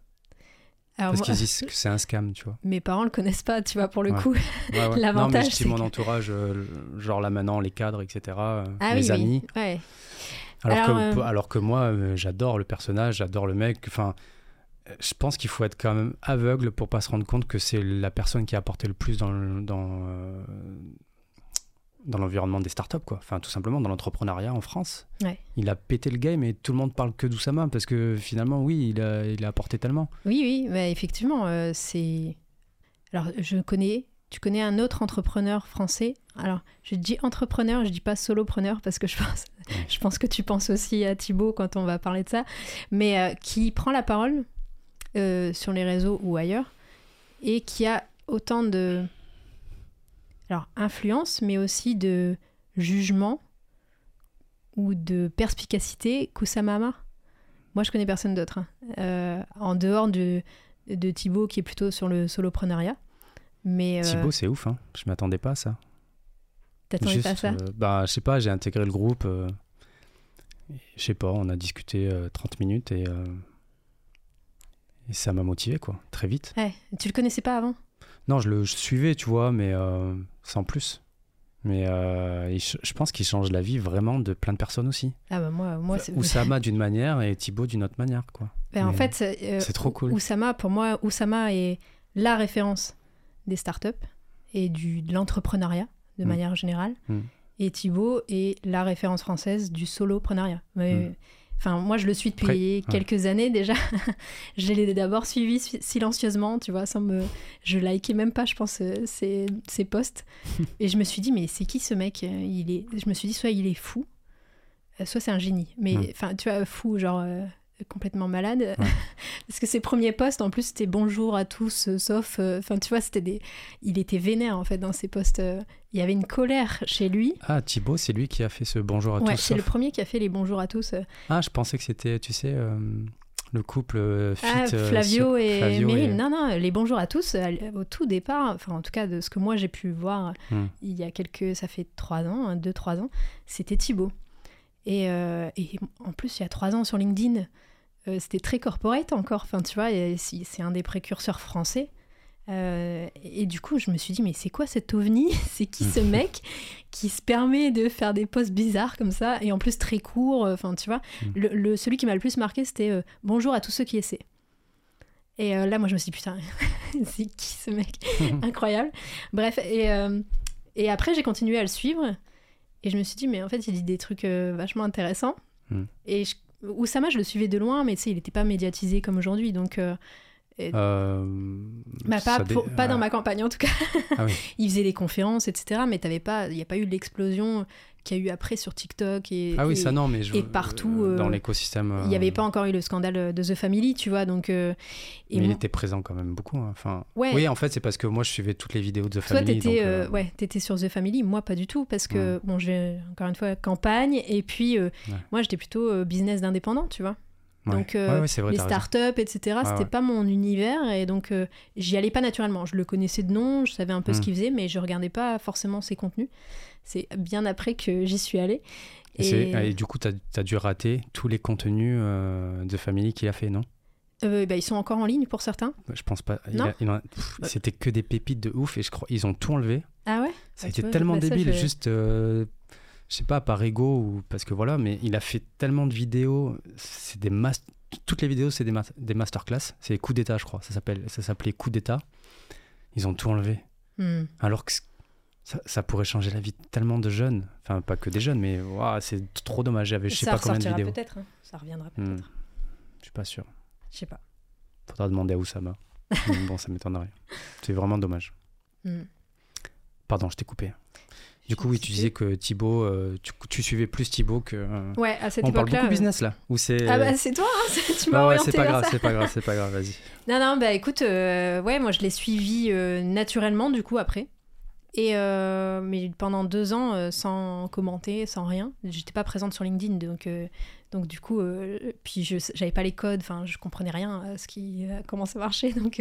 Parce qu'ils disent que c'est un scam, tu vois. mes parents le connaissent pas, tu vois, pour le Ouais. coup. Ouais, ouais. Non, mais L'avantage, je dis mon entourage, euh, genre là maintenant, les cadres, etc., euh, Ah les oui, amis. oui. Ouais. Alors, Alors, que, euh, alors que moi, euh, j'adore le personnage, j'adore le mec. Enfin, euh, je pense qu'il faut être quand même aveugle pour pas se rendre compte que c'est la personne qui a apporté le plus dans, le- dans, euh, dans l'environnement des startups, quoi. Enfin, tout simplement dans l'entrepreneuriat en France. Ouais. Il a pété le game et tout le monde parle que d'Oussama parce que finalement, oui, il a, il a apporté tellement. Oui, oui, bah, effectivement, euh, c'est. Alors, je connais. Tu connais un autre entrepreneur français? Alors, je dis entrepreneur, je dis pas solopreneur parce que je pense, je pense que tu penses aussi à Thibaut quand on va parler de ça, mais euh, qui prend la parole euh, sur les réseaux ou ailleurs et qui a autant de alors influence, mais aussi de jugement ou de perspicacité qu'Oussama Hamar. Moi, je connais personne d'autre. hein. Euh, en dehors de, de Thibaut, qui est plutôt sur le solopreneuriat. Mais euh, Thibaut, c'est ouf, hein. Je m'attendais pas à ça. t'attendais pas à ça? euh, bah, je sais pas, j'ai intégré le groupe. euh, je sais pas, on a discuté euh, 30 minutes et, et ça m'a motivé, quoi, très vite. Ouais, tu le connaissais pas avant? Non, je le je suivais, tu vois, mais euh, sans plus. Mais euh, il je pense qu'il change la vie vraiment de plein de personnes aussi. Ah bah moi, moi c'est... Oussama d'une manière et Thibaut d'une autre manière, quoi. Ben, en fait, euh, c'est trop cool. Oussama, pour moi, Oussama est la référence des startups et du, de l'entrepreneuriat de Mm. manière générale. Mm. Et Thibaut est la référence française du soloprenariat. Mais, Mm. Enfin, moi, je le suis depuis ouais. quelques années déjà. je l'ai d'abord suivi si- silencieusement, tu vois, sans me. Je likais même pas, je pense, euh, ses, ses posts. Et je me suis dit, mais c'est qui ce mec Euh, il est... Je me suis dit, soit il est fou, euh, soit c'est un génie. Mais, enfin, tu vois, fou, genre. euh, complètement malade parce que ses premiers posts en plus c'était bonjour à tous euh, sauf euh, enfin tu vois c'était des il était vénère en fait dans ses posts euh, il y avait une colère chez lui Ah, Thibaut, c'est lui qui a fait ce bonjour à ouais tous. c'est le premier qui a fait les bonjours à tous Ah, je pensais que c'était, tu sais, le couple fit. Ah, Flavio et Flavio Meryl. et- Non, non, les bonjours à tous, au tout départ, enfin en tout cas de ce que moi j'ai pu voir Hmm. il y a quelques, ça fait trois ans, hein, deux, trois ans, c'était Thibaut. Et, et en plus, il y a trois ans sur LinkedIn, euh, c'était très corporate encore, enfin tu vois, c'est un des précurseurs français. Euh, et du coup, je me suis dit, mais c'est quoi cet ovni C'est qui ce mec qui se permet de faire des posts bizarres comme ça, et en plus très courts, euh, enfin tu vois. Mm. Le, le- celui qui m'a le plus marqué, c'était euh, Bonjour à tous ceux qui essaient. Et euh, là, moi, je me suis dit, putain, c'est qui ce mec Incroyable. Bref, et, et après, j'ai continué à le suivre. Et je me suis dit, mais en fait, il dit des trucs vachement intéressants. Mm. Et je- Oussama, je le suivais de loin, mais tu sais, il n'était pas médiatisé comme aujourd'hui. Donc, euh, Euh, bah, pas, ça dé- pour- pas dans ma campagne en tout cas. Ah oui. il faisait des conférences, etc. Mais il n'y a pas eu l'explosion qu'il y a eu après sur TikTok. Et, Ah oui, et- ça non, mais je, et partout, euh, dans euh, l'écosystème. Il n'y euh, avait pas encore eu le scandale de The Family, tu vois. Donc, euh, et mais il était présent quand même beaucoup. hein. Enfin, Ouais. Oui, en fait, c'est parce que moi, je suivais toutes les vidéos de The Toi, Family. t'étais euh, euh, ouais, t'étais sur The Family, moi pas du tout, parce que, bon, j'ai encore une fois campagne, et puis euh, Ouais. moi j'étais plutôt euh, business d'indépendant, tu vois. ouais. Donc, euh, Ouais, ouais, vrai, les t'as raison. startups, etc., c'était ouais. pas mon univers, et donc euh, j'y allais pas naturellement. Je le connaissais de nom, je savais un peu ce Mm. qu'il faisait, mais je regardais pas forcément ses contenus. C'est bien après que j'y suis allée. Et, du coup, tu as, dû rater tous les contenus euh, de Family qu'il a fait, non? Euh, bah, ils sont encore en ligne pour certains. Je pense pas. Pff, C'était que des pépites de ouf et je crois ils ont tout enlevé. Ah ouais? Ça Ah, a tu été vois, tellement bah, débile, je- juste, euh, je sais pas, par ego ou parce que voilà, mais il a fait tellement de vidéos. C'est des mas- toutes les vidéos, c'est des, mas- des masterclass. C'est coup d'état, je crois. Ça s'appelle, ça s'appelait coup d'état. Ils ont tout enlevé. Hmm. Alors que ça, ça pourrait changer la vie de tellement de jeunes. Enfin, pas que des jeunes, mais ouah, c'est trop dommage. J'avais je sais pas combien de vidéos. peut-être, hein. ça reviendra Hmm. peut-être. Je suis pas sûr. Je sais pas. Faudra demander à Oussama. Mais bon, ça m'étonnerait. C'est vraiment dommage. Hmm. Pardon, je t'ai coupé. Du coup, oui, tu disais que Thibaut, euh, tu, tu suivais plus Thibaut que. euh, Ouais, à cette On parle beaucoup euh, business là. Ou c'est. Ah bah c'est toi, hein, c'est- tu m'as Bah ouais, c'est pas grave, c'est pas grave, c'est pas grave, vas-y. Non, non, bah écoute, ouais, moi je l'ai suivi naturellement du coup après. Et euh, mais pendant deux ans, euh, sans commenter, sans rien. J'étais pas présente sur LinkedIn, donc, euh, donc du coup, puis je j'avais pas les codes, enfin je comprenais rien à ce qui, à comment ça marchait. Donc,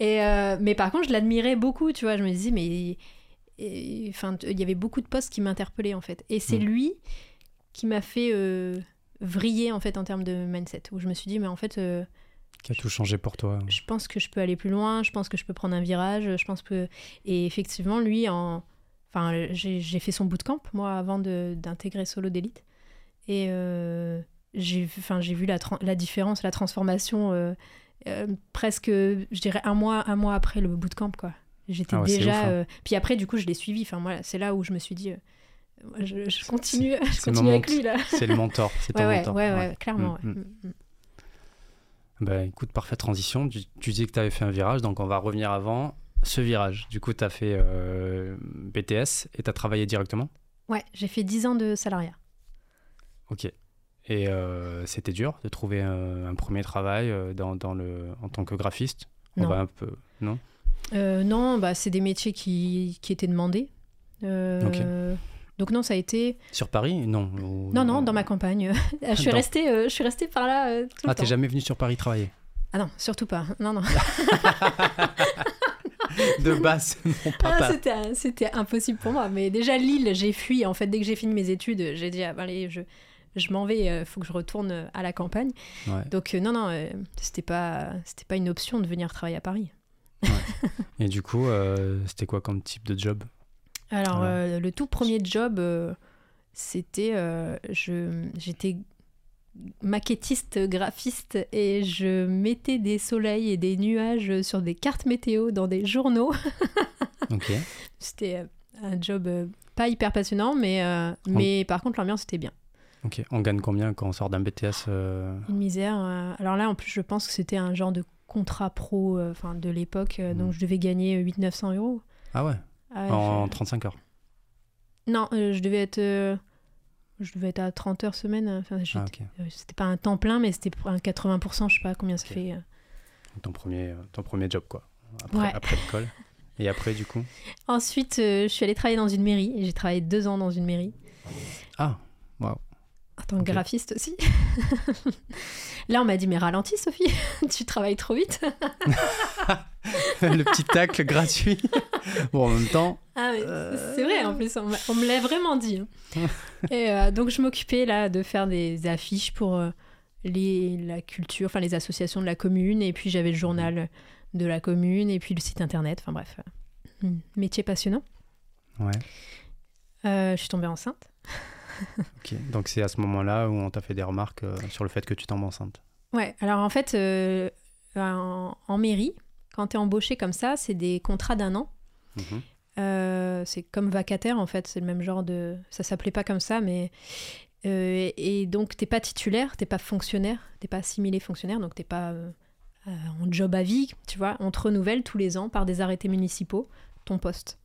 et, mais par contre, je l'admirais beaucoup, tu vois. Je me disais, mais enfin, il y avait beaucoup de posts qui m'interpellaient en fait. Et c'est Mm. lui qui m'a fait vriller en fait en termes de mindset, où je me suis dit, mais en fait. Qui a tout changé pour toi je pense que je peux aller plus loin, je pense que je peux prendre un virage, je pense que... Et effectivement, lui, en... enfin, j'ai fait son bootcamp, moi, avant de- d'intégrer Solo d'élite. Et euh, j'ai vu, enfin, vu la, la différence, la transformation euh, euh, presque, je dirais, un mois, un mois après le bootcamp, quoi. J'étais Ah ouais, déjà... ouf, hein. Puis après, du coup, je l'ai suivi. Enfin, moi, c'est là où je me suis dit... je, je continue, je continue avec lui, là. C'est le mentor, c'est ton Ouais, ouais, mentor. ouais, ouais, clairement. Mm, ouais. Bah écoute, parfaite transition. Tu, tu disais que tu avais fait un virage, donc on va revenir avant ce virage. Du coup, tu as fait euh, BTS et tu as travaillé directement? Ouais, j'ai fait 10 ans de salariat. Ok. Et euh, c'était dur de trouver un, un premier travail euh, dans, dans le, en tant que graphiste? On Non. va un peu. Non? Euh, non, bah, c'est des métiers qui, qui étaient demandés. Euh, Donc non, ça a été... Sur Paris Non. Non, non, dans ma campagne. je, suis Dans- restée, euh, je suis restée par là euh, tout le Ah, temps. t'es jamais venu sur Paris travailler Ah non, surtout pas. Non, non. De base, mon Ah, papa. c'était, c'était impossible pour moi. Mais déjà, Lille, j'ai fui. En fait, dès que j'ai fini mes études, j'ai dit, ah, bah, allez, je, je m'en vais, il faut que je retourne euh, à la campagne. Ouais. Donc euh, non, non, euh, c'était pas, c'était pas une option de venir travailler à Paris. Et du coup, euh, c'était quoi comme type de job? Alors, euh, le tout premier job, euh, c'était. euh, je, j'étais maquettiste, graphiste, et je mettais des soleils et des nuages sur des cartes météo dans des journaux. Ok. c'était un job pas hyper passionnant, mais, euh, mais par contre, l'ambiance était bien. Ok, on gagne combien quand on sort d'un BTS euh? Une misère. euh, Alors là, en plus, je pense que c'était un genre de contrat pro enfin de l'époque, donc Mhm. je devais gagner 800-900 euros. Ah ouais, Ah ouais, en je- 35 heures. Non, euh, je devais être. euh, Je devais être à 30 heures semaine. Enfin, j'étais- Ah ok. euh, C'était pas un temps plein, mais c'était un 80%, je sais pas combien ça Ok. fait. euh. Ton premier, euh, ton premier job quoi. Après, Ouais. après l'école. Et après du coup Ensuite, euh, je suis allée travailler dans une mairie. J'ai travaillé deux ans dans une mairie. Ah, En tant que Ok. graphiste aussi. Là, on m'a dit, mais ralentis, Sophie, tu travailles trop vite. le petit tacle gratuit. Bon, en même temps, Ah, Euh. c'est vrai, en plus, on, me l'a vraiment dit. hein. Et euh, donc, je m'occupais là de faire des affiches pour euh, les, la culture, enfin les associations de la commune. Et puis, j'avais le journal de la commune et puis le site internet. Enfin, bref, euh, hmm, métier passionnant. ouais. Je suis tombée enceinte. Ok. Donc c'est à ce moment-là où on t'a fait des remarques sur le fait que tu tombes enceinte. Ouais, alors en fait, en, en mairie, quand tu es embauché comme ça, c'est des contrats d'un an. Mhm. Euh, c'est comme vacataire en fait, c'est le même genre de. Ça s'appelait pas comme ça, mais. euh, et donc t'es pas titulaire, t'es pas fonctionnaire, t'es pas assimilé fonctionnaire, donc t'es pas euh, euh, en job à vie, tu vois. On te renouvelle tous les ans par des arrêtés municipaux ton poste.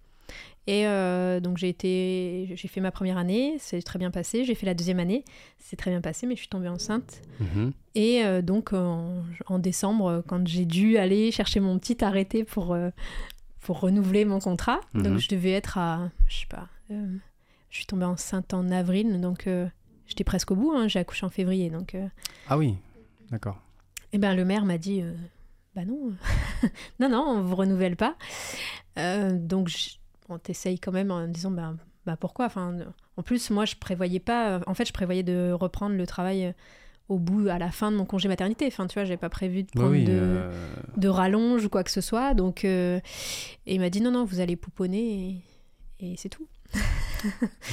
Et euh, donc j'ai été, j'ai fait ma première année, c'est très bien passé. J'ai fait la deuxième année, c'est très bien passé, mais je suis tombée enceinte. Mhm. Et euh, donc en, en décembre, quand j'ai dû aller chercher mon petit arrêté pour, euh, pour renouveler mon contrat, Mhm. donc je devais être à, je sais pas, je suis tombée enceinte en avril, donc j'étais presque au bout, hein, j'ai accouché en février. Donc, Ah oui, d'accord. et ben le maire m'a dit, bah non, non, non, on vous renouvelle pas. Donc je- on t'essaye quand même en disant, bah, bah pourquoi? Enfin, En plus, moi, je prévoyais pas, en fait, je prévoyais de reprendre le travail euh, au bout, à la fin de mon congé maternité. Enfin, tu vois, j'avais pas prévu de prendre oui. de, euh, de rallonge ou quoi que ce soit. Donc, euh, et il m'a dit, non, non, vous allez pouponner et, et c'est tout.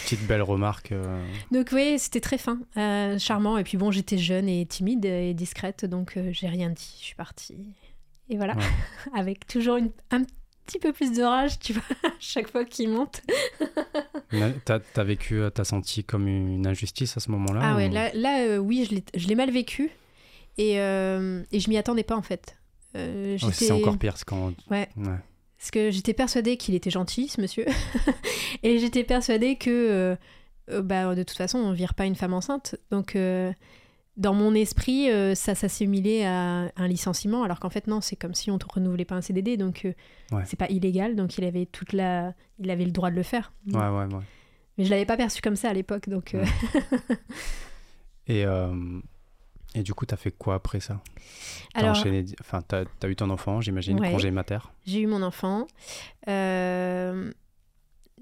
petite belle remarque. euh, Donc oui, c'était très fin, euh, charmant. Et puis bon, j'étais jeune et timide et discrète, donc euh, j'ai rien dit. Je suis partie. Et voilà, Ouais. avec toujours une- un petit peu plus de rage, tu vois, à chaque fois qu'il monte. T'as vécu, euh, t'as senti comme une injustice à ce moment-là Ah ouais, ou- là, là euh, oui, je l'ai- mal vécu et, euh, et je m'y attendais pas en fait. Euh, c'est encore pire. c'est Quand... Ouais. Ouais. Parce que j'étais persuadée qu'il était gentil, ce monsieur. et j'étais persuadée que, bah, de toute façon, on vire pas une femme enceinte. Donc, dans mon esprit, euh, ça s'assimilait à un licenciement, alors qu'en fait, non, c'est comme si on ne renouvelait pas un CDD. Donc, euh, Ouais. c'est pas illégal. Donc, il avait, toute la... il avait le droit de le faire. ouais, ouais, ouais. Mais je l'avais pas perçu comme ça à l'époque. Donc, euh, Et, euh, et du coup, t'as fait quoi après ça? T'as alors, enchaîné Enfin, t'as as eu ton enfant, j'imagine, Ouais. congé mater. J'ai eu mon enfant.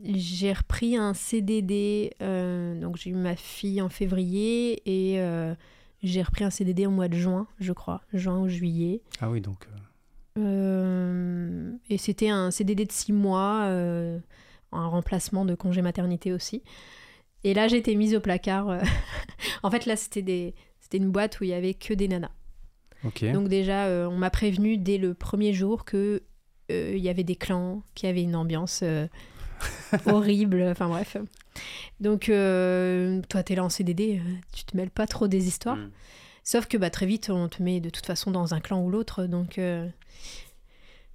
J'ai repris un CDD. donc j'ai eu ma fille en février et j'ai repris un CDD au mois de juin, je crois, juin ou juillet. Ah oui, donc. euh, Euh, et c'était un CDD de six mois, euh, un remplacement de congé maternité aussi. Et là, j'ai été mise au placard. euh. en fait, là, c'était des... c'était une boîte où il y avait que des nanas. Ok. Donc déjà, on m'a prévenu dès le premier jour que il y avait des clans, qu'il y avait une ambiance horrible. Enfin bref. Donc euh, toi, t'es là en CDD, euh, tu te mêles pas trop des histoires. Mm. Sauf que bah, très vite, on te met de toute façon dans un clan ou l'autre. Donc euh,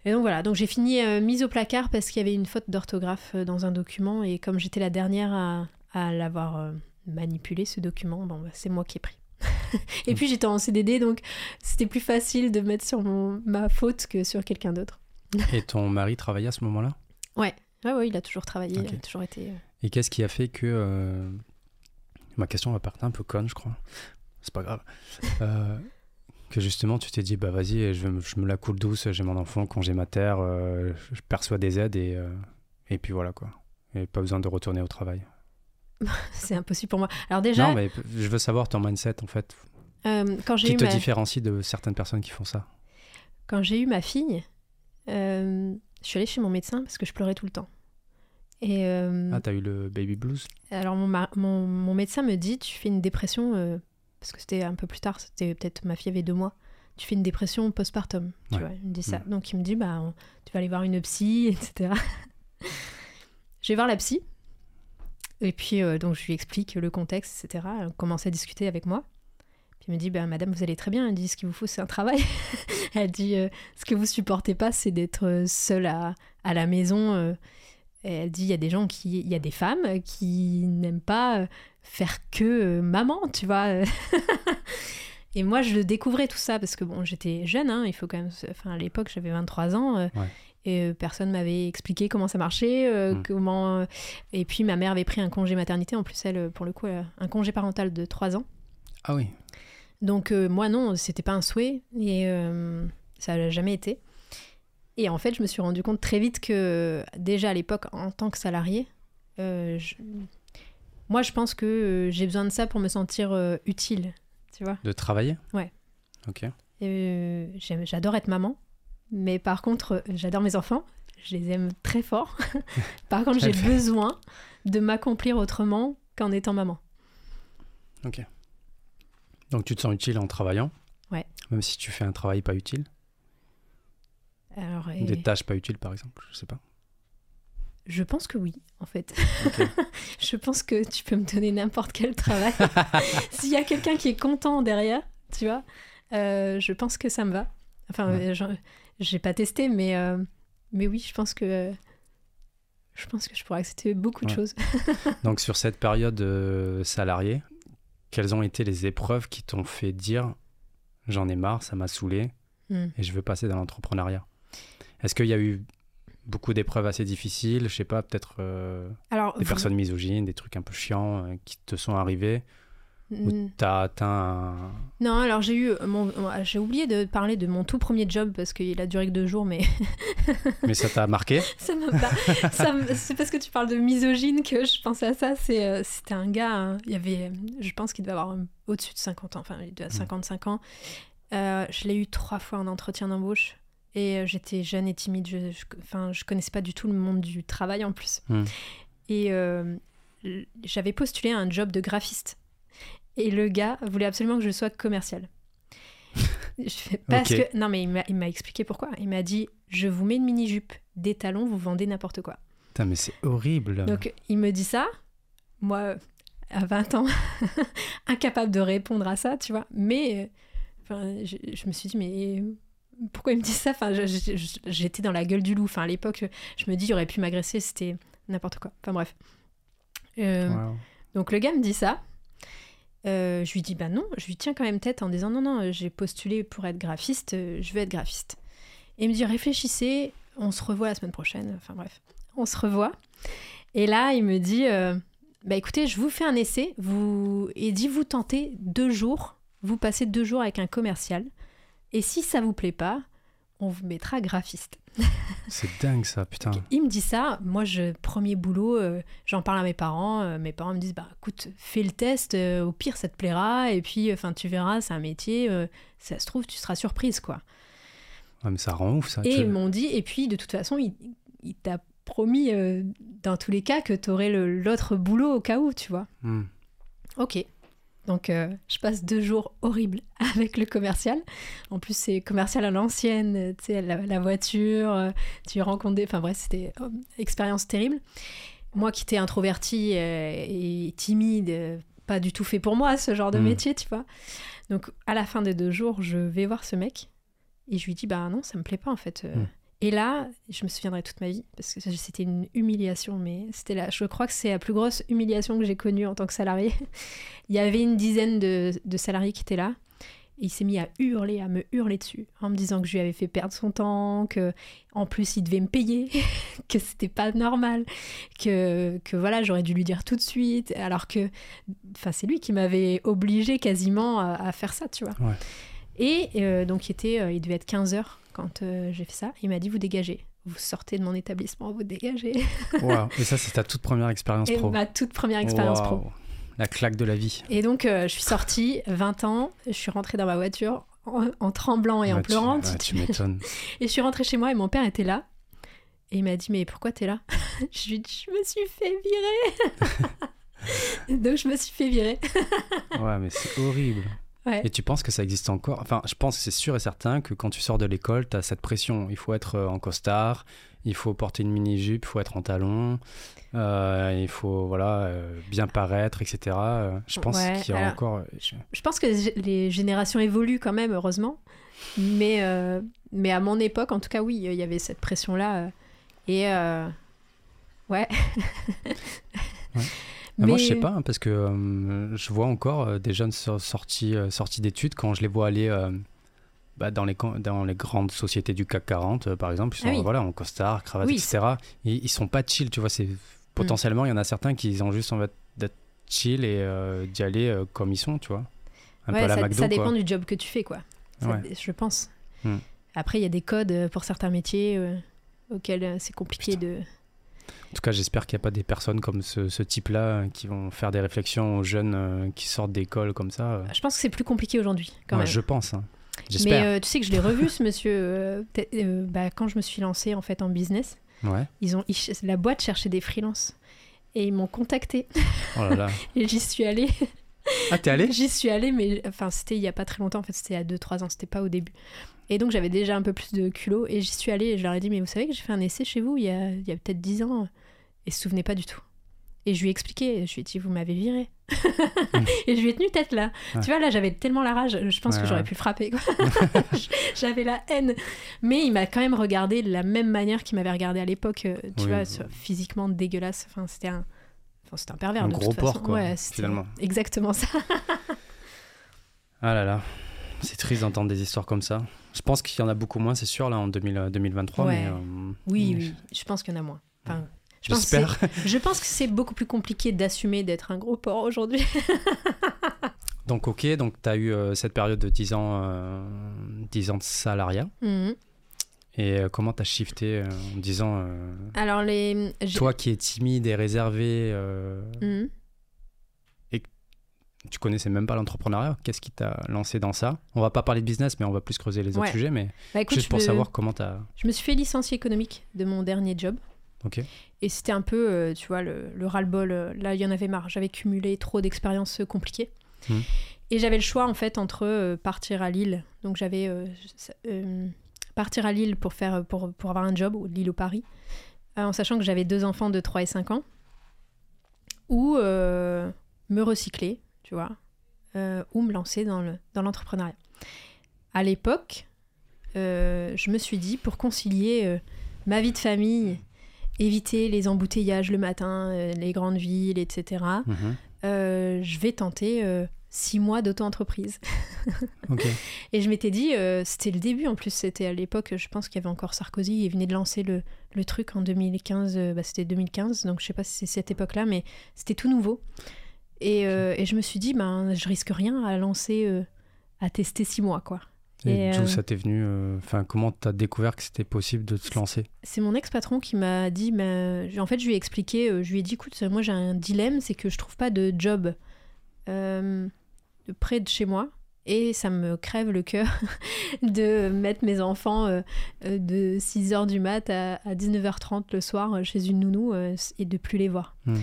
et donc voilà. Donc j'ai fini euh, mise au placard parce qu'il y avait une faute d'orthographe dans un document et comme j'étais la dernière à, à l'avoir euh, manipulé ce document, bon bah, c'est moi qui ai pris. et puis j'étais en CDD donc c'était plus facile de mettre sur mon, ma faute que sur quelqu'un d'autre. Et ton mari travaillait à ce moment-là? Ouais, ouais, il a toujours travaillé, il a toujours été. euh, Et qu'est-ce qui a fait que. euh, Ma question va partir un peu conne, je crois. C'est pas grave. Euh, que justement, tu t'es dit, bah vas-y, je, me- je me la coule douce, j'ai mon enfant, congé mater, euh, je perçois des aides et, et puis voilà quoi. Et pas besoin de retourner au travail. C'est impossible pour moi. Alors déjà, Non, mais je veux savoir ton mindset en fait. quand j'ai Qui eu, te ma... différencie de certaines personnes qui font ça? Quand j'ai eu ma fille, je suis allée chez mon médecin parce que je pleurais tout le temps. Et euh, Ah, t'as eu le baby blues? alors mon, mon, mon médecin me dit, tu fais une dépression, euh, parce que c'était un peu plus tard, c'était peut-être ma fille avait deux mois, tu fais une dépression postpartum, tu Ouais. vois, il me dit ça. Mm. Donc il me dit, bah, on- tu vas aller voir une psy, etc. je vais voir la psy. Et puis, euh, donc, je lui explique le contexte, etc. Elle commence à discuter avec moi. Puis, elle me dit, bah, madame, vous allez très bien. Elle dit, ce qu'il vous faut, c'est un travail. elle dit, euh, ce que vous supportez pas, c'est d'être seule à, à la maison. euh. Elle dit, il y a des gens qui, il y a des femmes qui n'aiment pas euh, faire que euh, maman, tu vois. Et moi, je découvrais tout ça parce que bon, j'étais jeune, hein, il faut quand même. Enfin, à l'époque, j'avais 23 ans. euh, Ouais. Et euh, personne m'avait expliqué comment ça marchait, euh, Mm. comment. euh, Et puis ma mère avait pris un congé maternité, en plus elle, euh, pour le coup, un congé parental de 3 ans. Ah oui. Donc euh, moi non, c'était pas un souhait et euh, ça l'a jamais été. Et en fait, je me suis rendu compte très vite que déjà à l'époque, en tant que salarié, euh, je- moi je pense que j'ai besoin de ça pour me sentir utile, tu vois. De travailler Ouais. Ok. J'adore être maman, mais par contre, j'adore mes enfants. Je les aime très fort. par contre, j'ai besoin de m'accomplir autrement qu'en étant maman. Ok. Donc tu te sens utile en travaillant Ouais. Même si tu fais un travail pas utile Alors, et Des tâches pas utiles par exemple Je sais pas. je pense que oui, en fait. Je pense que tu peux me donner n'importe quel travail. S'il y a quelqu'un qui est content derrière, tu vois, euh, je pense que ça me va. Enfin, Ouais. j'ai pas testé, mais, euh, mais oui, je pense que je pense que je pourrais accepter beaucoup de choses. Donc sur cette période euh, salariée, quelles ont été les épreuves qui t'ont fait dire j'en ai marre, ça m'a saoulé Hmm. et je veux passer dans l'entrepreneuriat Est-ce qu'il y a eu beaucoup d'épreuves assez difficiles Je sais pas, peut-être euh, des vous- personnes misogynes, des trucs un peu chiants euh, qui te sont arrivés. Ou t'as atteint un... Non, alors j'ai eu mon, j'ai oublié de parler de mon tout premier job parce qu'il a duré que deux jours, mais Mais ça t'a marqué? Ça m'a pas. c'est parce que tu parles de misogyne que je pensais à ça. C'est, euh, c'était un gars, hein, il y avait, je pense qu'il devait avoir au-dessus de 50 ans, enfin il devait avoir 55 ans. Euh, je l'ai eu trois fois en entretien d'embauche et euh, j'étais jeune et timide. Je, je, enfin, je connaissais pas du tout le monde du travail en plus. Hmm. Et euh, j'avais postulé à un job de graphiste. Et le gars voulait absolument que je sois commercial. Je fais, parce que non mais il m'a- expliqué pourquoi. Il m'a dit je vous mets une mini jupe, des talons, vous vendez n'importe quoi. Putain, mais c'est horrible. Donc il me dit ça, moi à 20 ans, incapable de répondre à ça, tu vois. Mais euh, enfin, je, je me suis dit mais pourquoi il me dit ça? Enfin, j'étais dans la gueule du loup. Enfin, à l'époque, je me dis il aurait pu m'agresser, c'était n'importe quoi. Enfin bref. Euh, Wow. donc le gars me dit ça. Euh, je lui dis bah non, je lui tiens quand même tête en disant non non, j'ai postulé pour être graphiste, euh, je veux être graphiste. Et il me dit réfléchissez, on se revoit la semaine prochaine. Enfin bref, on se revoit. Et là il me dit euh, bah écoutez, je vous fais un essai, vous et dit vous tentez deux jours, vous passez deux jours avec un commercial. Et si ça vous plaît pas, on vous mettra graphiste. C'est dingue ça, putain. Il me dit ça, moi, je, premier boulot, euh, j'en parle à mes parents. euh, mes parents me disent, bah écoute, fais le test, euh, au pire, ça te plaira, et puis, enfin, tu verras, c'est un métier, ça se trouve, tu seras surprise, quoi. Ouais, mais ça rend ouf ça. et tu- ils m'ont dit, et puis, de toute façon, il, il t'a promis, dans tous les cas, que tu aurais l'autre boulot au cas où, tu vois. Hmm. Ok. Donc, euh, je passe deux jours horribles avec le commercial. En plus, c'est commercial à l'ancienne, euh, tu sais, la, la voiture, euh, tu rencontres des... Enfin bref, c'était oh, expérience terrible. Moi qui étais introvertie et timide, pas du tout fait pour moi ce genre de Mm. métier, tu vois. Donc, à la fin des deux jours, je vais voir ce mec et je lui dis, bah non, ça me plaît pas en fait. euh. Et là, je me souviendrai toute ma vie, parce que c'était une humiliation, mais c'était là. Je crois que c'est la plus grosse humiliation que j'ai connue en tant que salarié. Il y avait une dizaine de, de salariés qui étaient là. Et il s'est mis à hurler, à me hurler dessus, en me disant que je lui avais fait perdre son temps, que en plus il devait me payer, que c'était pas normal, que, que voilà, j'aurais dû lui dire tout de suite, alors que enfin, c'est lui qui m'avait obligé quasiment à, à faire ça, tu vois. Ouais. Et euh, donc il, était, euh, il devait être 15 heures quand euh, j'ai fait ça. Il m'a dit Vous dégagez, vous sortez de mon établissement, vous dégagez. Waouh. Et ça, c'est ta toute première expérience Et pro. ma toute première expérience pro. La claque de la vie. Et donc, euh, je suis sortie, 20 ans, je suis rentrée dans ma voiture en, en tremblant et en tu- pleurant. tu- tu m'étonnes. Et je suis rentrée chez moi et mon père était là. Et il m'a dit, mais pourquoi t'es là? Je lui ai dit, je me suis fait virer. donc, je me suis fait virer. Ouais, mais c'est horrible. Ouais. Et tu penses que ça existe encore? Enfin, je pense que c'est sûr et certain que quand tu sors de l'école, tu as cette pression. Il faut être euh, en costard, il faut porter une mini-jupe, il faut être en talons, euh, il faut voilà, euh, bien paraître, etc. Euh, Je pense Ouais, qu'il y a alors, encore. Je pense que les- générations évoluent quand même, heureusement. Mais, euh, mais à mon époque, en tout cas, oui, il y avait cette pression-là. euh, et euh, ouais. Mais Moi, je sais pas, hein, parce que euh, je vois encore euh, des jeunes so- sortis, euh, sortis d'études quand je les vois aller bah, dans, les, dans les grandes sociétés du CAC 40, euh, par exemple. Ils sont Ah oui. voilà, en costard, cravate, Oui, etc. Et ils sont pas chill, tu vois. C'est, potentiellement, il y en a certains qui ont juste envie d'être chill et d'y aller comme ils sont, tu vois. Un Ouais, peu à la ça, McDo, ça dépend quoi. du job que tu fais, quoi. Ça- Ouais. Je pense. Hmm. Après, il y a des codes pour certains métiers auxquels c'est compliqué de. En tout cas, j'espère qu'il n'y a pas des personnes comme ce, ce type-là euh, qui vont faire des réflexions aux jeunes euh, qui sortent d'école comme ça. euh. Je pense que c'est plus compliqué aujourd'hui, quand Ouais, même. je pense. hein. Mais euh, tu sais que je l'ai revu, ce monsieur, euh, euh, bah, quand je me suis lancée en fait en business. Ouais. Ils ont, ils la boîte cherchait des freelances. Et ils m'ont contacté. Oh là là. Et j'y suis allée. Ah, t'es allé J'y suis allée, mais enfin, c'était il y a pas très longtemps. En fait, c'était il y a 2-3 ans. C'était pas au début. Et donc, j'avais déjà un peu plus de culot. Et j'y suis allée et je leur ai dit Mais vous savez que j'ai fait un essai chez vous il y a, il y a peut-être 10 ans. Et se souvenaient pas du tout. Et je lui ai expliqué. Je lui ai dit Vous m'avez viré. et je lui ai tenu tête là. Ouais. Tu vois, là, j'avais tellement la rage. Je pense Ouais, que j'aurais ouais. pu le frapper. quoi. j'avais la haine. Mais il m'a quand même regardé de la même manière qu'il m'avait regardé à l'époque. euh, Tu Oui. vois, physiquement dégueulasse. Enfin, c'était un. Enfin, c'était un pervers Un de gros toute porc, façon. quoi, finalement. Exactement ça. Ah là là. C'est triste d'entendre des histoires comme ça. Je pense qu'il y en a beaucoup moins, c'est sûr, là, en 2000, euh, 2023. Ouais. Mais, euh, Oui, mais oui, je pense qu'il y en a moins. Enfin, je, pense que J'espère. c'est- je pense que c'est beaucoup plus compliqué d'assumer d'être un gros porc aujourd'hui. Donc, ok, donc tu as eu euh, cette période de 10 ans, euh, 10 ans de salariat. Mhm. Et euh, comment tu as shifté euh, en disant, euh, Alors, les. toi qui es timide et réservé, euh, Mhm. Tu connaissais même pas l'entrepreneuriat, qu'est-ce qui t'a lancé dans ça? On va pas parler de business, mais on va plus creuser les autres Ouais. sujets, mais Bah, écoute, juste pour me- savoir comment tu as... Je me suis fait licencier économique de mon dernier job. Ok. Et c'était un peu, euh, tu vois, le, le ras-le-bol. euh, Là, il y en avait marre. J'avais cumulé trop d'expériences euh, compliquées. Mhm. Et j'avais le choix, en fait, entre euh, partir à Lille. Donc, j'avais euh, partir à Lille pour, faire, pour, pour avoir un job, ou Lille ou Paris, en sachant que j'avais deux enfants de 3 et 5 ans. Ou me recycler, tu vois, euh, ou me lancer dans le- dans l'entrepreneuriat. à l'époque, euh, je me suis dit, pour concilier euh, ma vie de famille, éviter les embouteillages le matin, les grandes villes, etc., Mhm. je vais tenter six mois d'auto-entreprise. Et je m'étais dit, euh, c'était le début en plus, c'était à l'époque, je pense qu'il y avait encore Sarkozy, il venait de lancer le, le truc en 2015, euh, bah, c'était 2015, donc je sais pas si c'est cette époque-là, mais c'était tout nouveau. Et, euh, et je me suis dit, ben, je risque rien à lancer, euh, à tester six mois, quoi. Et, Et, d'où euh, ça t'est venu Enfin, comment t'as découvert que c'était possible de se lancer? C'est mon ex-patron qui m'a dit, ben, en fait, je lui ai expliqué, je lui ai dit, écoute, moi j'ai un dilemme, c'est que je trouve pas de job de près de chez moi. Et ça me crève le cœur de mettre mes enfants de 6h du mat à, à 19h30 le soir chez une nounou et de plus les voir. Hmm.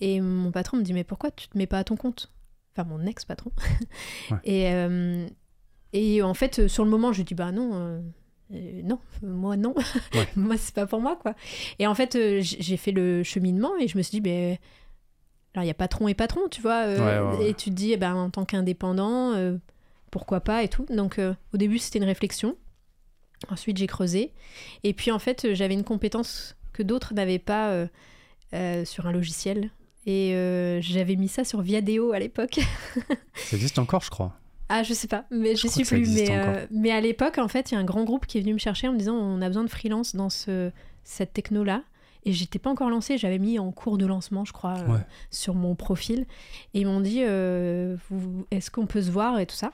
Et mon patron me dit Mais pourquoi tu te mets pas à ton compte? Enfin, mon ex-patron. Ouais. Et, euh, et en fait, euh, sur le moment, je dis Bah non, euh, euh, non, moi non. Ouais. moi, c'est pas pour moi, quoi. Et en fait, j'ai fait le cheminement et je me suis dit Ben. Alors, il y a patron et patron, tu vois. Ouais, ouais, ouais. Et tu te dis, eh ben, en tant qu'indépendant, euh, pourquoi pas et tout. Donc, euh, au début, c'était une réflexion. Ensuite, j'ai creusé. Et puis, en fait, j'avais une compétence que d'autres n'avaient pas sur un logiciel. Et euh, j'avais mis ça sur Viadeo à l'époque. Ça existe encore, je crois. Ah, je sais pas, mais je, crois suis plus. Mais, euh, mais à l'époque, en fait, il y a un grand groupe qui est venu me chercher en me disant on a besoin de freelance dans ce, cette techno-là. Et j'étais pas encore lancée, j'avais mis en cours de lancement, je crois, euh, sur mon profil. Et ils m'ont dit est-ce qu'on peut se voir et tout ça?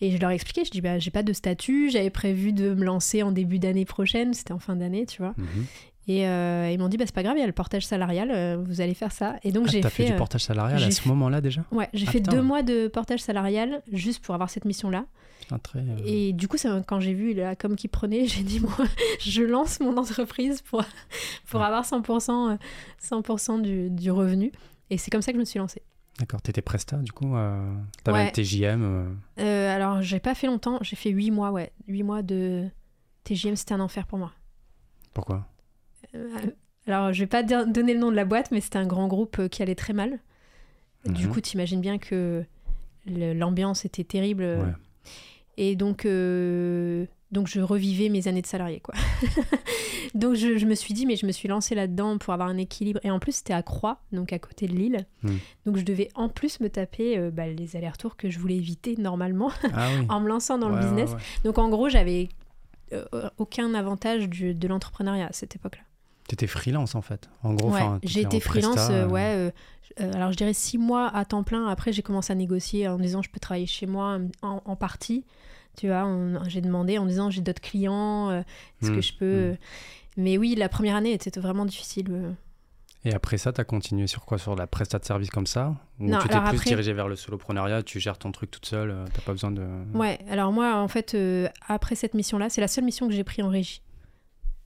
Et je leur ai expliqué, je dis bah, j'ai pas de statut, j'avais prévu de me lancer en début d'année prochaine, c'était en fin d'année, tu vois. Mhm. Et euh, ils m'ont dit bah, c'est pas grave, il y a le portage salarial, euh, vous allez faire ça. Et donc Ah, j'ai t'as fait, du euh, portage salarial à ce fait- moment-là déjà Ouais, j'ai Ah, fait putain. deux mois de portage salarial juste pour avoir cette mission-là. Très, euh, Et du coup, ça, quand j'ai vu la com qui prenait, j'ai dit, moi, je lance mon entreprise pour, pour Ouais. avoir 100%, euh, 100 du, du revenu. Et c'est comme ça que je me suis lancée. D'accord, t'étais presta du coup T'avais Ouais. un TJM alors, j'ai pas fait longtemps, j'ai fait 8 mois, ouais. 8 mois de TGM, c'était un enfer pour moi. Pourquoi? Alors, je vais pas donner le nom de la boîte, mais c'était un grand groupe euh, qui allait très mal. Du Mhm. coup, t'imagines bien que l'ambiance était terrible. euh, Ouais. Et donc, euh, donc, je revivais mes années de salarié, quoi. donc, je, je me suis dit, mais je me suis lancée là-dedans pour avoir un équilibre. Et en plus, c'était à Croix, donc à côté de Lille. Mm. Donc, je devais en plus me taper euh, bah, les allers-retours que je voulais éviter normalement Ah oui. en me lançant dans Ouais, le business. ouais. Donc, en gros, j'avais euh, aucun avantage du- de l'entrepreneuriat à cette époque-là. T'étais freelance en fait. En gros, Ouais, j'ai été presta, freelance, euh, euh, ouais. euh, alors je dirais six mois à temps plein. Après, j'ai commencé à négocier en disant je peux travailler chez moi en, en partie. Tu vois, j'ai demandé en disant j'ai d'autres clients, euh, est-ce Hmm, que je peux. hmm. Mais oui, la première année était vraiment difficile. Et après ça, t'as continué sur quoi? Sur la prestat de service comme ça? Ou Non, tu t'es plus après- dirigé vers le solopreneuriat, tu gères ton truc toute seule, t'as pas besoin de. Ouais, alors moi, en fait, euh, après cette mission-là, c'est la seule mission que j'ai pris en régie.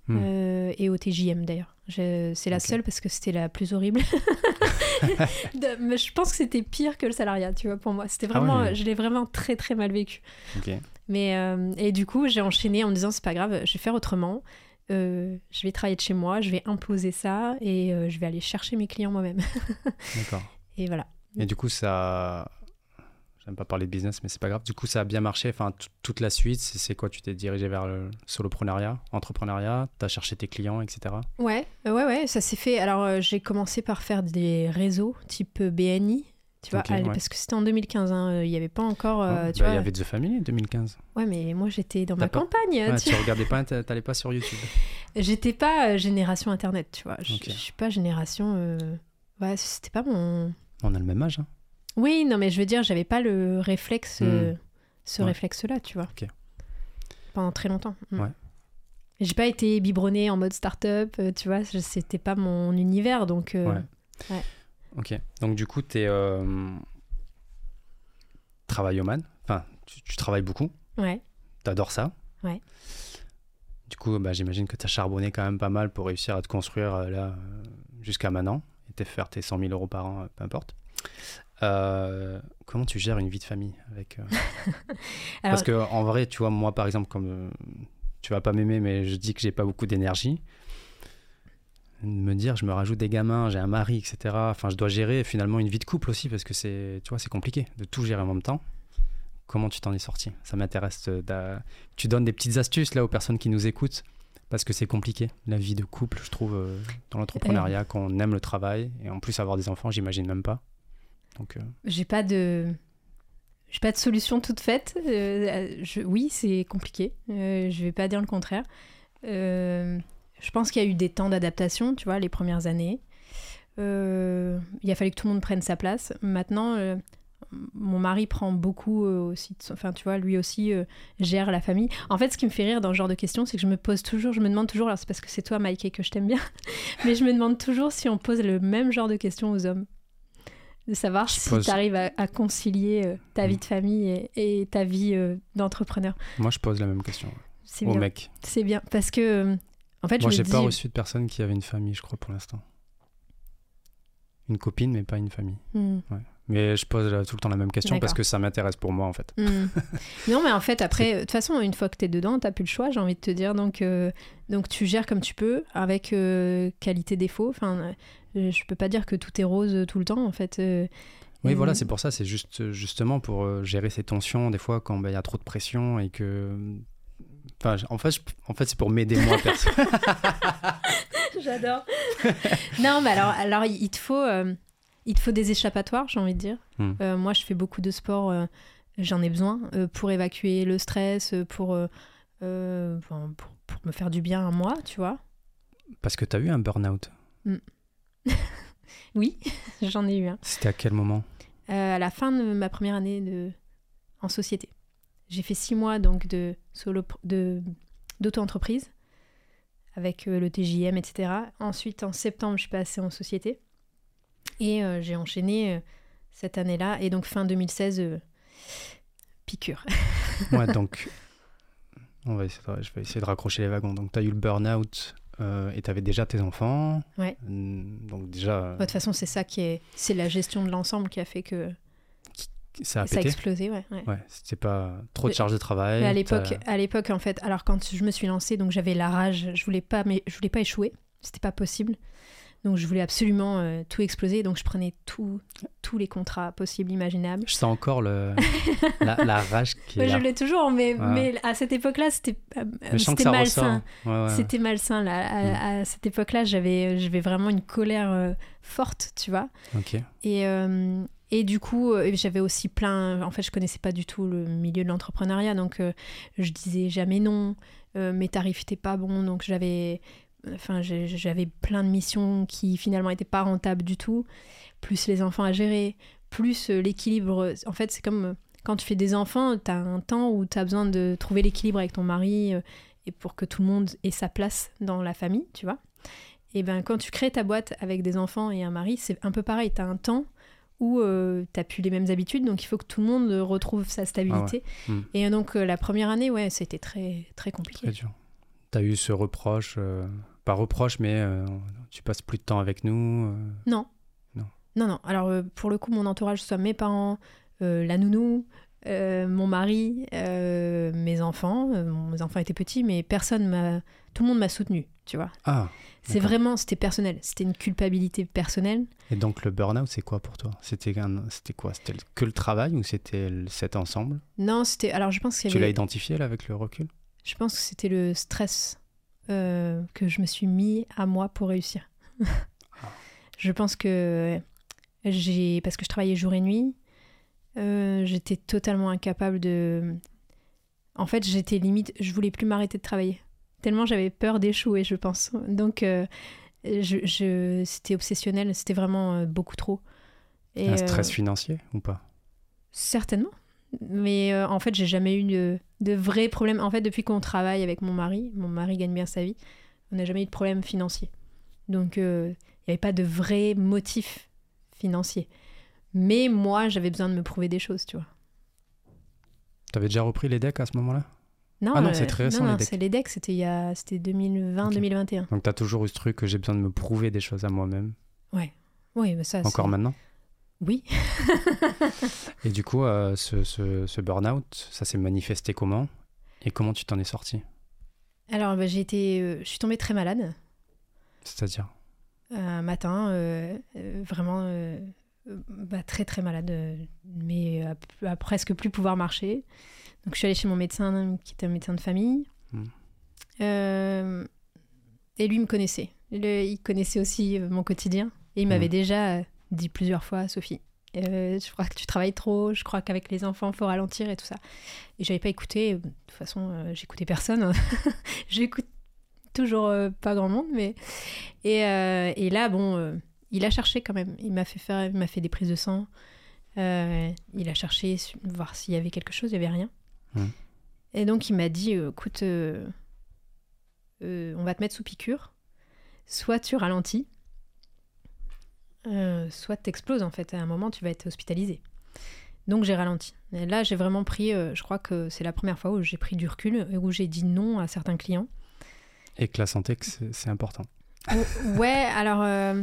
Hmm. Euh, et au TJM d'ailleurs. C'est la seule parce que c'était la plus horrible. De- mais je pense que c'était pire que le salariat, tu vois, pour moi. C'était Ah vraiment, ouais. je l'ai vraiment très très mal vécu. Mais euh, et du coup, j'ai enchaîné en me disant c'est pas grave, je vais faire autrement. Euh, je vais travailler de chez moi, je vais imposer ça et je vais aller chercher mes clients moi-même. D'accord. et voilà. Et du coup, ça. J'aime pas parler de business, mais c'est pas grave. Du coup, ça a bien marché. Enfin, toute la suite, c'est quoi? Tu t'es dirigé vers le soloprenariat, entrepreneuriat, t'as cherché tes clients, etc. Ouais, euh, ouais, ouais, ça s'est fait. Alors euh, j'ai commencé par faire des réseaux type euh, BNI. Tu vois, ouais. parce que c'était en 2015, hein, il n'y avait pas encore. euh, tu bah, vois, Il y avait The Family 2015. Ouais, mais moi j'étais dans ma pas- campagne. Ouais, tu tu regardais pas, t'a- t'allais pas sur YouTube. J'étais pas euh, génération internet, tu vois. Je Ok. je suis pas génération. Ouais, c'était pas mon. On a le même âge. hein. Oui, non, mais je veux dire, j'avais pas le réflexe, euh, ce Ouais. réflexe-là, tu vois. Ok. Pendant très longtemps. Mm. Ouais. J'ai pas été biberonnée en mode start-up, euh, tu vois, c'était pas mon univers, donc. euh, Ouais. ouais. Ok. Donc, du coup, t'es euh... travailloman. Enfin, tu, tu travailles beaucoup. ouais. T'adores ça. Ouais. Du coup, bah, j'imagine que t'as charbonné quand même pas mal pour réussir à te construire là jusqu'à maintenant et te faire tes 100 000 euros par an, peu importe. Euh, comment tu gères une vie de famille avec euh, Alors, Parce que en vrai, tu vois, moi par exemple, comme euh, tu vas pas m'aimer, mais je dis que j'ai pas beaucoup d'énergie. Me dire, je me rajoute des gamins, j'ai un mari, etc. Enfin, je dois gérer finalement une vie de couple aussi parce que c'est, tu vois, c'est compliqué de tout gérer en même temps. Comment tu t'en es sorti? Ça m'intéresse. Tu donnes des petites astuces là aux personnes qui nous écoutent parce que c'est compliqué la vie de couple, je trouve, dans l'entrepreneuriat, quand on aime le travail et en plus avoir des enfants, j'imagine même pas. Euh, j'ai pas de. J'ai pas de solution toute faite. Euh, je- Oui, c'est compliqué. Euh, je vais pas dire le contraire. Je pense qu'il y a eu des temps d'adaptation, tu vois, les premières années. Il a fallu que tout le monde prenne sa place. Maintenant, mon mari prend beaucoup aussi, enfin tu vois, lui aussi gère la famille. En fait, ce qui me fait rire dans ce genre de questions, c'est que je me pose toujours, je me demande toujours, alors c'est parce que c'est toi, Mike, que je t'aime bien, mais je me demande toujours si on pose le même genre de questions aux hommes. De savoir Je si pose- tu arrives à, à concilier euh, ta vie Mm. de famille et, et ta vie euh, d'entrepreneur. moi, je pose la même question au bien. mec. C'est bien. Parce que, euh, en fait, Moi, je j'ai pas reçu de personne qui avait une famille, je crois, pour l'instant. Une copine, mais pas une famille. Hmm. Mais je pose euh, tout le temps la même question parce que ça m'intéresse pour moi, en fait. Hmm. non, mais en fait, après, de toute façon, une fois que tu es dedans, tu plus le choix, j'ai envie de te dire. Donc, euh, donc tu gères comme tu peux, avec euh, qualité-défaut. Enfin, euh, je peux pas dire que tout est rose tout le temps, en fait. Oui, voilà, c'est pour ça. C'est juste, justement pour gérer ces tensions, des fois, quand bah, il y a trop de pression et que. Enfin, en fait, je- en fait c'est pour m'aider moi, perso. J'adore. non, mais alors, alors il te faut, il te faut des échappatoires, j'ai envie de dire. Hmm. Euh, moi, je fais beaucoup de sport, euh, j'en ai besoin euh, pour évacuer le stress, pour, pour, pour me faire du bien à moi, tu vois. Parce que tu as eu un burn-out. Oui, j'en ai eu un. C'était à quel moment? À la fin de ma première année de... en société. J'ai fait six mois donc de solo de d'auto-entreprise avec le TJM, etc. Ensuite, en septembre, je suis passée en société et euh, j'ai enchaîné euh, cette année-là. Et donc fin 2016, euh, piqûre. Ouais, donc. On va essayer de- je vais essayer de raccrocher les wagons. Donc, tu as eu le burn-out euh, et tu avais déjà tes enfants. Ouais. Mm, Donc déjà, euh, De toute façon, c'est ça qui est. C'est la gestion de l'ensemble qui a fait que ça a ça a pété. explosé, ouais. ouais. Ouais, c'était pas trop de charge de travail. Mais à l'époque, à l'époque, en fait, alors quand je me suis lancée, donc j'avais la rage, je voulais pas, mais je voulais pas échouer, c'était pas possible. Donc je voulais absolument euh, tout exploser, donc je prenais tout, tous les contrats possibles, imaginables. Je sens encore le, la, la rage qui est je l'ai toujours, mais, Ouais. mais à cette époque-là, c'était euh, malsain. Ouais, ouais. C'était malsain là. À, à cette époque-là, j'avais, vraiment une colère euh, forte, tu vois. Ok. Et, euh, et du coup, j'avais aussi plein. En fait, je connaissais pas du tout le milieu de l'entrepreneuriat, donc euh, je disais jamais non. Euh, mes tarifs étaient pas bons, donc j'avais. Enfin, j'avais plein de missions qui finalement étaient pas rentables du tout, plus les enfants à gérer, plus euh, l'équilibre. En fait, c'est comme euh, quand tu fais des enfants, tu as un temps où tu as besoin de trouver l'équilibre avec ton mari euh, et pour que tout le monde ait sa place dans la famille, tu vois. Et ben quand tu crées ta boîte avec des enfants et un mari, c'est un peu pareil. Tu as un temps où tu t'as plus les mêmes habitudes, donc il faut que tout le monde euh, retrouve sa stabilité. Mm. Et donc euh, la première année, ouais, c'était très très compliqué. Très dur. T'as eu ce reproche, euh, pas reproche, mais euh, tu passes plus de temps avec nous. euh, Non. Non. Non, non. Alors, euh, pour le coup, mon entourage, que ce soit mes parents, la nounou, mon mari, mes enfants. mes enfants étaient petits, mais personne m'a. Tout le monde m'a soutenu, tu vois. Ah, C'est vraiment. C'était personnel. C'était une culpabilité personnelle. et donc le burn-out, c'est quoi pour toi? C'était un- c'était quoi? C'était que le travail ou c'était le- cet ensemble? Non, c'était. Alors, je pense y Tu l'as identifié là avec le recul? Je pense que c'était le stress euh, que je me suis mis à moi pour réussir. je pense que j'ai. Parce que je travaillais jour et nuit, euh, j'étais totalement incapable de. En fait, j'étais limite. Je voulais plus m'arrêter de travailler. Tellement j'avais peur d'échouer, je pense. Donc, euh, je, je- c'était obsessionnel, c'était vraiment beaucoup trop. Et, Un stress financier ou pas? Certainement. Mais en fait, j'ai jamais eu de, de vrais problèmes. En fait, depuis qu'on travaille avec mon mari, mon mari gagne bien sa vie, on n'a jamais eu de problème financier. Donc, euh, il n'y avait pas de vrai motif financier. Mais moi, j'avais besoin de me prouver des choses, tu vois. T'avais déjà repris les decks à ce moment-là? Non, Ah non, c'est très récent, non, les non, decks. c'est les decks, c'était il y a, c'était 2020-2021. Donc t'as toujours eu ce truc que j'ai besoin de me prouver des choses à moi-même? Oui, mais ça. Encore maintenant? Oui. Et du coup, euh, ce, ce, ce burn-out, ça s'est manifesté comment? Et comment tu t'en es sorti Alors, bah, j'ai été, euh, je suis tombée très malade. C'est-à-dire? Un matin, euh, vraiment bah, très très malade, mais à, à presque plus pouvoir marcher. Donc je suis allée chez mon médecin, qui était un médecin de famille. Hmm. Et lui me connaissait. Le- il connaissait aussi mon quotidien. Et il m'avait Hmm. déjà euh, dit plusieurs fois, Sophie, euh, je crois que tu travailles trop, je crois qu'avec les enfants, il faut ralentir et tout ça. Et j'avais pas écouté. De toute façon, euh, j'écoutais personne. J'écoute toujours euh, pas grand monde, mais et, euh, et là, bon, euh, il a cherché quand même. Il m'a fait faire, il m'a fait des prises de sang. Euh, il a cherché voir s'il y avait quelque chose. Il y avait rien. Hmm. Et donc il m'a dit, euh, écoute, euh, euh, on va te mettre sous piqûre. Soit tu ralentis, euh, soit t'exploses en fait. À un moment, tu vas être hospitalisé. Donc j'ai ralenti. Et là, j'ai vraiment pris. euh, je crois que c'est la première fois où j'ai pris du recul et où j'ai dit non à certains clients. Et que la santé, c'est important. Ouais, alors euh,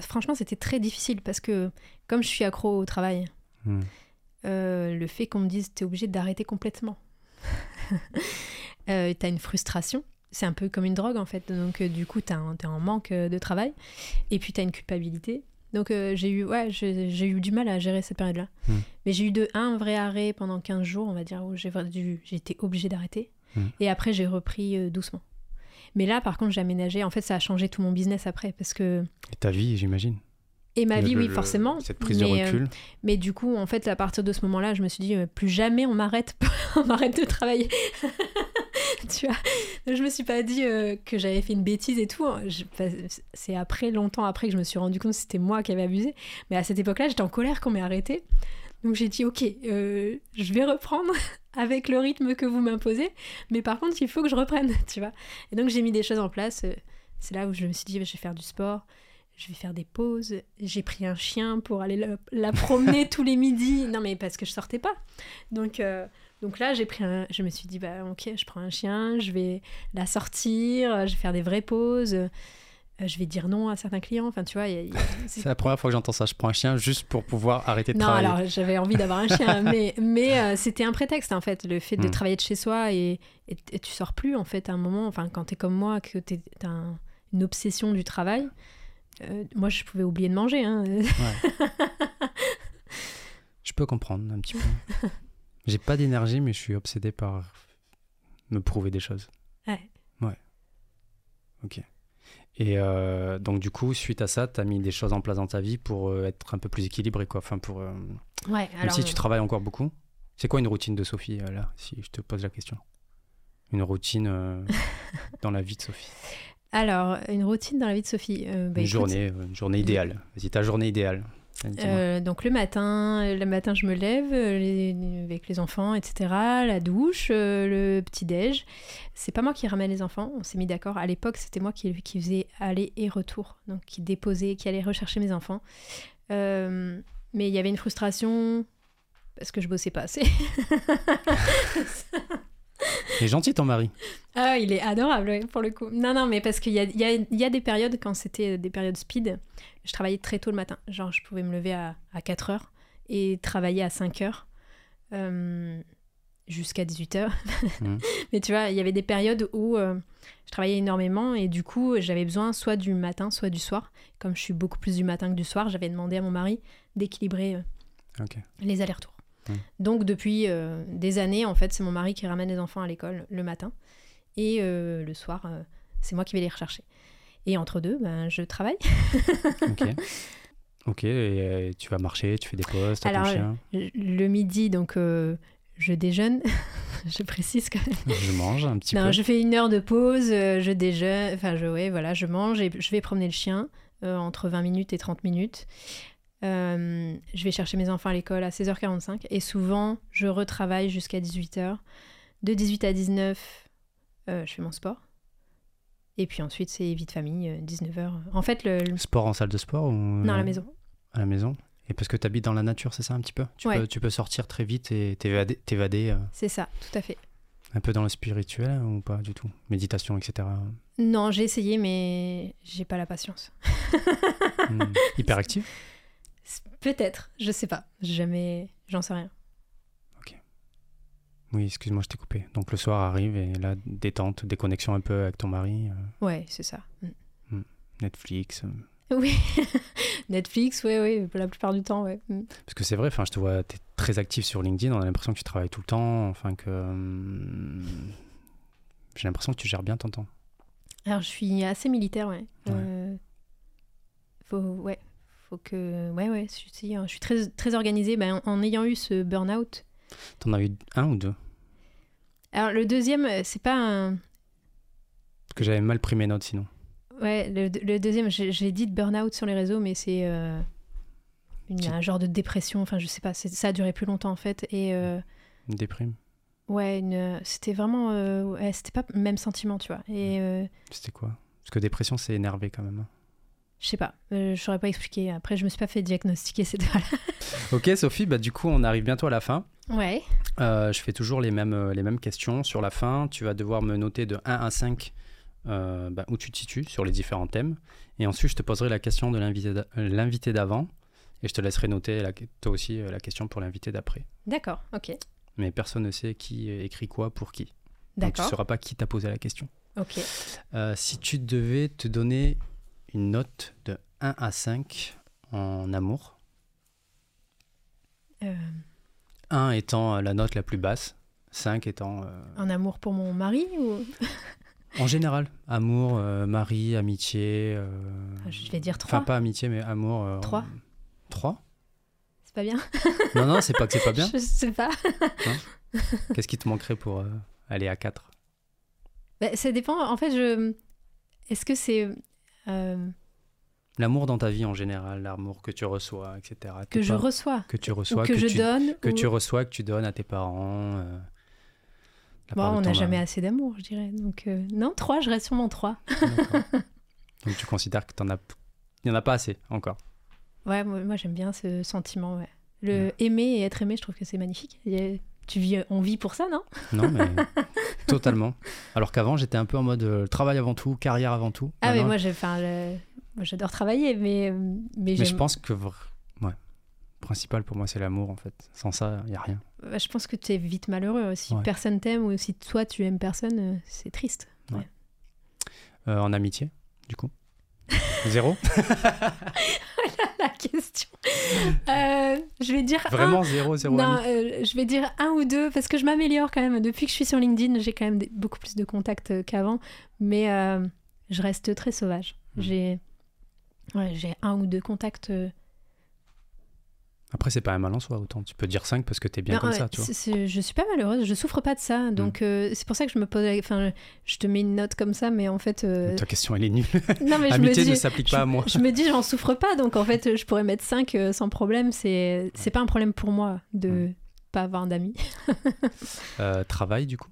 franchement, c'était très difficile parce que comme je suis accro au travail, Hmm. le fait qu'on me dise t'es obligé d'arrêter complètement, t'as une frustration. C'est un peu comme une drogue en fait. Donc euh, du coup, t'es en manque euh, de travail et puis t'as une culpabilité. Donc euh, j'ai eu, ouais, j'ai eu du mal à gérer cette période-là. Hmm. Mais j'ai eu de un vrai arrêt pendant 15 jours, on va dire, où j'ai été obligée d'arrêter. Hmm. Et après, j'ai repris euh, doucement. Mais là, par contre, j'ai aménagé. En fait, ça a changé tout mon business après. Parce que. Et ta vie, j'imagine. Et ma Le- vie, oui, le- forcément. Cette prise de euh, recul. mais du coup, en fait, à partir de ce moment-là, je me suis dit, plus jamais on m'arrête, on m'arrête de travailler. tu vois Donc, Je me suis pas dit euh, que j'avais fait une bêtise et tout. hein. C'est après, longtemps après, que je me suis rendu compte que c'était moi qui avais abusé. Mais à cette époque-là, j'étais en colère qu'on m'ait arrêté. Donc j'ai dit, ok, euh, je vais reprendre avec le rythme que vous m'imposez. Mais par contre, il faut que je reprenne, tu vois. Et donc j'ai mis des choses en place. euh, C'est là où je me suis dit, je vais faire du sport. je vais faire des pauses. J'ai pris un chien pour aller la, la promener tous les midis. Non, mais parce que je sortais pas. Donc, euh, donc là, j'ai pris un, je me suis dit, bah, ok, je prends un chien, je vais la sortir, je vais faire des vraies pauses. euh, Je vais dire non à certains clients. Enfin, tu vois, il y a- il y a- c'est- la première fois que j'entends ça. Je prends un chien juste pour pouvoir arrêter de non, travailler. alors j'avais envie d'avoir un chien, mais, mais euh, c'était un prétexte en fait, le fait de Mm. travailler de chez soi et, et, et tu sors plus en fait à un moment, enfin quand t'es comme moi, que t'es- un- une obsession du travail, euh, moi je pouvais oublier de manger. Hein. Je peux comprendre un petit peu. J'ai pas d'énergie, mais je suis obsédé par me prouver des choses. Ouais. Ouais. Ok. Et euh, donc, du coup, suite à ça, tu as mis des choses en place dans ta vie pour euh, être un peu plus équilibré, quoi. Enfin, pour, euh, Ouais, même alors si tu travailles encore beaucoup. C'est quoi une routine de Sophie, là, si je te pose la question? Une routine dans la vie de Sophie? alors, une routine dans la vie de Sophie. bah, une écoute, journée, une journée idéale. Vas-y, ta journée idéale. Euh, donc le matin, le matin je me lève euh, les- avec les enfants, etc. La douche, euh, le petit déj. C'est pas moi qui ramène les enfants. On s'est mis d'accord. À l'époque, c'était moi qui, qui faisais aller et retour, donc qui déposait, qui allait rechercher mes enfants. Euh, mais il y avait une frustration parce que je bossais pas assez. Il est gentil, ton mari. Ah, il est adorable, ouais, pour le coup. Non, non, mais parce qu'il y a, il y, a, il y a des périodes, quand c'était des périodes speed, je travaillais très tôt le matin. Genre, je pouvais me lever à, à 4 heures et travailler à 5 heures euh, jusqu'à 18 heures. Mhm. mais tu vois, il y avait des périodes où euh, je travaillais énormément et du coup, j'avais besoin soit du matin, soit du soir. Comme je suis beaucoup plus du matin que du soir, j'avais demandé à mon mari d'équilibrer euh, les allers-retours. Mm. Donc depuis euh, des années, en fait, c'est mon mari qui ramène les enfants à l'école le matin et euh, le soir, euh, c'est moi qui vais les rechercher. Et entre deux, ben, je travaille. Ok. Ok, et tu vas marcher, tu fais des pauses, t'as ton Alors, chien. Le midi, donc je déjeune, je précise quand même. Je mange un petit Non, peu. je fais une heure de pause, je déjeune, enfin je, ouais, voilà, je mange et je vais promener le chien euh, entre 20 minutes et 30 minutes. Euh, je vais chercher mes enfants à l'école à 16h45 et souvent je retravaille jusqu'à 18h. De 18 à 19, euh, je fais mon sport. Et puis ensuite c'est vie de famille, euh, 19h. En fait, le, le- Sport en salle de sport ou non, à la maison. À la maison. Et parce que tu habites dans la nature, c'est ça un petit peu? Tu, Ouais. peux, tu peux sortir très vite et t'évader, euh, C'est ça, tout à fait. un peu dans le spirituel ou pas du tout? Méditation, etc. Non, j'ai essayé, mais j'ai pas la patience. Hmm. Hyperactif Peut-être, je sais pas. Jamais, j'en sais rien. Oui, excuse-moi, je t'ai coupé. Donc le soir arrive et là, détente, déconnexion un peu avec ton mari, euh, Ouais, c'est ça. Mm. Netflix. euh. Oui, Netflix, ouais, ouais, la plupart du temps, ouais. Mm. Parce que c'est vrai, enfin, je te vois, tu es très actif sur LinkedIn, on a l'impression que tu travailles tout le temps, enfin que... J'ai l'impression que tu gères bien ton temps. Alors, je suis assez militaire, ouais. Ouais. Euh, faut, ouais, faut que, ouais, ouais, je suis, je suis très, très organisée. Ben, en, en ayant eu ce burn-out. T'en as eu un ou deux? Alors, le deuxième, euh, c'est pas un, Parce que j'avais mal pris mes notes sinon. ouais, le, le deuxième, j'ai dit de burn-out sur les réseaux, mais c'est euh, un genre de dépression. Enfin, je sais pas, ça a duré plus longtemps en fait, et euh, Une déprime. ouais, une- c'était vraiment, euh, ouais, c'était pas le même sentiment, tu vois. Et euh, C'était quoi? Parce que dépression, c'est énervé quand même. hein. Je sais pas, euh, je saurais pas expliquer. Après, je me suis pas fait diagnostiquer cette fois Ok Sophie, bah, du coup on arrive bientôt à la fin. Ouais. Euh, je fais toujours les mêmes, euh, les mêmes questions. Sur la fin, tu vas devoir me noter de 1 à 5 euh, bah, où tu te situes sur les différents thèmes. Et ensuite, je te poserai la question de l'invité d'a- l'invité d'avant. Et je te laisserai noter la- toi aussi la question pour l'invité d'après. D'accord, ok. Mais personne ne sait qui écrit quoi pour qui. Donc tu ne D'accord. sauras pas qui t'a posé la question. Ok. Si tu devais te donner une note de 1 à 5 en amour, Euh, 1 étant euh, la note la plus basse, 5 étant euh, un amour pour mon mari ou? En général, amour, euh, mari, amitié. euh, Je vais dire Enfin, 3. pas amitié, mais amour. euh, Trois. Trois C'est pas bien? Non, non, c'est pas que c'est pas bien. Je sais pas. Qu'est-ce qui te manquerait pour euh, aller à 4 Bah, ça dépend. En fait, je. Est-ce que c'est. Euh, L'amour dans ta vie en général, l'amour que tu reçois, etc. que T'es je pas- reçois que tu ou reçois, que, je tu, donne que ou- tu reçois, que tu donnes à tes parents. euh, la Bon, part de on n'a jamais assez d'amour, je dirais. Donc, euh, non, 3, je reste sur mon 3. D'accord. Donc tu considères que tu en as Il n'y en a pas assez encore. Ouais, moi, moi, j'aime bien ce sentiment. Ouais. Le aimer et être aimé, je trouve que c'est magnifique. Et tu vis, on vit pour ça, non? Non, mais totalement. Alors qu'avant, j'étais un peu en mode euh, travail avant tout, carrière avant tout. Ah, mais moi, le- j'adore travailler, mais, mais, mais je pense que ouais, principal pour moi, c'est l'amour en fait. Sans ça, il n'y a rien. bah, je pense que tu es vite malheureux. Si Ouais. personne t'aime ou si toi, tu aimes personne, euh, c'est triste. Euh, en amitié, du coup Zéro La question. Euh, je vais dire un- Vraiment zéro, zéro Non, ami euh, je vais dire un ou deux parce que je m'améliore quand même. Depuis que je suis sur LinkedIn, j'ai quand même des- beaucoup plus de contacts euh, qu'avant, mais euh, je reste très sauvage. Mhm. J'ai ouais, j'ai un ou deux contacts. Euh, Après, c'est pas un mal en soi, autant. Tu peux dire 5 parce que t'es bien non, comme ouais, ça, tu vois. je suis pas malheureuse, je souffre pas de ça, donc euh, c'est pour ça que je me pose. Enfin, je te mets une note comme ça, mais en fait, euh, Ta question, elle est nulle. non mais je me Amitié dis. ne s'applique pas à moi. Je me dis, j'en souffre pas, donc en fait, je pourrais mettre 5 sans problème. C'est c'est pas un problème pour moi de Mm. pas avoir d'amis. Euh, travail, du coup?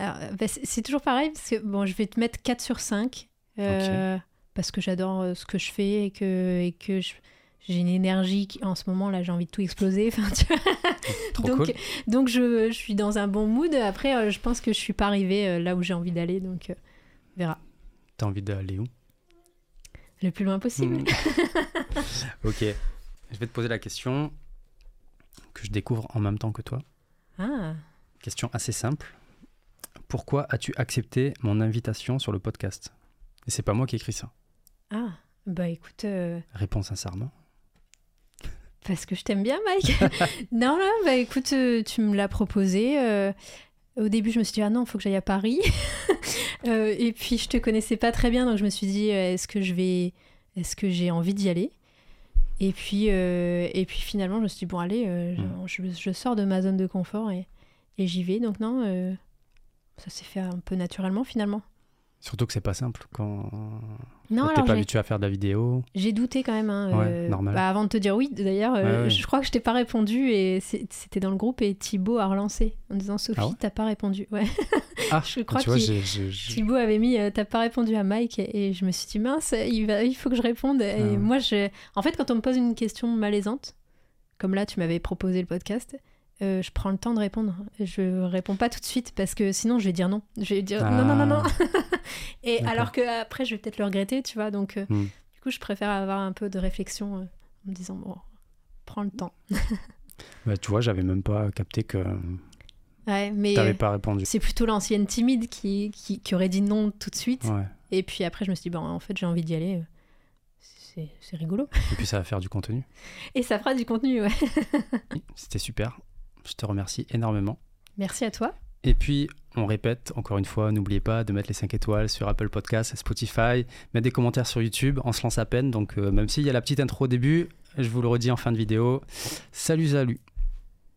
Euh, bah, c'est toujours pareil, parce que bon, je vais te mettre 4 sur 5, euh, parce que j'adore euh, ce que je fais et que, et que je- j'ai une énergie qui, en ce moment, là, j'ai envie de tout exploser. Enfin, tu vois. Trop donc, cool. donc je, je suis dans un bon mood. Après, euh, je pense que je suis pas arrivée euh, là où j'ai envie d'aller, donc euh, on verra. T'as envie d'aller où? Le plus loin possible. Hmm. Ok. Je vais te poser la question que je découvre en même temps que toi. Ah, Question assez simple. Pourquoi as-tu accepté mon invitation sur le podcast? Et c'est pas moi qui ai écrit ça. ah, bah écoute, euh, Réponds sincèrement. Parce que je t'aime bien, Mike. non, non, bah écoute, euh, tu me l'as proposé. euh, au début, je me suis dit, ah non, il faut que j'aille à Paris. Euh, et puis, je te connaissais pas très bien, donc je me suis dit, est-ce que je vais. Est-ce que j'ai envie d'y aller? Et puis, euh, et puis finalement, je me suis dit, bon, allez, Mm. je, je sors de ma zone de confort et, et j'y vais. Donc, non, ça s'est fait un peu naturellement finalement. Surtout que c'est pas simple quand Non, t'es pas habitué à faire de la vidéo. J'ai douté quand même. hein, Ouais, euh, normal. bah, avant de te dire oui, d'ailleurs, euh, Ouais, ouais. je crois que je t'ai pas répondu et c'était dans le groupe et Thibaut a relancé en disant Sophie, Ah t'as pas répondu. Ouais. Ah, Je crois j'ai- Thibaut avait mis euh, t'as pas répondu à Mike et, et je me suis dit mince, il, va, il faut que je réponde. Et Ah moi, je... en fait, quand on me pose une question malaisante, comme là, tu m'avais proposé le podcast. Euh, je prends le temps de répondre. Je réponds pas tout de suite parce que sinon je vais dire non. Je vais dire non, non, non, non. et alors que après je vais peut-être le regretter, tu vois. Donc euh, Hmm. du coup, je préfère avoir un peu de réflexion euh, en me disant bon, prends le temps. Bah, tu vois, j'avais même pas capté que Ouais, mais t'avais pas répondu. c'est plutôt l'ancienne timide qui, qui, qui aurait dit non tout de suite. Ouais. Et puis après, je me suis dit, bon, en fait, j'ai envie d'y aller. c'est rigolo. Et puis ça va faire du contenu. Et ça fera du contenu, ouais. C'était super. Je te remercie énormément. Merci à toi. Et puis, on répète encore une fois, n'oubliez pas de mettre les 5 étoiles sur Apple Podcasts, Spotify, mettre des commentaires sur YouTube. On se lance à peine, donc euh, même s'il y a la petite intro au début, je vous le redis en fin de vidéo. Salut, salut